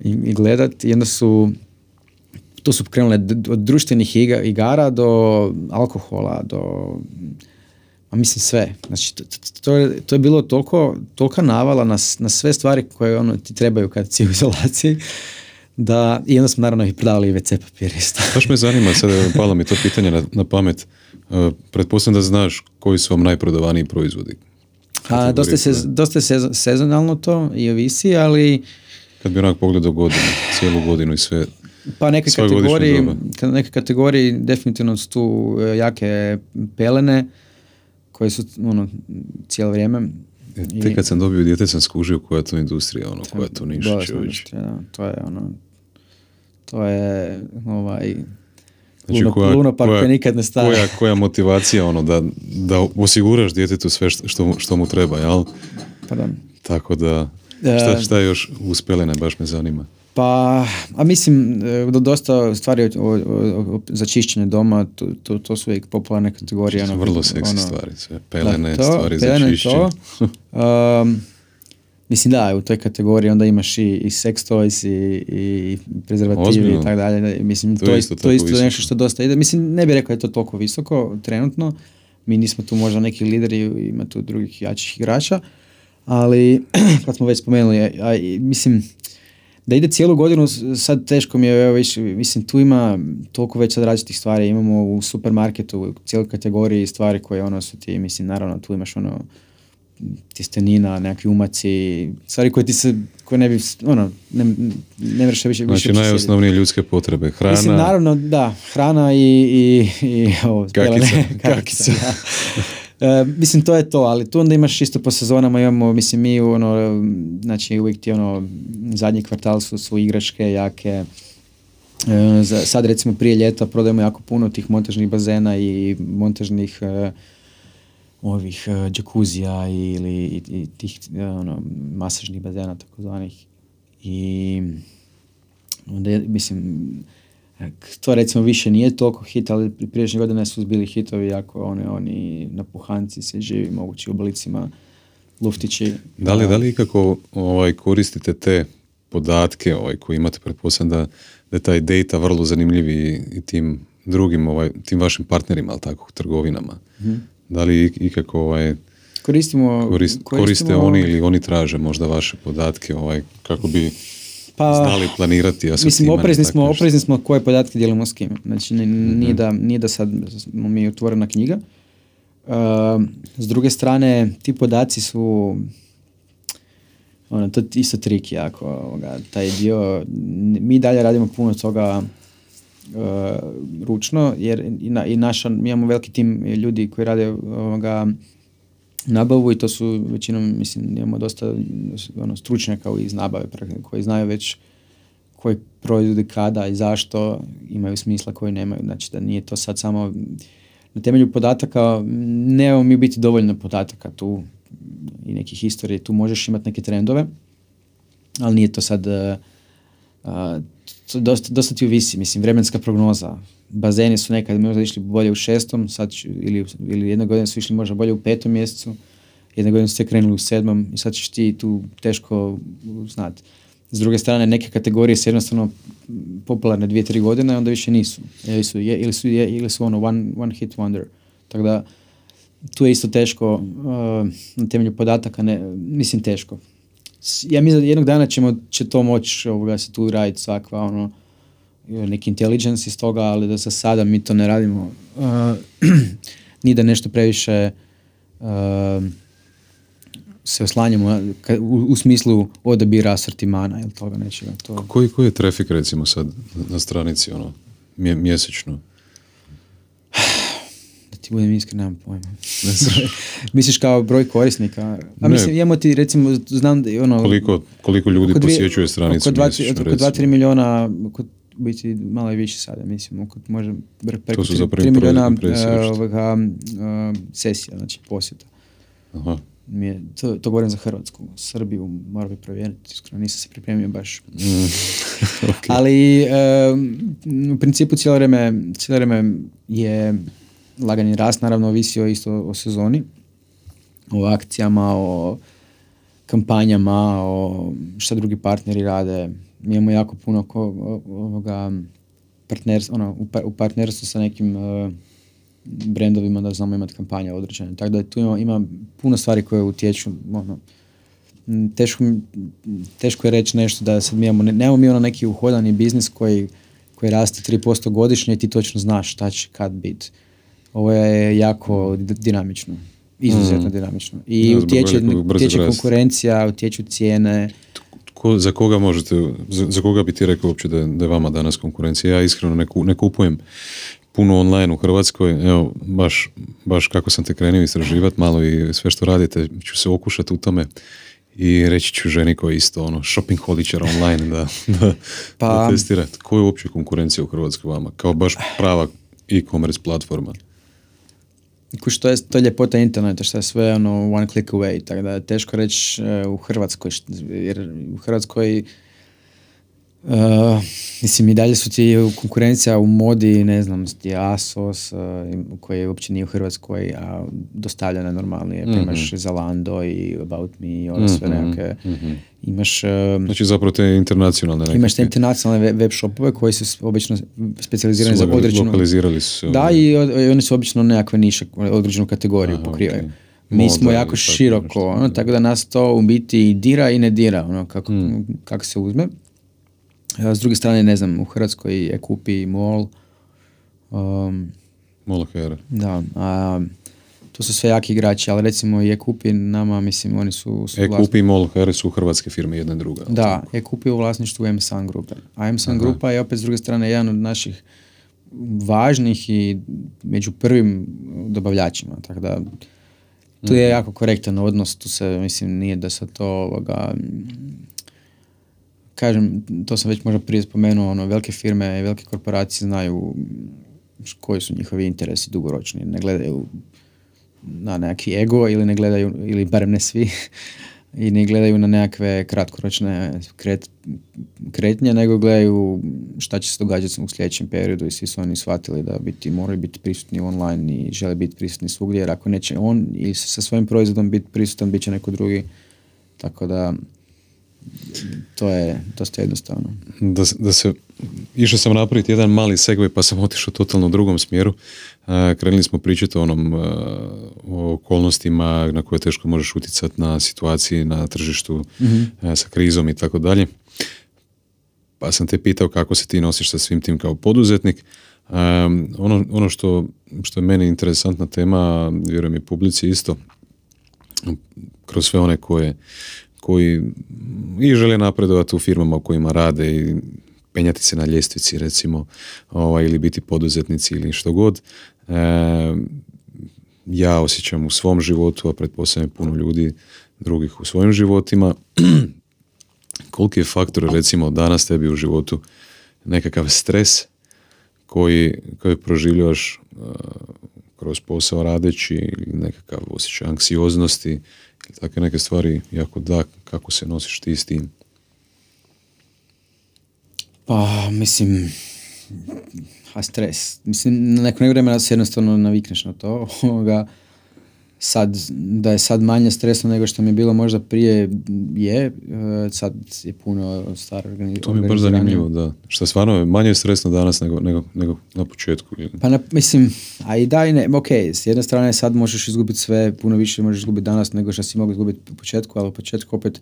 i, i gledat i onda su to su krenule od društvenih igara do alkohola, do a mislim sve. Znači, to, to, je, to je bilo toliko, tolika navala na, na sve stvari koje ono, ti trebaju kad si u izolaciji da, i onda smo naravno i prodavali WC papir isto. Baš me zanima, sad palo mi to pitanje na, na pamet. Uh, pretpostavljam da znaš koji su vam najprodavaniji proizvodi. A, dosta, se, dosta je sezonalno to i ovisi, ali... Kad bi onak pogledao godinu, cijelu godinu i sve, Pa neke kategorije, neke kategorije definitivno su tu e, jake pelene koje su ono cijelo vrijeme. E, I- Tek kad sam dobio dijete sam skužio koja je to industrija, ono, koja je to industrija, da. To je ono, to je ovaj, Znači, luno, koja- lunopark koja- koji nikad ne staje. Koja, koja motivacija ono da, da osiguraš djetetu sve što, što, mu- treba, jel? Pardon. Tako da, šta, E, šta je još uz pelene, baš me zanima. Pa, a mislim, e, do- dosta stvari o, o, o- za čišćenje doma, to, to, to su uvijek popularne kategorije. ono, Vrlo seksi ono, stvari, sve. Pelene, da, to, stvari za pelene, čišćenje. to. Um, mislim da, u toj kategoriji onda imaš i, i sex toys i, i prezervativi Ozbiljno? i tako dalje. da, Mislim, To to, isto to isto visoko. nešto što dosta ide. Mislim, ne bih rekao da je to toliko visoko trenutno. Mi nismo tu možda neki lideri, ima tu drugih jačih igrača. Ali, kad smo već spomenuli, a, a, mislim, da ide cijelu godinu, sad teško mi je, evo više, mislim, tu ima toliko već sad različitih stvari, imamo u supermarketu u cijeloj kategoriji stvari koje ono su ti, mislim, naravno tu imaš ono tjestenina, nekakvi umaci, stvari koje ti se, koje ne bi, ono, ne, ne više, više Znači, uopće najosnovnije ljudske potrebe. Hrana, Mislim, naravno, da, hrana i, i, i ovo, Kakica, pelene, kakica. da. E, mislim, to je to, ali tu onda imaš isto po sezonama, imamo, mislim, mi, ono, znači, uvijek ti, ono, zadnji kvartal su, su igračke, jake, E, za, sad recimo prije ljeta prodajemo jako puno tih montažnih bazena i montažnih e, ovih e, džakuzija ili i, i tih e, ono, masažnih bazena takozvanih i onda je, mislim to recimo više nije toliko hit, ali pri- prijašnje godine su bili hitovi jako oni, oni napuhanci se živi mogući u oblicima luftići. Da li, da li ikako ovaj, koristite te podatke ovaj, koje imate, pretpostavljam da, da je taj data vrlo zanimljiv i, i tim drugim, ovaj, tim vašim partnerima, ali tako, trgovinama. Mhm. Da li ik- ikako ovaj, Koristimo, korist- koriste koristimo- oni ili oni traže možda vaše podatke ovaj, kako bi Pa, znali planirati Mislim, asortiman i oprezni smo, nešto? oprezni smo koje podatke dijelimo s kim. Znači, Mhm. nije, da, nije da sad smo mi otvorena knjiga. Uh, s druge strane, ti podaci su ono, to je isto trik jako, ovoga, taj dio, mi dalje radimo puno toga ručno, jer i, na, i naša, mi imamo veliki tim ljudi koji rade ovoga, nabavu i to su većinom, mislim, imamo dosta ono, stručnjaka iz nabave koji znaju već koji proizvodi kada i zašto imaju smisla, koji nemaju. Znači da nije to sad samo na temelju podataka, nemamo mi biti dovoljno podataka tu i nekih historije, tu možeš imati neke trendove, ali nije to sad to dosta, dosta ti ovisi, mislim, vremenska prognoza. Bazeni su nekad možda išli bolje u šestom, sad ili, ili jedne godine su išli možda bolje u petom mjesecu, jedne godine su se krenuli u sedmom i sad ćeš ti tu teško znati. S druge strane, neke kategorije su jednostavno popularne dvije, tri godine, onda više nisu. Ili su, je- ili su, je- ili su ono one, one hit wonder. Tako da, tu je isto teško uh, na temelju podataka, ne, mislim teško. Ja mislim da jednog dana ćemo, će to moći ovoga, se tu raditi svakva ono, neki intelligence iz toga, ali da za sada mi to ne radimo. Uh, ni da nešto previše uh, se oslanjamo u, u smislu odabira asortimana ili toga nečega. To, Koji, koji je trafik recimo sad na stranici ono, mje- mjesečno? Ti budem iskren, nemam pojma. Misliš kao broj korisnika? A mislim, imamo ti recimo, znam da je ono... Koliko, koliko ljudi dvije- posjećuje stranicu oko dva, mjesečno, oko recimo? 2-3 miliona, oko, biti malo i više sada, mislim, oko, može pre- preko To su 3, zapravo 3 miliona ovoga, eh, sesija, znači posjeta. Aha. Mi je, to, to govorim za Hrvatsku, Srbiju moram bi provjeriti, iskreno nisam se pripremio baš. Mm. Ok. Ali em, u principu cijelo vrijeme, cijelo vrijeme je lagani rast, naravno ovisio isto o sezoni, o akcijama, o kampanjama, o šta drugi partneri rade. Mi imamo jako puno ko, ovoga partners, ono, u, pa- u partnerstvu sa nekim eh, brendovima da znamo imati kampanje određene. Tako da tu ima, ima puno stvari koje utječu ono, teško, teško je reći nešto da sad mi imamo, ne- nemamo mi ono neki uhodani biznis koji, koji raste 3% godišnje i ti točno znaš šta će kad biti. Ovo je jako dinamično. Izuzetno mm. dinamično. I ja, utječe, utječe konkurencija, utječu cijene. Tko, za koga možete, za, za, koga bi ti rekao uopće da, da je vama danas konkurencija? Ja iskreno ne, ne kupujem puno online u Hrvatskoj, evo, baš, baš kako sam te krenio istraživati malo i sve što radite, ću se okušati u tome i reći ću ženi koji je isto ono, shopping holičar online da, da, pa, da testira. Koja je uopće konkurencija u Hrvatskoj vama? Kao baš prava e-commerce platforma kuš, to je, to je ljepota interneta, što je sve ono one click away, tako da je teško reći uh, u Hrvatskoj, jer u Hrvatskoj Uh, mislim i dalje su ti konkurencija u modi, ne znam, ti Asos uh, koji uopće nije u Hrvatskoj, a dostavljena normalnije, mm-hmm. imaš Zalando i About Me i ove sve mm-hmm. Mm-hmm. Imaš... Uh, znači zapravo te internacionalne nekakve. Imaš te internacionalne web shopove koji su obično specijalizirani za određenu... Lokalizirali su... Da, i, od, i oni su obično nekakve niše, određenu kategoriju Aha, pokrivaju. Okay. Moda, mi smo jako široko, ono, tako da nas to u biti dira i ne dira, ono, kako, mm. kako se uzme. S druge strane, ne znam, u Hrvatskoj je kupi MOL. Um, MOL Hera. Da, a, to su sve jaki igrači, ali recimo je kupi nama, mislim, oni su... su e-kupi i MOL Hera su hrvatske firme jedna druga. Da, je kupi u vlasništvu MSAN grupe. A MSAN grupa je opet s druge strane jedan od naših važnih i među prvim dobavljačima, tako da tu je mhm. jako korektan odnos, tu se, mislim, nije da se to ovoga, kažem, to sam već možda prije spomenuo, ono, velike firme i velike korporacije znaju koji su njihovi interesi dugoročni. Ne gledaju na neki ego ili ne gledaju, ili barem ne svi, i ne gledaju na nekakve kratkoročne kret, kretnje, nego gledaju šta će se događati u sljedećem periodu i svi su oni shvatili da biti, moraju biti prisutni online i žele biti prisutni svugdje, jer ako neće on i sa svojim proizvodom biti prisutan, bit će neko drugi. Tako da, to je dosta jednostavno. Da, da se, išao sam napraviti jedan mali segve pa sam otišao totalno u drugom smjeru. Krenuli smo pričati o onom o okolnostima na koje teško možeš utjecati na situaciji na tržištu mm-hmm. sa krizom i tako dalje. Pa sam te pitao kako se ti nosiš sa svim tim kao poduzetnik. Um, ono, ono što, što je meni interesantna tema, vjerujem i publici isto, kroz sve one koje koji i žele napredovati u firmama u kojima rade i penjati se na ljestvici recimo ovaj, ili biti poduzetnici ili što god. E, ja osjećam u svom životu, a pretpostavljam puno ljudi drugih u svojim životima, koliki je faktor recimo danas tebi u životu nekakav stres koji, koji proživljavaš uh, kroz posao radeći ili nekakav osjećaj anksioznosti takve neke stvari, jako da, kako se nosiš ti s tim? Pa, mislim, a stres. Mislim, na neko vremena se jednostavno navikneš na to. sad, da je sad manje stresno nego što mi je bilo možda prije je, e, sad je puno stvar organizirano. To mi je baš zanimljivo, da. Što je stvarno manje stresno danas nego, nego, nego na početku. Pa na, mislim, a i da i ne, ok, s jedne strane sad možeš izgubiti sve, puno više možeš izgubiti danas nego što si mogao izgubiti u početku, ali u početku opet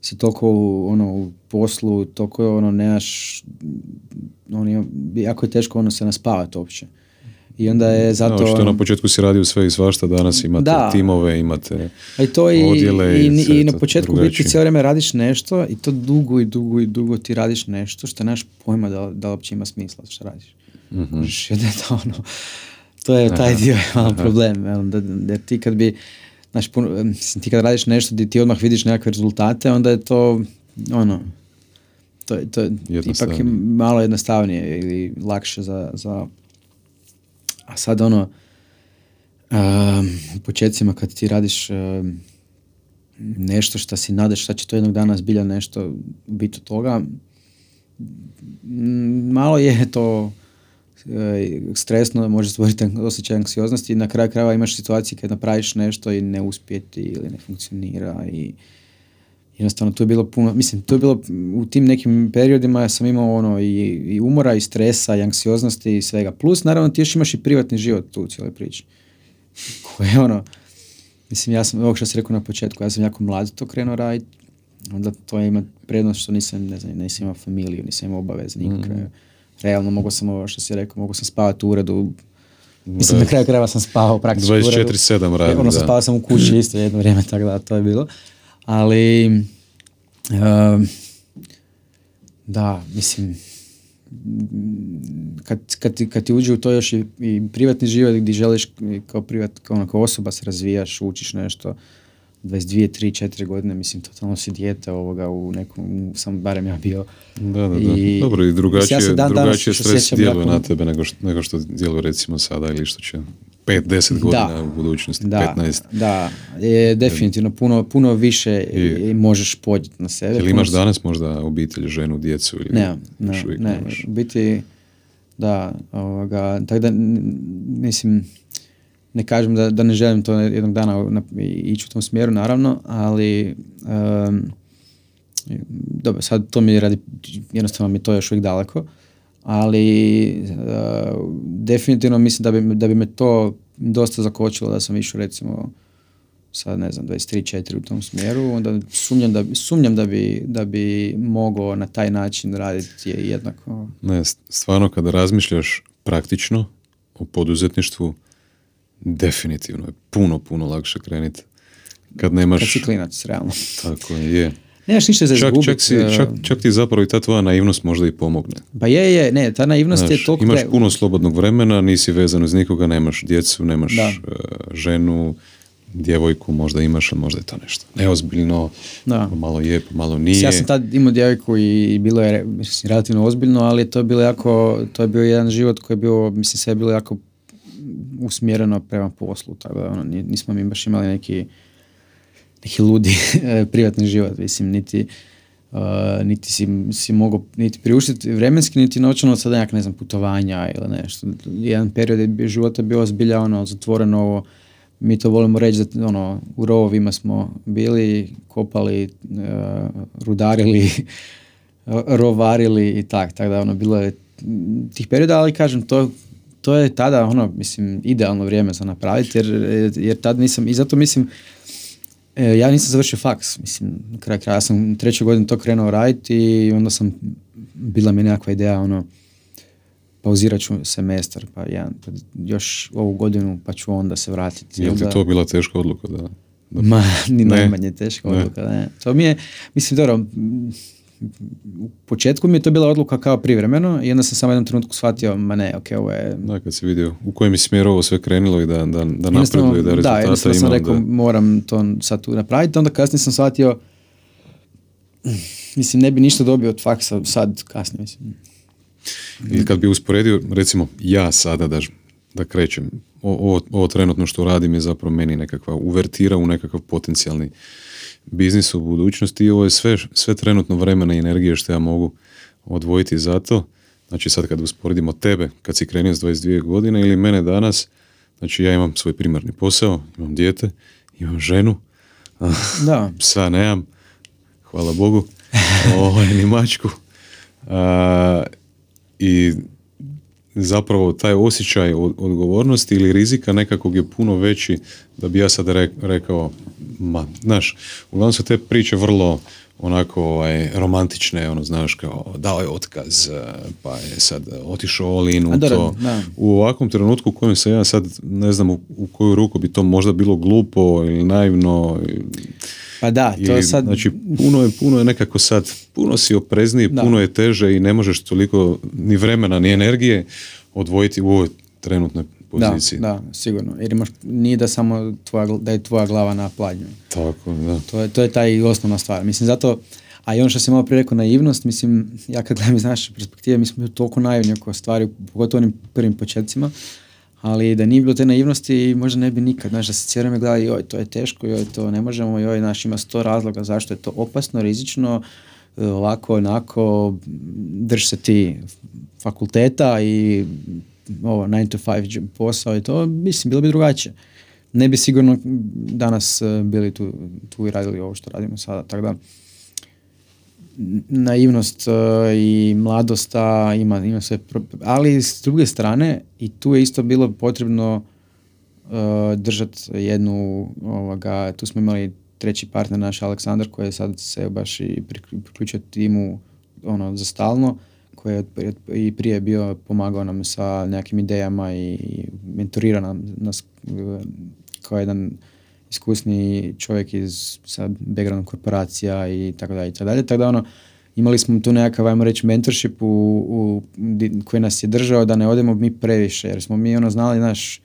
si toliko u, ono, u poslu, toliko ono, nemaš, ono, jako je teško ono se naspavati uopće. I onda je mhm. zato... Da, što na početku si radio sve i svašta, danas imate da. timove, imate I to i, odjele. I, i, i na početku biti cijelo vrijeme radiš nešto i to dugo i dugo i dugo ti radiš nešto što nemaš pojma da, da uopće ima smisla što radiš. Mm-hmm. da ono, to je taj dio je malo problem. Da, da, ti kad bi, znaš, puno, ti kad radiš nešto gdje ti odmah vidiš nekakve rezultate, onda je to ono, to, to je ipak malo jednostavnije ili lakše za, za a sad ono, um, u početcima kad ti radiš ehm, nešto što si nadeš, šta će to jednog dana zbilja nešto biti od toga, mm, malo je to e, stresno, može stvoriti osjećaj anksioznosti i na kraju krajeva imaš situacije kad napraviš nešto i ne uspjeti ili ne funkcionira i jednostavno tu je bilo puno, mislim tu je bilo u tim nekim periodima ja sam imao ono i, i umora i stresa i anksioznosti i svega. Plus naravno ti još imaš i privatni život tu u cijeloj priči. Koje ono, mislim ja sam, ovo što si rekao na početku, ja sam jako mlad to krenuo raditi, onda to ima prednost što nisam, ne znam, nisam imao familiju, nisam imao obaveze nikakve. Mm. Realno mogu sam ovo što si rekao, mogu sam spavati u uredu, Mislim, na kraju krajeva sam spavao praktično 24-7 radim, Ono, spavao sam u kući isto jedno vrijeme, tako da to je bilo ali uh, da, mislim kad, kad, kad ti uđe u to još i, i privatni život gdje želiš kao privat, kao, onako osoba se razvijaš, učiš nešto 22, 3, 4 godine, mislim, totalno si dijete ovoga u nekom, sam barem ja bio. Da, da, da. I, Dobro, i drugačije, ja dan, drugačije stres djeluje na tebe nego što, nego što djeluje recimo sada ili što će 5-10 godina u budućnosti, da, 15. Da, je definitivno puno, puno više I- možeš podnijeti na sebe. Puno imaš danas možda obitelj, ženu, djecu ili Ne, ne, ne, biti, da, ovoga, tako da, mislim, ne kažem da, da ne želim to jednog dana na, ići u tom smjeru, naravno, ali em, dobro, sad to mi je radi, jednostavno mi je to još uvijek daleko, ali e, definitivno mislim da bi, da bi me to dosta zakočilo da sam išao recimo sad ne znam 23 4 u tom smjeru onda sumnjam da sumnjam da bi da bi mogao na taj način raditi je jednako Ne, stvarno kada razmišljaš praktično o poduzetništvu, definitivno je puno, puno lakše krenuti. Kad nemaš... kad si klinac realno Tako je. Nemaš ništa za Čak, izgubit, čak, si, e, čak, čak ti zapravo i ta tvoja naivnost možda i pomogne. pa je je ne ta naivnost Znaš, je toliko imaš puno slobodnog vremena, nisi vezan uz nikoga, nemaš djecu, nemaš Da. e, ženu, djevojku, možda imaš, ali možda je to nešto neozbiljno, Da. malo je, malo nije. Ja sam tad imao djevojku i bilo je mislim, relativno ozbiljno, ali to je bilo jako, to je bio jedan život koji je bio, mislim, sve je bilo jako usmjereno prema poslu, tako da ono, ni- nismo mi baš imali neki, neki ludi privatni život, mislim, niti, uh, niti si, si mogao niti priuštiti vremenski, niti novčano sada nekak, ne znam, putovanja ili nešto. Jedan period je života bio zbilja ono, zatvoreno ovo, mi to volimo reći da ono, u rovovima smo bili, kopali, e, rudarili, rovarili i tak, tako da ono bilo je tih perioda, ali kažem to to je tada ono mislim idealno vrijeme za napraviti jer, jer tad nisam i zato mislim e, ja nisam završio faks, mislim na kraju kraja ja sam u trećoj godini to krenuo raditi i onda sam bila mi nekakva ideja ono pauzirat ću semestar pa jedan, pa još ovu godinu pa ću onda se vratiti. Je li ti Onda- to bila teška odluka? Da, da Ma, ni Ne. najmanje teška Ne. odluka, ne. To mi je, mislim, dobro, u početku mi je to bila odluka kao privremeno i onda sam samo u jednom trenutku shvatio, ma ne, ok, ovo je... Da, kad si vidio u kojem je smjeru ovo sve krenulo i da, da, da napreduje, da da, rezultata jednostavno ima. sam da- rekao, moram to sad tu napraviti, onda kasnije sam shvatio, mislim, ne bi ništa dobio od faksa sad, kasnije, mislim. I kad bi usporedio, recimo, ja sada da, da krećem, o- ovo, ovo trenutno što radim je zapravo meni nekakva uvertira u nekakav potencijalni biznis u budućnosti i ovo je sve, sve trenutno vremena i energije što ja mogu odvojiti za to. Znači sad kad usporedimo tebe, kad si krenio s 22 godine ili mene danas, znači ja imam svoj primarni posao, imam dijete, imam ženu, Da, psa nemam, hvala Bogu, ovaj, ni mačku. A, I zapravo taj osjećaj od- odgovornosti ili rizika nekakvog je puno veći da bi ja sad re- rekao, ma, znaš, uglavnom su te priče vrlo onako ovaj, romantične, ono, znaš, kao dao je otkaz, eh, pa je sad otišao all in u to. da. U ovakvom trenutku u kojem se ja sad, ne znam u, u koju ruku bi to možda bilo glupo ili naivno, pa da, to je sad... Znači, puno je, puno je nekako sad, puno si oprezniji, Da. puno je teže i ne možeš toliko ni vremena, ni energije odvojiti u ovoj trenutnoj da, poziciji. da, sigurno. Jer imaš, nije da samo tvoja, da je tvoja glava na pladnju. Tako, da. To je, to je taj osnovna stvar. Mislim, zato, a i ono što sam malo prije rekao, naivnost, mislim, ja kad gledam iz naše perspektive, mi smo toliko naivni oko stvari, pogotovo onim prvim početcima, ali da nije bilo te naivnosti, možda ne bi nikad, znaš, da se cijelo vrijeme gleda, joj, to je teško, joj, to ne možemo, joj, znaš, ima sto razloga zašto je to opasno, rizično, e, ovako, onako, drž se ti fakulteta i ovo, 9 to 5 posao i to, mislim, bilo bi drugačije. Ne bi sigurno danas e, bili tu, tu i radili ovo što radimo sada, tako da naivnost e, i mladost ima, ima sve, ali s druge strane i tu je isto bilo potrebno e, držati jednu, ovoga, tu smo imali treći partner naš Aleksandar koji je sad se baš i prikl- priključio timu ono, za stalno, koji je i prije bio pomagao nam sa nekim idejama i mentorira nam nas e, kao jedan iskusni čovjek iz sa background korporacija i tako dalje i tako dalje. Tako da ono, imali smo tu nekakav, ajmo reći, mentorship u, u, koji nas je držao da ne odemo mi previše, jer smo mi ono znali, naš,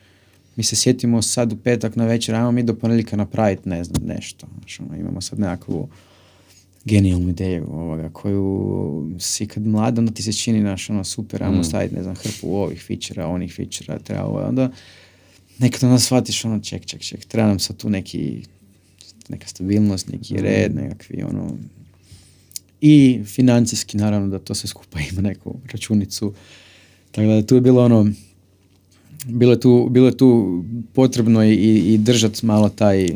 mi se sjetimo sad u petak na večer, ajmo mi do ponedjeljka napraviti, ne znam, nešto. Znaš, ono, imamo sad nekakvu genijalnu ideju ovoga, koju si kad mlad, onda ti se čini naš, ono, super, ajmo mm. staviti, ne znam, hrpu ovih fičera, onih fičera, treba ovo, onda nekad onda shvatiš, ono, ček, ček, ček, treba nam sad tu neki, neka stabilnost, neki mm. red, nekakvi, ono, i financijski, naravno, da to sve skupa ima neku računicu. Tako da tu je bilo ono, bilo je tu, bilo je tu potrebno i, i držati malo taj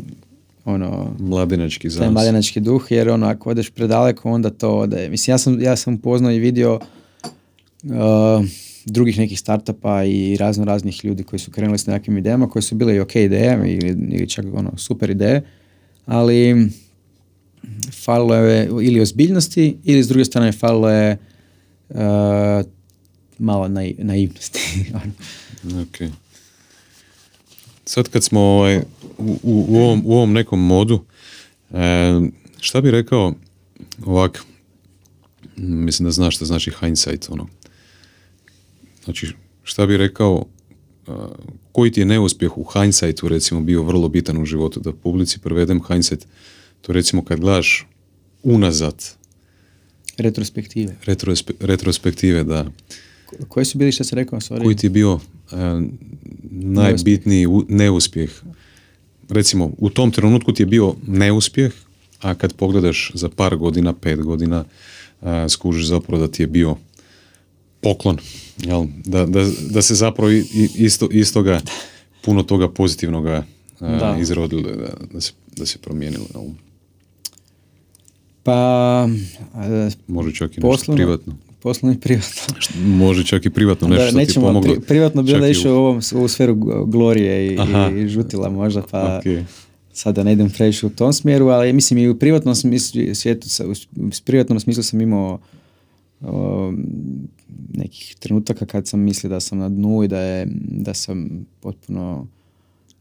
ono mladinački taj mladinački duh jer ono ako odeš predaleko onda to ode. Mislim ja sam ja sam upoznao i vidio uh, drugih nekih startupa i razno raznih ljudi koji su krenuli s nekakvim idejama koje su bile i ok ideje ili, ili čak ono super ideje, ali falilo je ili ozbiljnosti ili s druge strane falilo je uh, malo naivnosti. ok. Sad kad smo ovaj, u, u, ovom, u ovom nekom modu, e, šta bi rekao ovak, mislim da znaš što znači hindsight, ono. Znači, šta bi rekao, koji ti je neuspjeh u hindsightu recimo bio vrlo bitan u životu, da publici prevedem hindsight, to recimo kad gledaš unazad. Retrospektive. retrospektive, da. Koji su bili što se rekao? Sorry. Koji ti je bio e, najbitniji neuspjeh? Recimo, u tom trenutku ti je bio neuspjeh, a kad pogledaš za par godina, pet godina, e, skužiš zapravo da ti je bio poklon. Jel? Da, da, da se zapravo isto, istoga puno toga pozitivnoga e, izrodilo, da, da, se, da se promijenilo. Jel? Pa... Može čak i nešto privatno. Poslovno i privatno. Može čak i privatno nešto da, nećemo, ti pomoglo. Pri, privatno bi onda išao u, ovom, u sferu glorije i, i, žutila možda, pa okay. sada ne idem previše u tom smjeru, ali mislim i u privatnom smislu, svijetu, u privatnom smislu sam imao nekih trenutaka kad sam mislio da sam na dnu i da, je, da sam potpuno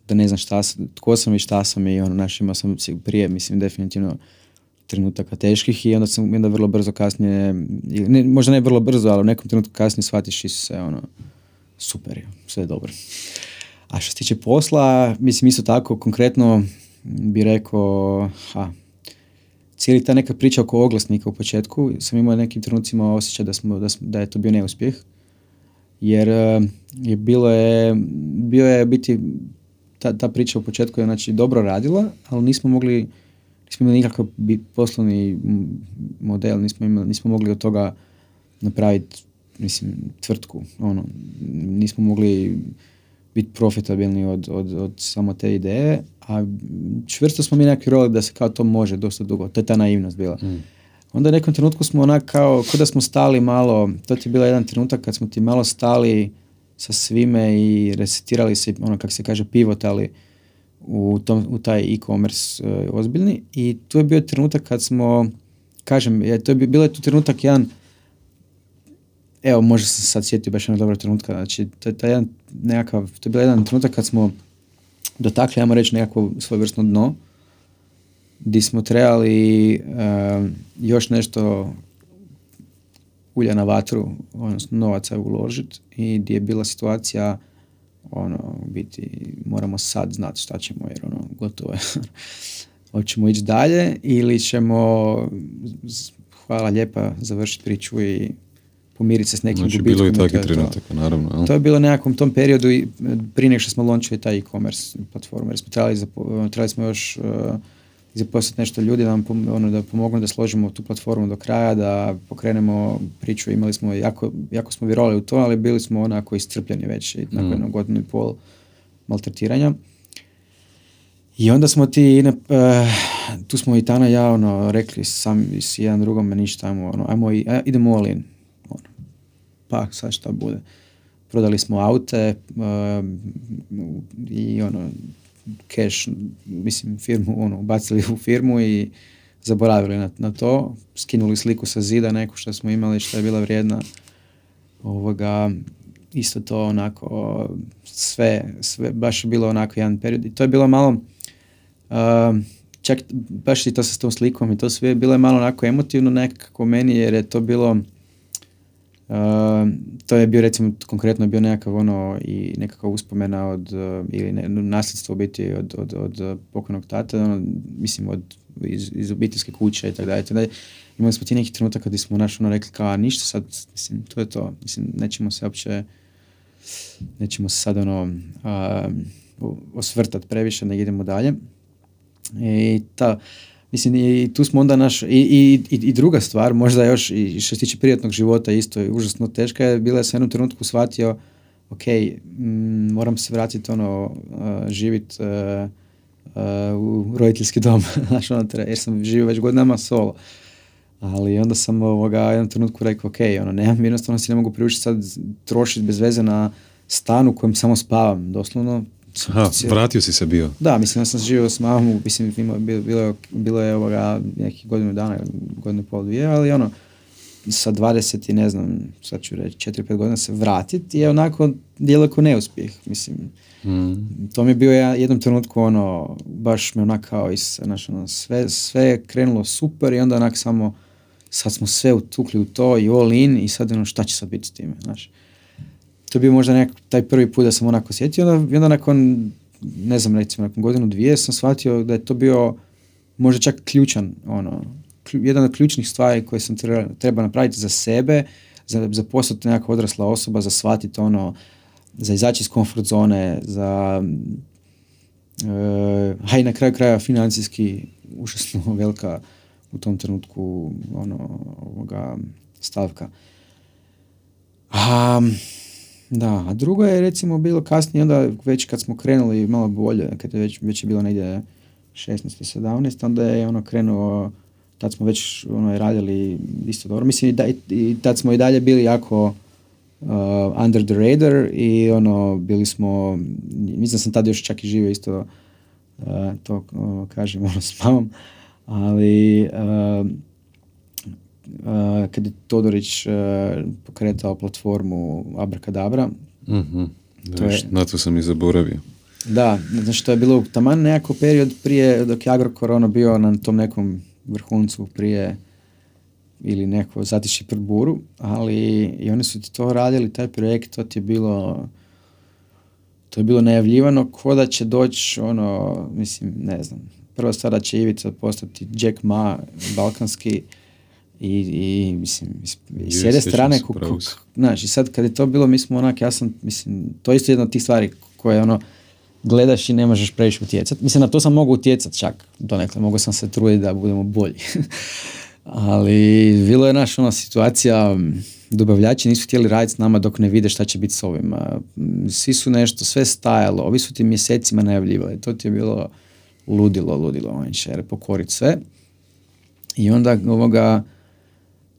da ne znam šta, tko sam i šta sam i ono, naš imao sam prije, mislim, definitivno trenutaka teških i onda sam onda vrlo brzo kasnije, ne, možda ne vrlo brzo, ali u nekom trenutku kasnije shvatiš i se ono, super, sve je dobro. A što se tiče posla, mislim isto tako konkretno bi rekao, ha, cijeli ta neka priča oko oglasnika u početku, sam imao nekim trenucima osjećaj da, smo, da, da je to bio neuspjeh, jer eh, je bilo je, bio je biti, ta, ta priča u početku je znači dobro radila, ali nismo mogli nismo imali nikakav poslovni model, nismo, imali, nismo mogli od toga napraviti mislim, tvrtku. Ono, nismo mogli biti profitabilni od, od, od samo te ideje, a čvrsto smo mi neki roli da se kao to može dosta dugo. To je ta naivnost bila. Mm. Onda u nekom trenutku smo onak kao, kao da smo stali malo, to ti je bila jedan trenutak kad smo ti malo stali sa svime i resetirali se, ono kako se kaže, pivotali u, tom, u taj e-commerce uh, ozbiljni i tu je bio trenutak kad smo, kažem, je, to je bilo je tu trenutak jedan, evo možda sam sad sjetio baš jednog dobrog trenutka, znači to je taj jedan nekakav, to je bio jedan trenutak kad smo dotakli, ajmo reći, nekakvo svojevrsno dno, gdje smo trebali uh, još nešto ulja na vatru, odnosno novaca uložiti i gdje je bila situacija ono, biti, moramo sad znati šta ćemo jer ono, gotovo je. Hoćemo ići dalje ili ćemo, hvala lijepa, završiti priču i pomiriti se s nekim znači, bilo i takvih trenutaka, naravno. Jel? To je bilo nekakvom tom periodu i prije nego što smo launchili taj e-commerce platformu, jer smo trebali, trebali smo još uh, zaposliti nešto ljudi da nam ono, da pomognu da složimo tu platformu do kraja, da pokrenemo priču. Imali smo, jako, jako smo vjerovali u to, ali bili smo onako iscrpljeni već i nakon mm. jednog godinu i pol maltretiranja. I onda smo ti, uh, tu smo i Tana ja ono, rekli sam s jedan drugom, ništa, ajmo, ono, ajmo i, idemo all in. Pa sad šta bude. Prodali smo aute uh, i ono, cash, mislim, firmu, ono, bacili u firmu i zaboravili na, na to, skinuli sliku sa zida neku što smo imali, što je bila vrijedna. Ovoga, isto to onako, sve, sve, baš je bilo onako jedan period. I to je bilo malo, uh, čak baš i to sa tom slikom i to sve bilo je malo onako emotivno nekako meni jer je to bilo Uh, to je bio recimo konkretno bio nekakav ono i nekakva uspomena od uh, ili ne, nasljedstvo biti od, od, od pokojnog tata, ono, mislim od iz, iz obiteljske kuće i tako dalje. Imali smo ti neki trenutak kad smo naš ono rekli kao ništa sad, mislim, to je to. Mislim, nećemo se uopće nećemo se sad ono uh, osvrtat previše, nego idemo dalje. I ta, Mislim, i tu smo onda naš, i, i, i druga stvar, možda još i što se tiče prijatnog života isto je užasno teška je, bila je sa jednom trenutku shvatio, ok, mm, moram se vratiti ono, uh, živit uh, uh, u roditeljski dom, znaš, ono, jer sam živio već godinama solo. Ali onda sam ovoga, jednom trenutku rekao, ok, ono, nemam, jednostavno si ne mogu priučiti sad trošiti bez veze na stan u kojem samo spavam, doslovno Aha, vratio si se bio. Da, mislim, ja sam živio s mamom, mislim, bilo, bilo, bilo je ovoga neki godinu dana, godinu pol dvije, ali ono, sa 20 i ne znam, sad ću reći, 4-5 godina se vratiti je onako djelako neuspjeh, mislim. Mm. To mi je bio ja jednom trenutku ono, baš me onak kao is, znaš, ono, sve, sve je krenulo super i onda onak samo, sad smo sve utukli u to i all in i sad ono, šta će sad biti s time, znaš to je bio možda nek, taj prvi put da sam onako sjetio, onda, onda nakon, ne znam, recimo nakon godinu dvije sam shvatio da je to bio možda čak ključan, ono, jedan od ključnih stvari koje sam treba, treba napraviti za sebe, za, za postati nekakva odrasla osoba, za shvatiti ono, za izaći iz komfort zone, za uh, a i na kraju kraja financijski užasno velika u tom trenutku ono, ovoga stavka. Um, da, a drugo je recimo bilo kasnije, onda već kad smo krenuli malo bolje, kad je već, već je bilo negdje 16. 17. onda je ono krenuo, tad smo već ono, radili isto dobro. Mislim, i, da, i tad smo i dalje bili jako uh, under the radar i ono, bili smo, mislim sam tad još čak i živio isto, uh, to uh, kažem ono s mamom, ali uh, kad je Todorić uh, pokretao platformu Abracadabra. Mm-hmm. To je, na to sam i zaboravio. Da, znači to je bilo taman nekako period prije dok je Agrokor ono bio na tom nekom vrhuncu prije ili neko zatiši pred buru, ali i oni su ti to radili, taj projekt, to ti je bilo to je bilo najavljivano ko da će doći ono, mislim, ne znam, prva stvar da će Ivica postati Jack Ma, balkanski, i, i mislim, i s jedne strane, znaš, i sad kad je to bilo, mi smo onak, ja sam, mislim, to je isto jedna od tih stvari koje ono, gledaš i ne možeš previše utjecati. Mislim, na to sam mogu utjecati čak, donekle, mogu sam se truditi da budemo bolji. Ali bilo je naša ona situacija, dobavljači nisu htjeli raditi s nama dok ne vide šta će biti s ovim. Svi su nešto, sve stajalo, ovi su ti mjesecima najavljivali, to ti je bilo ludilo, ludilo, on će pokoriti sve. I onda ovoga,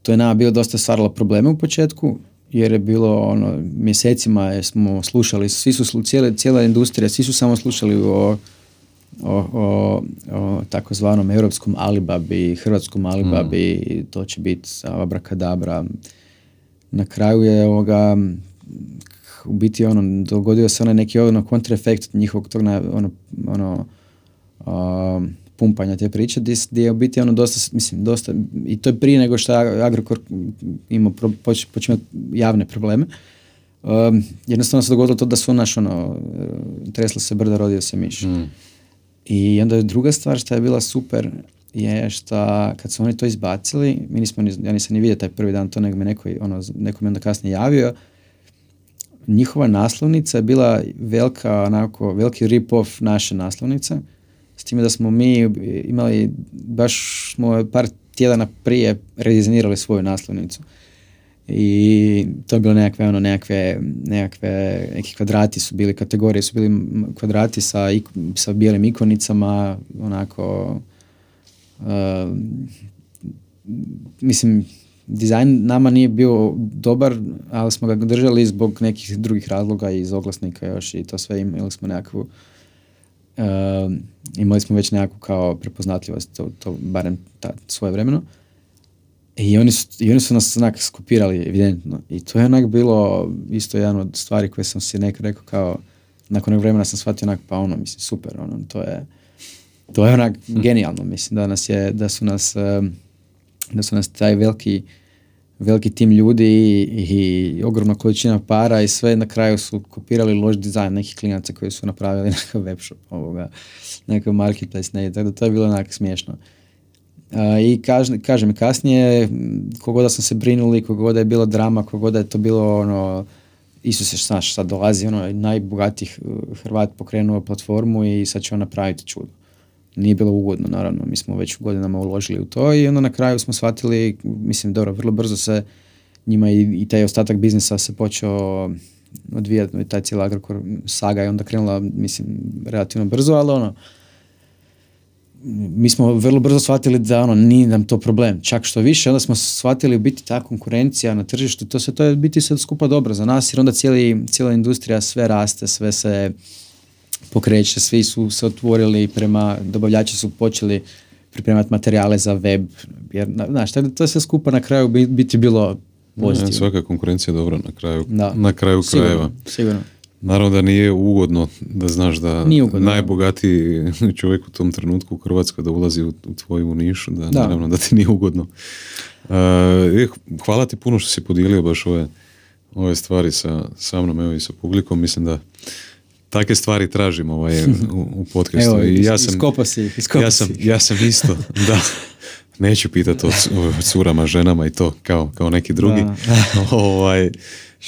to je nama bilo dosta stvaralo probleme u početku, jer je bilo ono, mjesecima smo slušali, svi su, cijela, cijela industrija, svi su samo slušali o, o, o, o takozvanom europskom Alibabi, hrvatskom Alibabi, mm. to će biti abrakadabra. Na kraju je ovoga, u biti ono, dogodio se onaj neki ono kontraefekt njihovog tog ono, ono pumpanja te priče gdje je u biti ono dosta, mislim, dosta, i to je prije nego što Agrokor imao, počeo javne probleme. Um, jednostavno se dogodilo to da su naš ono, tresla se brda, rodio se miš. Mm. I onda je druga stvar što je bila super je što kad su oni to izbacili, mi nismo, ja nisam ni vidio taj prvi dan to, nego me neko, ono, neko me onda kasnije javio, njihova naslovnica je bila velika, onako, veliki rip-off naše naslovnice s time da smo mi imali, baš smo par tjedana prije redizajnirali svoju naslovnicu. I to je bilo nekakve, ono, nekakve, nekakve, neki kvadrati su bili, kategorije su bili kvadrati sa, sa bijelim ikonicama, onako, uh, mislim, dizajn nama nije bio dobar, ali smo ga držali zbog nekih drugih razloga iz oglasnika još i to sve imali smo nekakvu imali smo već nekakvu kao prepoznatljivost, to, to barem ta, svoje vremeno. I oni, su, I oni su nas onak skopirali, evidentno. I to je onak bilo isto jedan od stvari koje sam si nekako rekao kao, nakon nekog vremena sam shvatio onak, pa ono, mislim, super, ono, to je, to je onak genijalno, mislim, da nas je, da su nas, eh, da su nas taj veliki, veliki tim ljudi i, i ogromna količina para i sve na kraju su kopirali loš dizajn nekih klinaca koji su napravili nekakav web shop, ovoga, nekakav marketplace, ne, tako da to je bilo onak smiješno. A, I kažem, kažem kasnije, kogoda sam se brinuli, kogoda je bilo drama, kogoda je to bilo ono, Isuse, znaš, sad dolazi ono najbogatijih Hrvat pokrenuo platformu i sad će on napraviti čudo. Nije bilo ugodno, naravno, mi smo već godinama uložili u to i onda na kraju smo shvatili, mislim, dobro, vrlo brzo se njima i, i taj ostatak biznisa se počeo odvijati, taj cijeli Agrokor saga je onda krenula, mislim, relativno brzo, ali ono, mi smo vrlo brzo shvatili da ono nije nam to problem. Čak što više, onda smo shvatili u biti ta konkurencija na tržištu, to se to je biti sad skupa dobro za nas jer onda cijeli, cijela industrija sve raste, sve se pokreće, svi su se otvorili prema, dobavljači su počeli pripremati materijale za web, jer, znaš, to je sve skupa na kraju biti bilo pozitivno. svaka konkurencija je dobra na kraju, na kraju krajeva. Sigurno. Naravno da nije ugodno da znaš da najbogatiji čovjek u tom trenutku u Hrvatskoj da ulazi u, u tvoju nišu, da, da, naravno da ti nije ugodno. Uh, hvala ti puno što si podijelio baš ove, ove stvari sa, sa mnom evo i sa publikom. Mislim da takve stvari tražimo ovaj, u, u podcastu. Evo, I ja sam, iskopa si, iskopa ja sam, ja sam isto, da. Neću pitati o, curama, ženama i to kao, kao neki drugi. ovaj,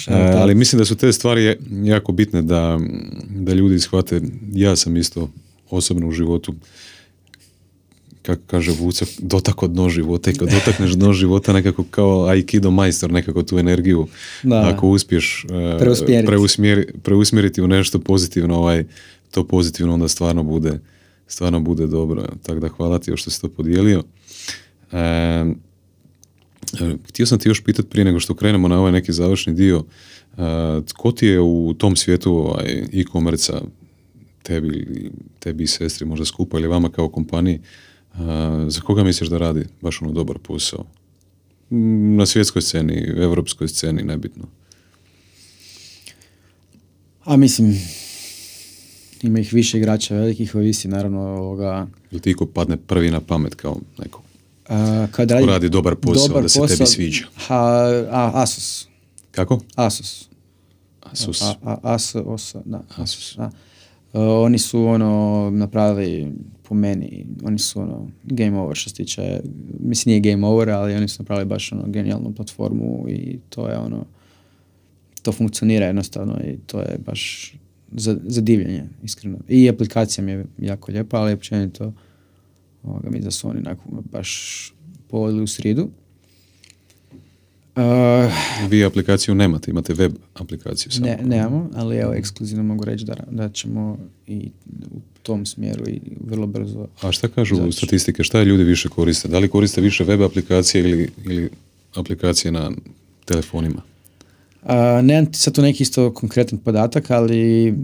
E, ali mislim da su te stvari jako bitne da, da ljudi shvate, ja sam isto osobno u životu kako kaže Vuca, dotako dno života i kad dotakneš dno života nekako kao aikido majstor nekako tu energiju da. ako uspiješ uh, preusmjeriti u nešto pozitivno ovaj, to pozitivno onda stvarno bude stvarno bude dobro. Tako da hvala ti što si to podijelio. E, E, htio sam ti još pitati prije nego što krenemo na ovaj neki završni dio, e, tko ti je u tom svijetu ovaj, e-commerce tebi, tebi i sestri možda skupa ili vama kao kompaniji, e, za koga misliš da radi baš ono dobar posao? Na svjetskoj sceni, evropskoj sceni, nebitno. A mislim, ima ih više igrača velikih, ovisi naravno ovoga... Ili ti ko padne prvi na pamet kao neko kad radi, radi dobar posao, dobar da se posao, tebi sviđa? Ha, a, Asus. Kako? Asus. Asus. A, a, Asus, da. Asus. Da. Uh, oni su ono napravili po meni, oni su ono game over što se tiče, mislim nije game over, ali oni su napravili baš ono genijalnu platformu i to je ono, to funkcionira jednostavno i to je baš za, za divljenje, iskreno. I aplikacija mi je jako lijepa, ali općenito Ovoga, mi da su oni baš povodili u sridu. Uh, Vi aplikaciju nemate, imate web aplikaciju samo. Ne, nemamo, ali evo ekskluzivno mogu reći da, da ćemo i u tom smjeru i vrlo brzo. A šta kažu zaći. statistike, šta je ljudi više koriste? Da li koriste više web aplikacije ili, ili aplikacije na telefonima? Uh, nemam sad tu neki isto konkretan podatak, ali uh,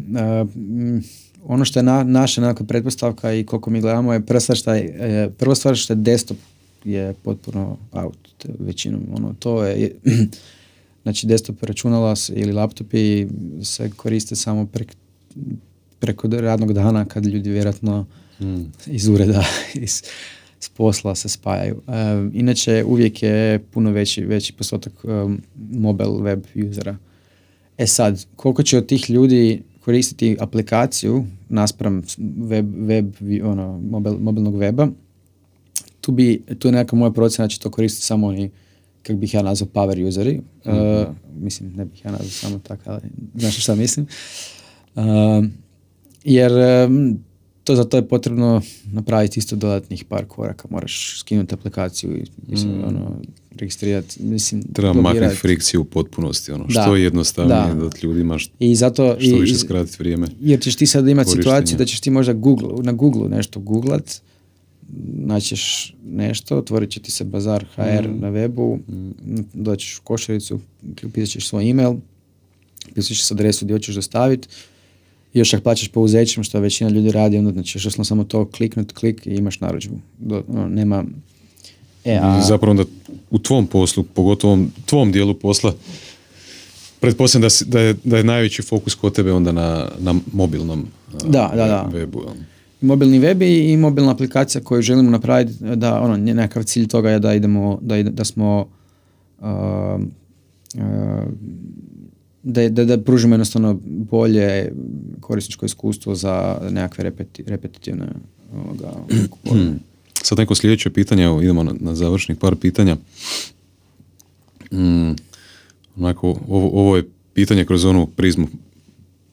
ono što je na, naša nekakva pretpostavka i koliko mi gledamo je prva stvar što je, prva stvar što je desktop je potpuno out većinom. Ono, to je, znači desktop računala ili laptopi se koriste samo prek, preko radnog dana kad ljudi vjerojatno mm. iz ureda, iz, s posla se spajaju. E, inače, uvijek je puno veći, veći postotak um, mobile web usera. E sad, koliko će od tih ljudi koristiti aplikaciju naspram web, web ono, mobil, mobilnog weba, tu, bi, tu je neka moja procjena da će to koristiti samo oni kako bih ja nazvao power useri. Uh, mislim, ne bih ja nazvao samo tako, ali znaš šta mislim. Uh, jer um, to za to je potrebno napraviti isto dodatnih par koraka. Moraš skinuti aplikaciju i mislim, mm. ono, registrirati. Mislim, Treba maknuti frikciju u potpunosti. Ono, da. Što je jednostavnije da, ljudima što, I zato, što više skratiti vrijeme. Jer ćeš ti sad imati situaciju da ćeš ti možda Google, na Google nešto googlat, naćeš nešto, otvorit će ti se bazar HR mm. na webu, mm. doćeš u košaricu, pisat ćeš svoj email, pisat ćeš adresu gdje hoćeš dostaviti, još ako plaćaš pouzećem, što većina ljudi radi, onda znači još samo to kliknut, klik i imaš narudžbu. Do, ono, nema... E, a... Zapravo onda u tvom poslu, pogotovo tvom dijelu posla, pretpostavljam da, da, je, da je najveći fokus kod tebe onda na, na mobilnom da, da, da. webu. Mobilni web i, mobilna aplikacija koju želimo napraviti da ono nekakav cilj toga je da idemo da, da smo uh, uh, da, da, da pružimo jednostavno bolje korisničko iskustvo za nekakve repeti, repetitivne ovoga, Sad neko sljedeće pitanje, evo idemo na, na završnih par pitanja. Mm, onako, ovo, ovo je pitanje kroz onu prizmu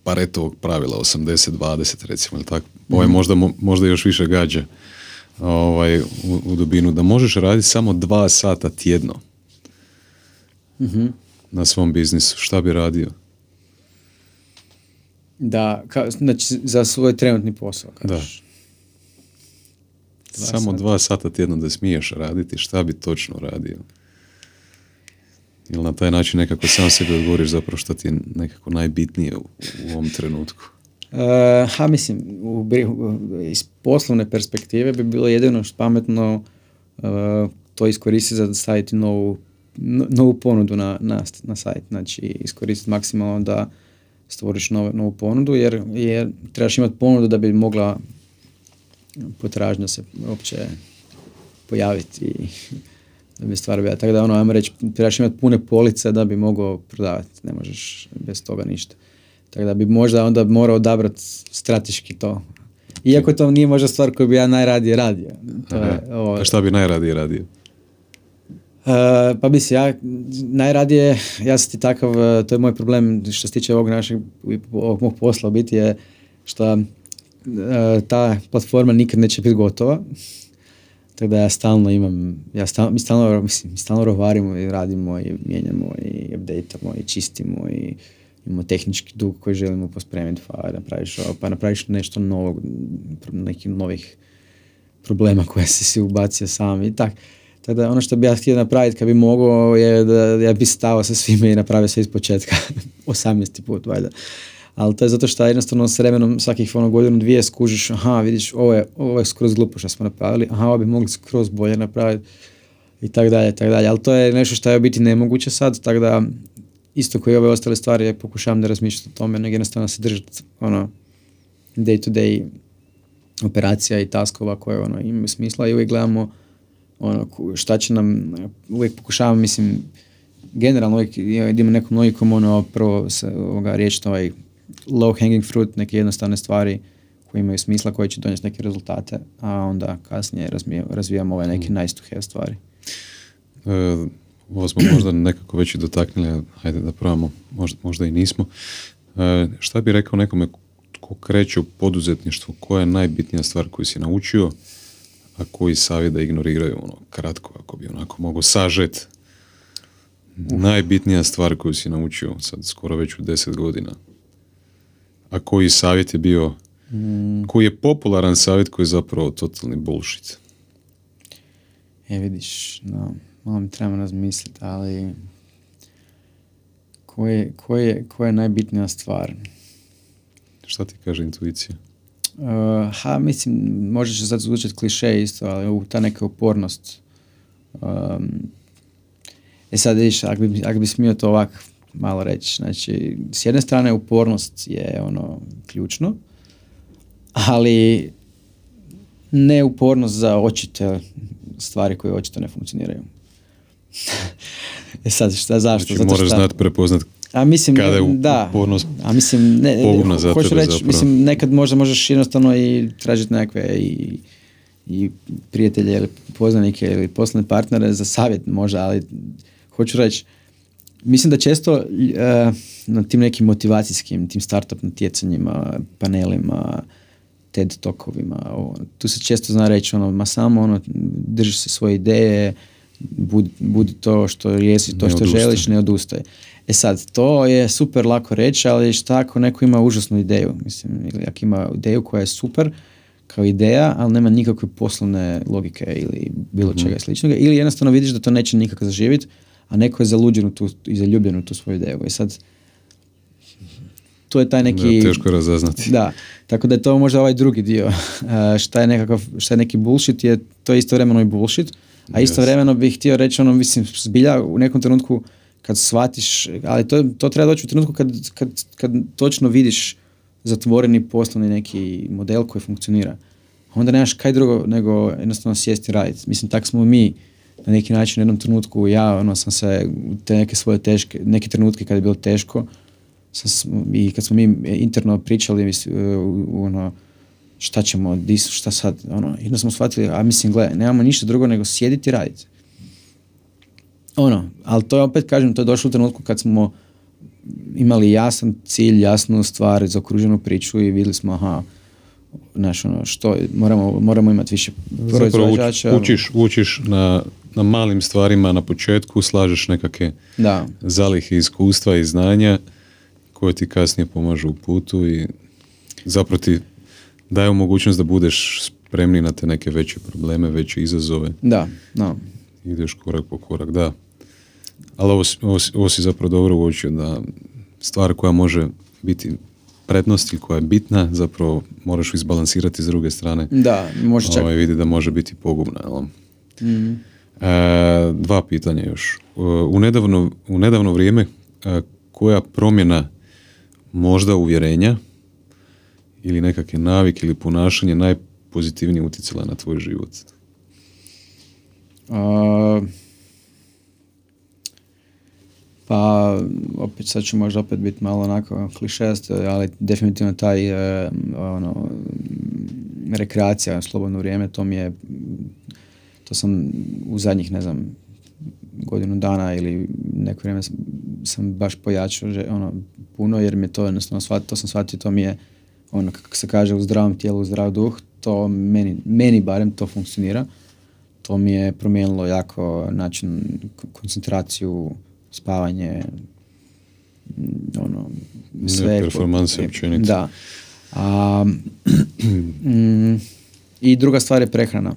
Paretovog pravila 80-20 recimo, ili tako? Ovo je možda, možda još više gađa ovaj, u, u dubinu, da možeš raditi samo dva sata tjedno Mhm. na svom biznisu. Šta bi radio? Da, ka, znači za svoj trenutni posao. Da. kažeš. Dva samo sata. dva sata tjedno da smiješ raditi, šta bi točno radio? Ili na taj način nekako sam sebi odgovoriš zapravo što ti je nekako najbitnije u, u ovom trenutku? Uh, ha, mislim, u, iz poslovne perspektive bi bilo jedino što pametno uh, to iskoristiti za staviti novu, no- novu ponudu na, na, na sajt. Znači, iskoristiti maksimalno da stvoriš novu, novu ponudu, jer, jer trebaš imati ponudu da bi mogla potražnja se uopće pojaviti da bi stvar bila. Tako da, ono, ajmo reći, trebaš imati pune police da bi mogao prodavati. Ne možeš bez toga ništa. Tako da bi možda onda morao odabrati strateški to. Iako to nije možda stvar koju bi ja najradije radio. To je, ovo, A šta bi najradije radio? E, pa bi se ja najradije, ja sam ti takav, e, to je moj problem što se tiče ovog našeg, ovog mog posla u biti je što e, ta platforma nikad neće biti gotova. Tako da ja stalno imam, ja stalno, mi stalno, mislim, mi stalno rovarimo i radimo i mijenjamo i updateamo i čistimo i imamo tehnički dug koji želimo pospremiti pa napraviš pa napraviš nešto novog, nekih novih problema koje si si ubacio sam i tak. Tako da ono što bi ja htio napraviti kad bi mogao je da ja bi stao sa svime i napravio sve iz početka. 18. put, valjda. Ali to je zato što jednostavno s vremenom svakih ono godinu dvije skužiš, aha, vidiš, ovo je, ovo je skroz glupo što smo napravili, aha, ovo bi mogli skroz bolje napraviti i tak dalje, tak dalje. Ali to je nešto što je biti nemoguće sad, tako da isto kao i ove ostale stvari ja pokušavam da razmišljam o tome, nego jednostavno se držati ono day to day operacija i taskova koje ono imaju smisla i uvijek gledamo ono šta će nam uvijek pokušavam mislim generalno uvijek idemo nekom logikom ono prvo se ovoga riješiti ovaj low hanging fruit neke jednostavne stvari koje imaju smisla koje će donijeti neke rezultate a onda kasnije razvijamo, ove neke nice to have stvari E, ovo smo možda nekako već i dotaknuli, a ajde da probamo, možda, možda i nismo. E, šta bi rekao nekome tko kreće u poduzetništvu, koja je najbitnija stvar koju si naučio, a koji savjet da ignoriraju, ono, kratko, ako bi onako mogu sažet. Najbitnija stvar koju si naučio, sad skoro već u deset godina. A koji savjet je bio, koji je popularan savjet koji je zapravo totalni bullshit. E vidiš, no, malo mi trebamo razmisliti, ali koje, koje, koja je najbitnija stvar? Šta ti kaže intuicija? Uh, ha, mislim, može će sad zvučati kliše isto, ali u- ta neka upornost. Um, e sad vidiš, ako bi, ako bi smio to ovak malo reći, znači, s jedne strane upornost je ono ključno, ali ne upornost za očite stvari koje očito ne funkcioniraju. e sad, šta, zašto? Znači, Zato moraš šta- znati prepoznat a mislim, kada je da. upornost A mislim, ne, pogubna za hoću tebe reći, zapravo. mislim, nekad možda možeš jednostavno i tražiti nekakve i, i prijatelje ili poznanike ili poslovne partnere za savjet možda, ali hoću reći, mislim da često eh, na tim nekim motivacijskim, tim startup natjecanjima, panelima, TED tokovima, ovo, tu se često zna reći ono, ma samo ono, drži se svoje ideje, budi, budi to što jesi, to Ne što odustaj. želiš, ne odustaj. E sad, to je super lako reći, ali šta ako neko ima užasnu ideju, mislim, ili ako ima ideju koja je super kao ideja, ali nema nikakve poslovne logike ili bilo čega sličnoga, ili jednostavno vidiš da to neće nikako zaživjeti, a neko je zaluđen u tu, i zaljubljen u tu svoju ideju. I sad, to je taj neki... Da, teško razaznati. Da, tako da je to možda ovaj drugi dio. E, šta je nekakav, šta je neki bullshit je to je istovremeno i bullshit, a istovremeno bih htio reći ono, mislim, zbilja u nekom trenutku kad shvatiš, ali to, to treba doći u trenutku kad, kad, kad točno vidiš zatvoreni poslovni neki model koji funkcionira. onda nemaš kaj drugo nego jednostavno sjesti raditi. Mislim, tak smo mi na neki način u jednom trenutku, ja ono sam se u te neke svoje teške, neke trenutke kad je bilo teško, sam, i kad smo mi interno pričali u, ono, šta ćemo, dis, šta sad, ono, i smo shvatili, a mislim, gle, nemamo ništa drugo nego sjediti i raditi. Ono, ali to je opet, kažem, to je došlo u trenutku kad smo imali jasan cilj, jasnu stvar, zaokruženu priču i vidjeli smo, aha, znaš, ono, što, moramo, moramo imati više proizvođača. Učiš, učiš na, na malim stvarima na početku, slažeš nekakve da. zalihe iskustva i znanja koje ti kasnije pomažu u putu i zapravo ti daju mogućnost da budeš spremni na te neke veće probleme, veće izazove. Da, da. Ideš korak po korak, da. Ali ovo, ovo, ovo si zapravo dobro uočio da stvar koja može biti prednost ili koja je bitna, zapravo moraš izbalansirati s druge strane. Da, može čak. Ovaj, vidi da može biti pogubna. Mm. E, dva pitanja još. U nedavno, u nedavno vrijeme e, koja promjena možda uvjerenja ili nekakve navike ili ponašanje najpozitivnije utjecala na tvoj život? Uh, pa, opet sad ću možda opet biti malo onako klišest, ali definitivno taj uh, ono, rekreacija, slobodno vrijeme, to mi je, to sam u zadnjih, ne znam, godinu dana ili neko vrijeme sam baš pojačao ono, puno jer mi to jednostavno shvatio, to sam shvatio, to mi je ono kako se kaže u zdravom tijelu, u zdrav duh, to meni, meni barem to funkcionira. To mi je promijenilo jako način koncentraciju, spavanje, ono, sve. performanse općenito. Da. A, mm, I druga stvar je prehrana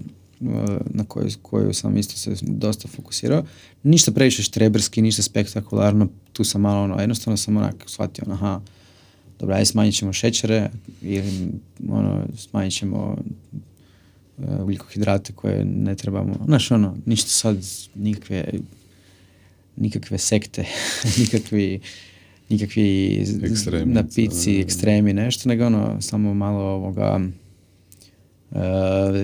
na koju, koju sam isto se dosta fokusirao. Ništa previše štreberski, ništa spektakularno, tu sam malo ono, jednostavno sam onak shvatio, aha, dobro, aj smanjit ćemo šećere ili ono, smanjit ćemo uh, ugljikohidrate koje ne trebamo. Znaš, ono, ništa sad, nikakve, nikakve sekte, nikakvi, nikakvi napici, ekstremi, nešto, nego ono, samo malo ovoga, uh,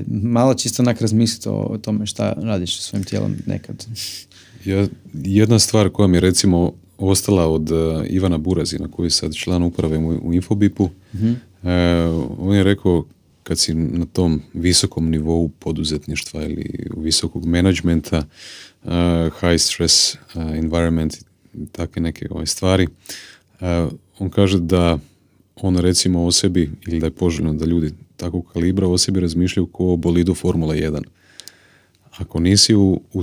malo čisto onak razmisliti o, o tome šta radiš sa svojim tijelom nekad. Ja, jedna stvar koja mi je recimo ostala od uh, Ivana Burazina koji je sad član uprave u, u Infobipu. uh on je rekao kad si na tom visokom nivou poduzetništva ili visokog menadžmenta, uh, high stress environment, takve neke ove stvari, on kaže da on recimo o sebi, ili da je poželjno da ljudi takvog kalibra o sebi razmišljaju ko o bolidu Formula 1. Ako nisi u, u,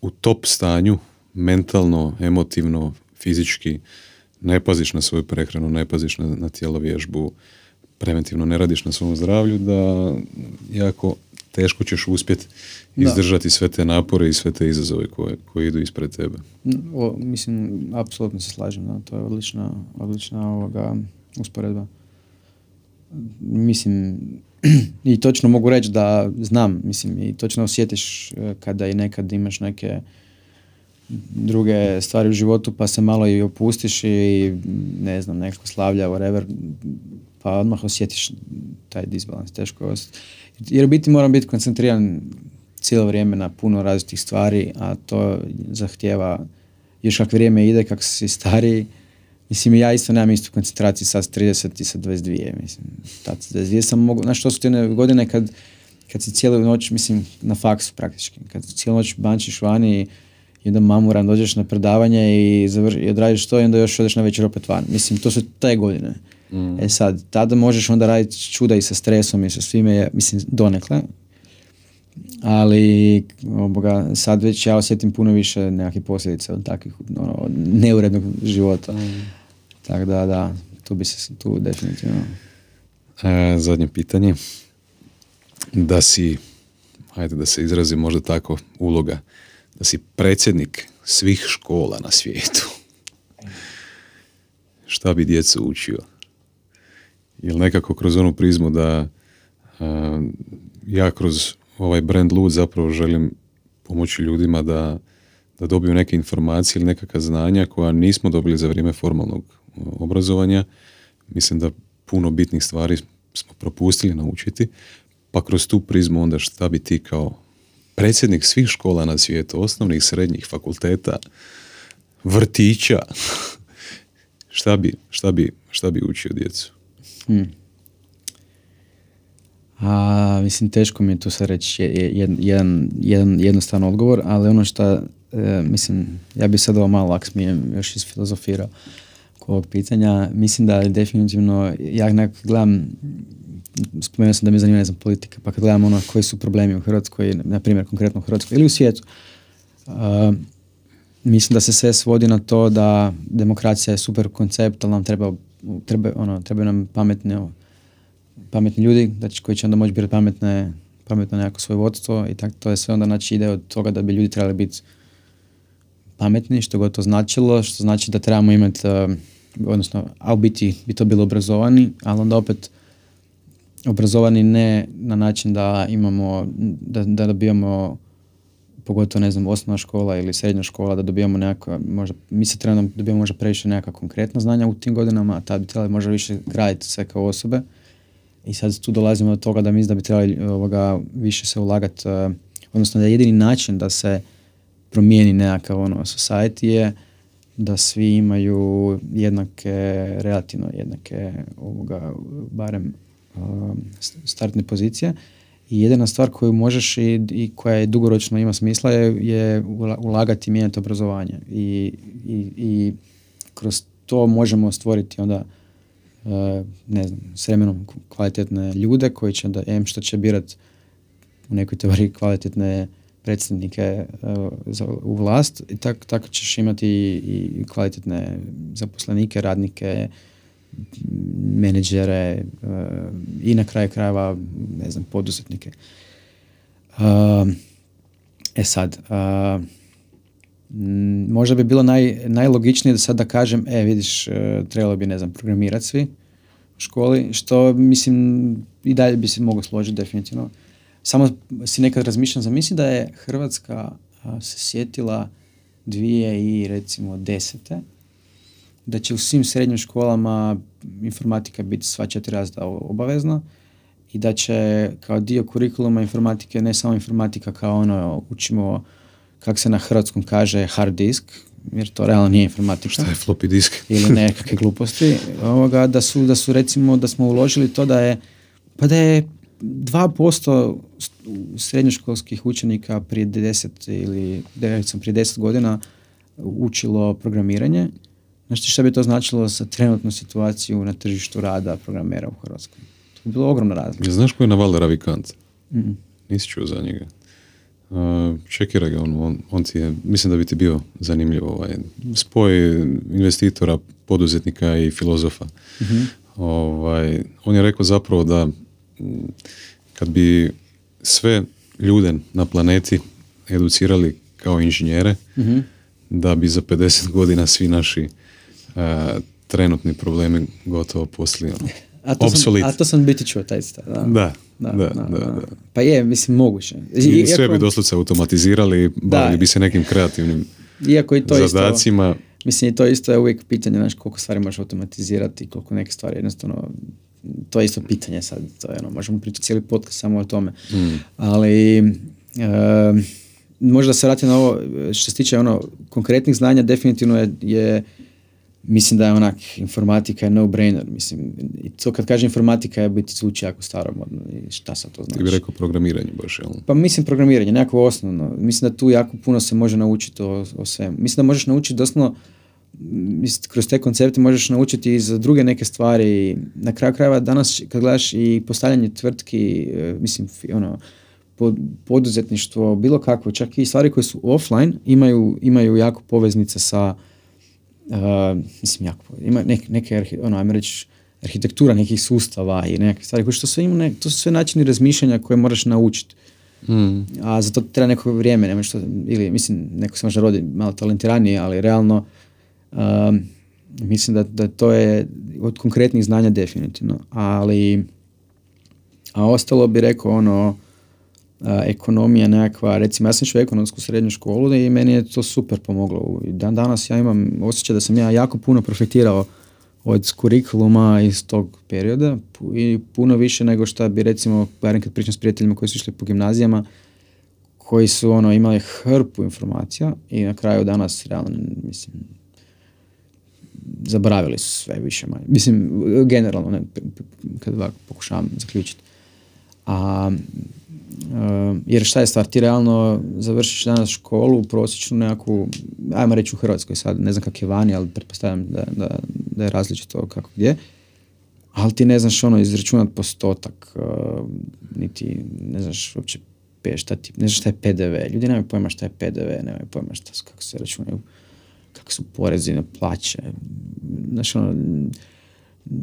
u top stanju, mentalno, emotivno, fizički ne paziš na svoju prehranu, ne paziš na, na tijelo vježbu, preventivno ne radiš na svom zdravlju, da jako teško ćeš uspjeti izdržati sve te napore i sve te izazove koje, koje idu ispred tebe. O, mislim, apsolutno se slažem, da, to je odlična, odlična ovoga usporedba. Mislim, i točno mogu reći da znam, mislim, i točno osjetiš eh, kada i nekad imaš neke druge stvari u životu pa se malo i opustiš i ne znam, nekako slavlja, whatever, pa odmah osjetiš taj disbalans, teško Jer u biti moram biti koncentriran cijelo vrijeme na puno različitih stvari, a to zahtjeva još kako vrijeme ide, kako si stariji. Mislim, ja isto nemam istu koncentraciju sad s 30 i sa 22. Mislim, tad 22 sam mogu, znaš, to su te godine kad, kad si cijelu noć, mislim, na faksu praktički, kad cijelu noć bančiš vani i jedan mamuran, dođeš na predavanje i, zavr, i odradiš to i onda još odeš na večer opet van. Mislim, to su te godine. Mm. E sad, tada možeš onda raditi čuda i sa stresom i sa svime, mislim, donekle. Ali, oboga, sad već ja osjetim puno više nekakvih posljedica od takvih ono, neurednog života. Mm. Tako da, da, tu bi se, tu definitivno. E, zadnje pitanje. Da si, ajde da se izrazi možda tako, uloga da si predsjednik svih škola na svijetu, šta bi djecu učio? Ili nekako kroz onu prizmu da ja kroz ovaj brand Lud zapravo želim pomoći ljudima da, da dobiju neke informacije ili nekakva znanja koja nismo dobili za vrijeme formalnog obrazovanja. Mislim da puno bitnih stvari smo propustili naučiti, pa kroz tu prizmu onda šta bi ti kao predsjednik svih škola na svijetu, osnovnih, srednjih, fakulteta, vrtića, šta bi, šta bi, šta bi učio djecu? Hmm. A, mislim, teško mi je tu sad reći jedan, jedan, jednostavan odgovor, ali ono što, e, mislim, ja bi sad ovo malo lak smijem još isfilozofirao ovog pitanja. Mislim da je definitivno, ja nekako gledam, spomenuo sam da me zanima, ne znam, politika, pa kad gledam ono koji su problemi u Hrvatskoj, na primjer konkretno u Hrvatskoj ili u svijetu, uh, mislim da se sve svodi na to da demokracija je super koncept, ali nam treba, treba, ono, treba nam pametne, pametni ljudi da koji će onda moći biti pametne, pametno nekako svoje vodstvo i tako to je sve onda znači ide od toga da bi ljudi trebali biti pametni, što god to značilo, što znači da trebamo imati odnosno, a u biti bi to bilo obrazovani, ali onda opet obrazovani ne na način da imamo, da, da dobijamo pogotovo ne znam osnovna škola ili srednja škola da dobijamo nekakva, možda, mi se trebamo dobijamo možda previše nekakva konkretna znanja u tim godinama, a tad bi trebali možda više graditi sve kao osobe. I sad tu dolazimo do toga da mislim da bi trebali ovoga, više se ulagati, uh, odnosno da je jedini način da se promijeni nekakav ono society je da svi imaju jednake, relativno jednake ovoga, barem startne pozicije. I jedina stvar koju možeš i, i koja je dugoročno ima smisla je, je ulagati i mijenjati obrazovanje. I, i, I kroz to možemo stvoriti onda ne znam, s vremenom kvalitetne ljude koji će da, em što će birati u nekoj teoriji kvalitetne predstavnike uh, u vlast i tak, tako ćeš imati i, kvalitetne zaposlenike, radnike, menedžere uh, i na kraju krajeva, ne znam, poduzetnike. Uh, e sad, možda bi bilo naj, najlogičnije da sad da kažem, e vidiš, trebalo bi, ne znam, programirati svi u školi, što mislim i dalje bi se moglo složiti definitivno samo si nekad razmišljam, zamisli da je Hrvatska se sjetila dvije i recimo desete, da će u svim srednjim školama informatika biti sva četiri razda obavezna i da će kao dio kurikuluma informatike, ne samo informatika kao ono učimo kako se na hrvatskom kaže hard disk, jer to realno nije informatika. Šta je floppy disk? ili nekakve gluposti. Ovoga, da su, da su recimo, da smo uložili to da je, pa da je 2% srednjoškolskih učenika prije 10 ili recimo prije 10 godina učilo programiranje. Znači šta bi to značilo za trenutnu situaciju na tržištu rada programera u Hrvatskoj? To bi bilo ogromna razlika. Znaš ko je Naval Ravikant? Mm. Nisi čuo za njega. Uh, čekira ga, on, on, ti je, mislim da bi ti bio zanimljiv ovaj, spoj investitora, poduzetnika i filozofa. mm Ovaj, on je rekao zapravo da kad bi sve ljude na planeti educirali kao inženjere, mm da bi za 50 godina svi naši trenutni problemi gotovo postali ono, a to, sam, a to sam biti čuo taj stav. Da. Da, da, da, da, Pa je, mislim, moguće. I, sve bi doslovce automatizirali, bavili bi se nekim kreativnim Iako i to zadacima. Isto, mislim, i to isto je uvijek pitanje, znaš, koliko stvari možeš automatizirati, koliko neke stvari jednostavno to je isto pitanje sad, to je ono, možemo pričati cijeli podcast samo o tome. Mm. Ali uh, možda se vratim na ovo što se tiče ono konkretnih znanja, definitivno je, je mislim da je onak informatika je no-brainer, mislim, i to kad kaže informatika je biti zvuči jako staromodno i šta sad to znači? Ti bi rekao programiranje baš, jel? Pa mislim programiranje, nekako osnovno, mislim da tu jako puno se može naučiti o, o svemu. Mislim da možeš naučiti doslovno kroz te koncepte možeš naučiti i za druge neke stvari. Na kraju krajeva danas kad gledaš i postavljanje tvrtki, e, mislim, ono, poduzetništvo, bilo kakvo, čak i stvari koje su offline imaju, imaju jako poveznice sa uh, mislim, jako, ima neke, neke ono, ajmo reći, arhitektura nekih sustava i neke stvari koje što sve ima, ne, to su sve načini razmišljanja koje moraš naučiti. Mm. A za to treba neko vrijeme, nema što, ili mislim, neko se može rodi malo talentiranije, ali realno Um, mislim da, da to je od konkretnih znanja definitivno, ali a ostalo bi rekao ono ekonomija nekakva, recimo ja sam išao ekonomsku srednju školu i meni je to super pomoglo. Dan danas ja imam osjećaj da sam ja jako puno profitirao od kurikuluma iz tog perioda i puno više nego što bi recimo, barem kad pričam s prijateljima koji su išli po gimnazijama, koji su ono imali hrpu informacija i na kraju danas realno mislim zaboravili su sve više manje. Mislim, generalno, ne, kad ovako pokušavam zaključiti. A, jer šta je stvar, ti realno završiš danas školu, prosječnu nekakvu, ajmo reći u Hrvatskoj sad, ne znam kak je vani, ali pretpostavljam da, da, da je različito kako gdje, ali ti ne znaš ono izračunat postotak, niti ne znaš uopće šta ti, ne znaš šta je PDV, ljudi nemaju pojma šta je PDV, nemaju pojma šta, kako se računaju, kako su porezi na plaće, znaš ono,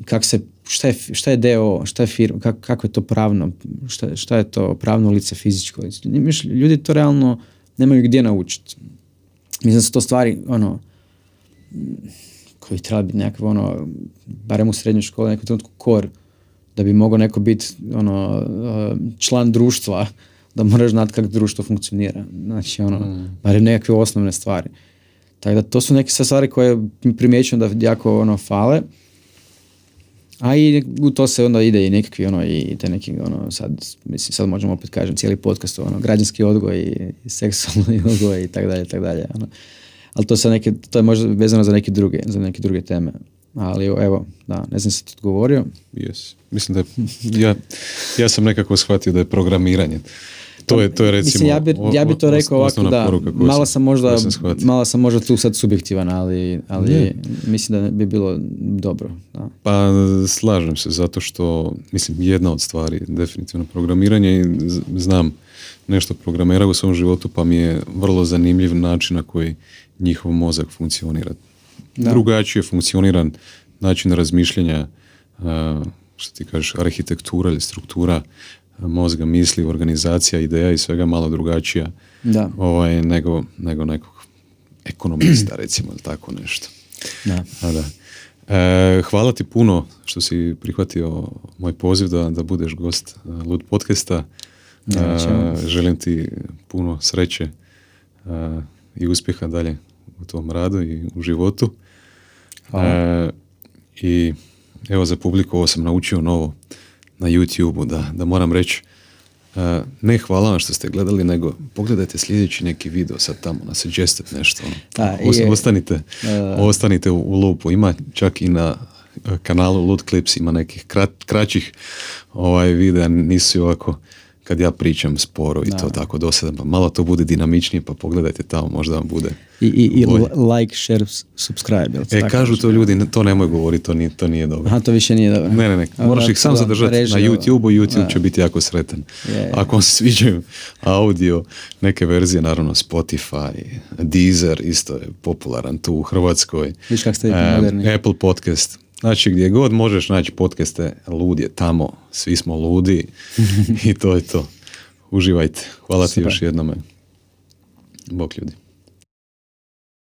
kak se, šta je, šta je deo, šta je firma, kak, kako je to pravno, šta, šta je to pravno lice fizičko. Ljudi to realno nemaju gdje naučiti. Mislim da su to stvari, ono, koji treba biti nekakav, ono, barem u srednjoj školi, nekom trenutku kor, da bi mogao neko biti, ono, član društva, da moraš znati kako društvo funkcionira. Znači, ono, mm. barem nekakve osnovne stvari. Tako da to su neke stvari koje primjećujem da jako ono fale. A i u to se onda ide i nekakvi ono i te neki ono sad mislim sad možemo opet kažem cijeli podcast ono građanski odgoj i seksualni odgoj i tako dalje tak dalje ono. Ali to neke to je možda vezano za neke druge za neke druge teme. Ali evo, da, ne znam se ti odgovorio. Yes. Mislim da je, ja, ja sam nekako shvatio da je programiranje to je, to je recimo Mislim, ja bi, ja bi to rekao ovako da malo sam možda malo sam možda tu sad subjektivan, ali, ali mislim da bi bilo dobro. Da. Pa slažem se zato što mislim jedna od stvari definitivno programiranje i znam nešto programera u svom životu pa mi je vrlo zanimljiv način na koji njihov mozak funkcionira. Da. Drugačije funkcioniran način razmišljanja što ti kažeš, arhitektura ili struktura mozga, misli, organizacija, ideja i svega malo drugačija da. Ovaj, nego, nego nekog ekonomista, recimo, ili tako nešto. Da. A da. E, hvala ti puno što si prihvatio moj poziv da, da budeš gost e, Lud podcasta. E, želim ti puno sreće e, i uspjeha dalje u tom radu i u životu. Hvala. I evo za publiku ovo sam naučio novo na YouTube-u, da, da moram reći uh, ne hvala vam što ste gledali, nego pogledajte sljedeći neki video sad tamo, na suggested nešto. Ono. ostanite, ostanite u, u lupu. Ima čak i na uh, kanalu Loot Clips ima nekih krat, kraćih ovaj videa, nisu ovako kad ja pričam sporo i to tako dosadan, pa malo to bude dinamičnije, pa pogledajte tamo, možda vam bude I, i, i like, share, subscribe. E, tako kažu to ljudi, to nemoj govoriti, to nije, to nije dobro. Aha, to više nije dobro. Ne, ne, ne, moraš ih sam zadržati na YouTube-u, YouTube će biti jako sretan. Ako vam se sviđaju audio, neke verzije, naravno Spotify, Deezer, isto je popularan tu u Hrvatskoj. Viš kak ste moderni. Apple Podcast, Znači gdje god možeš naći podcaste, lud je tamo, svi smo ludi i to je to. Uživajte. Hvala ti još jednome. Bok ljudi.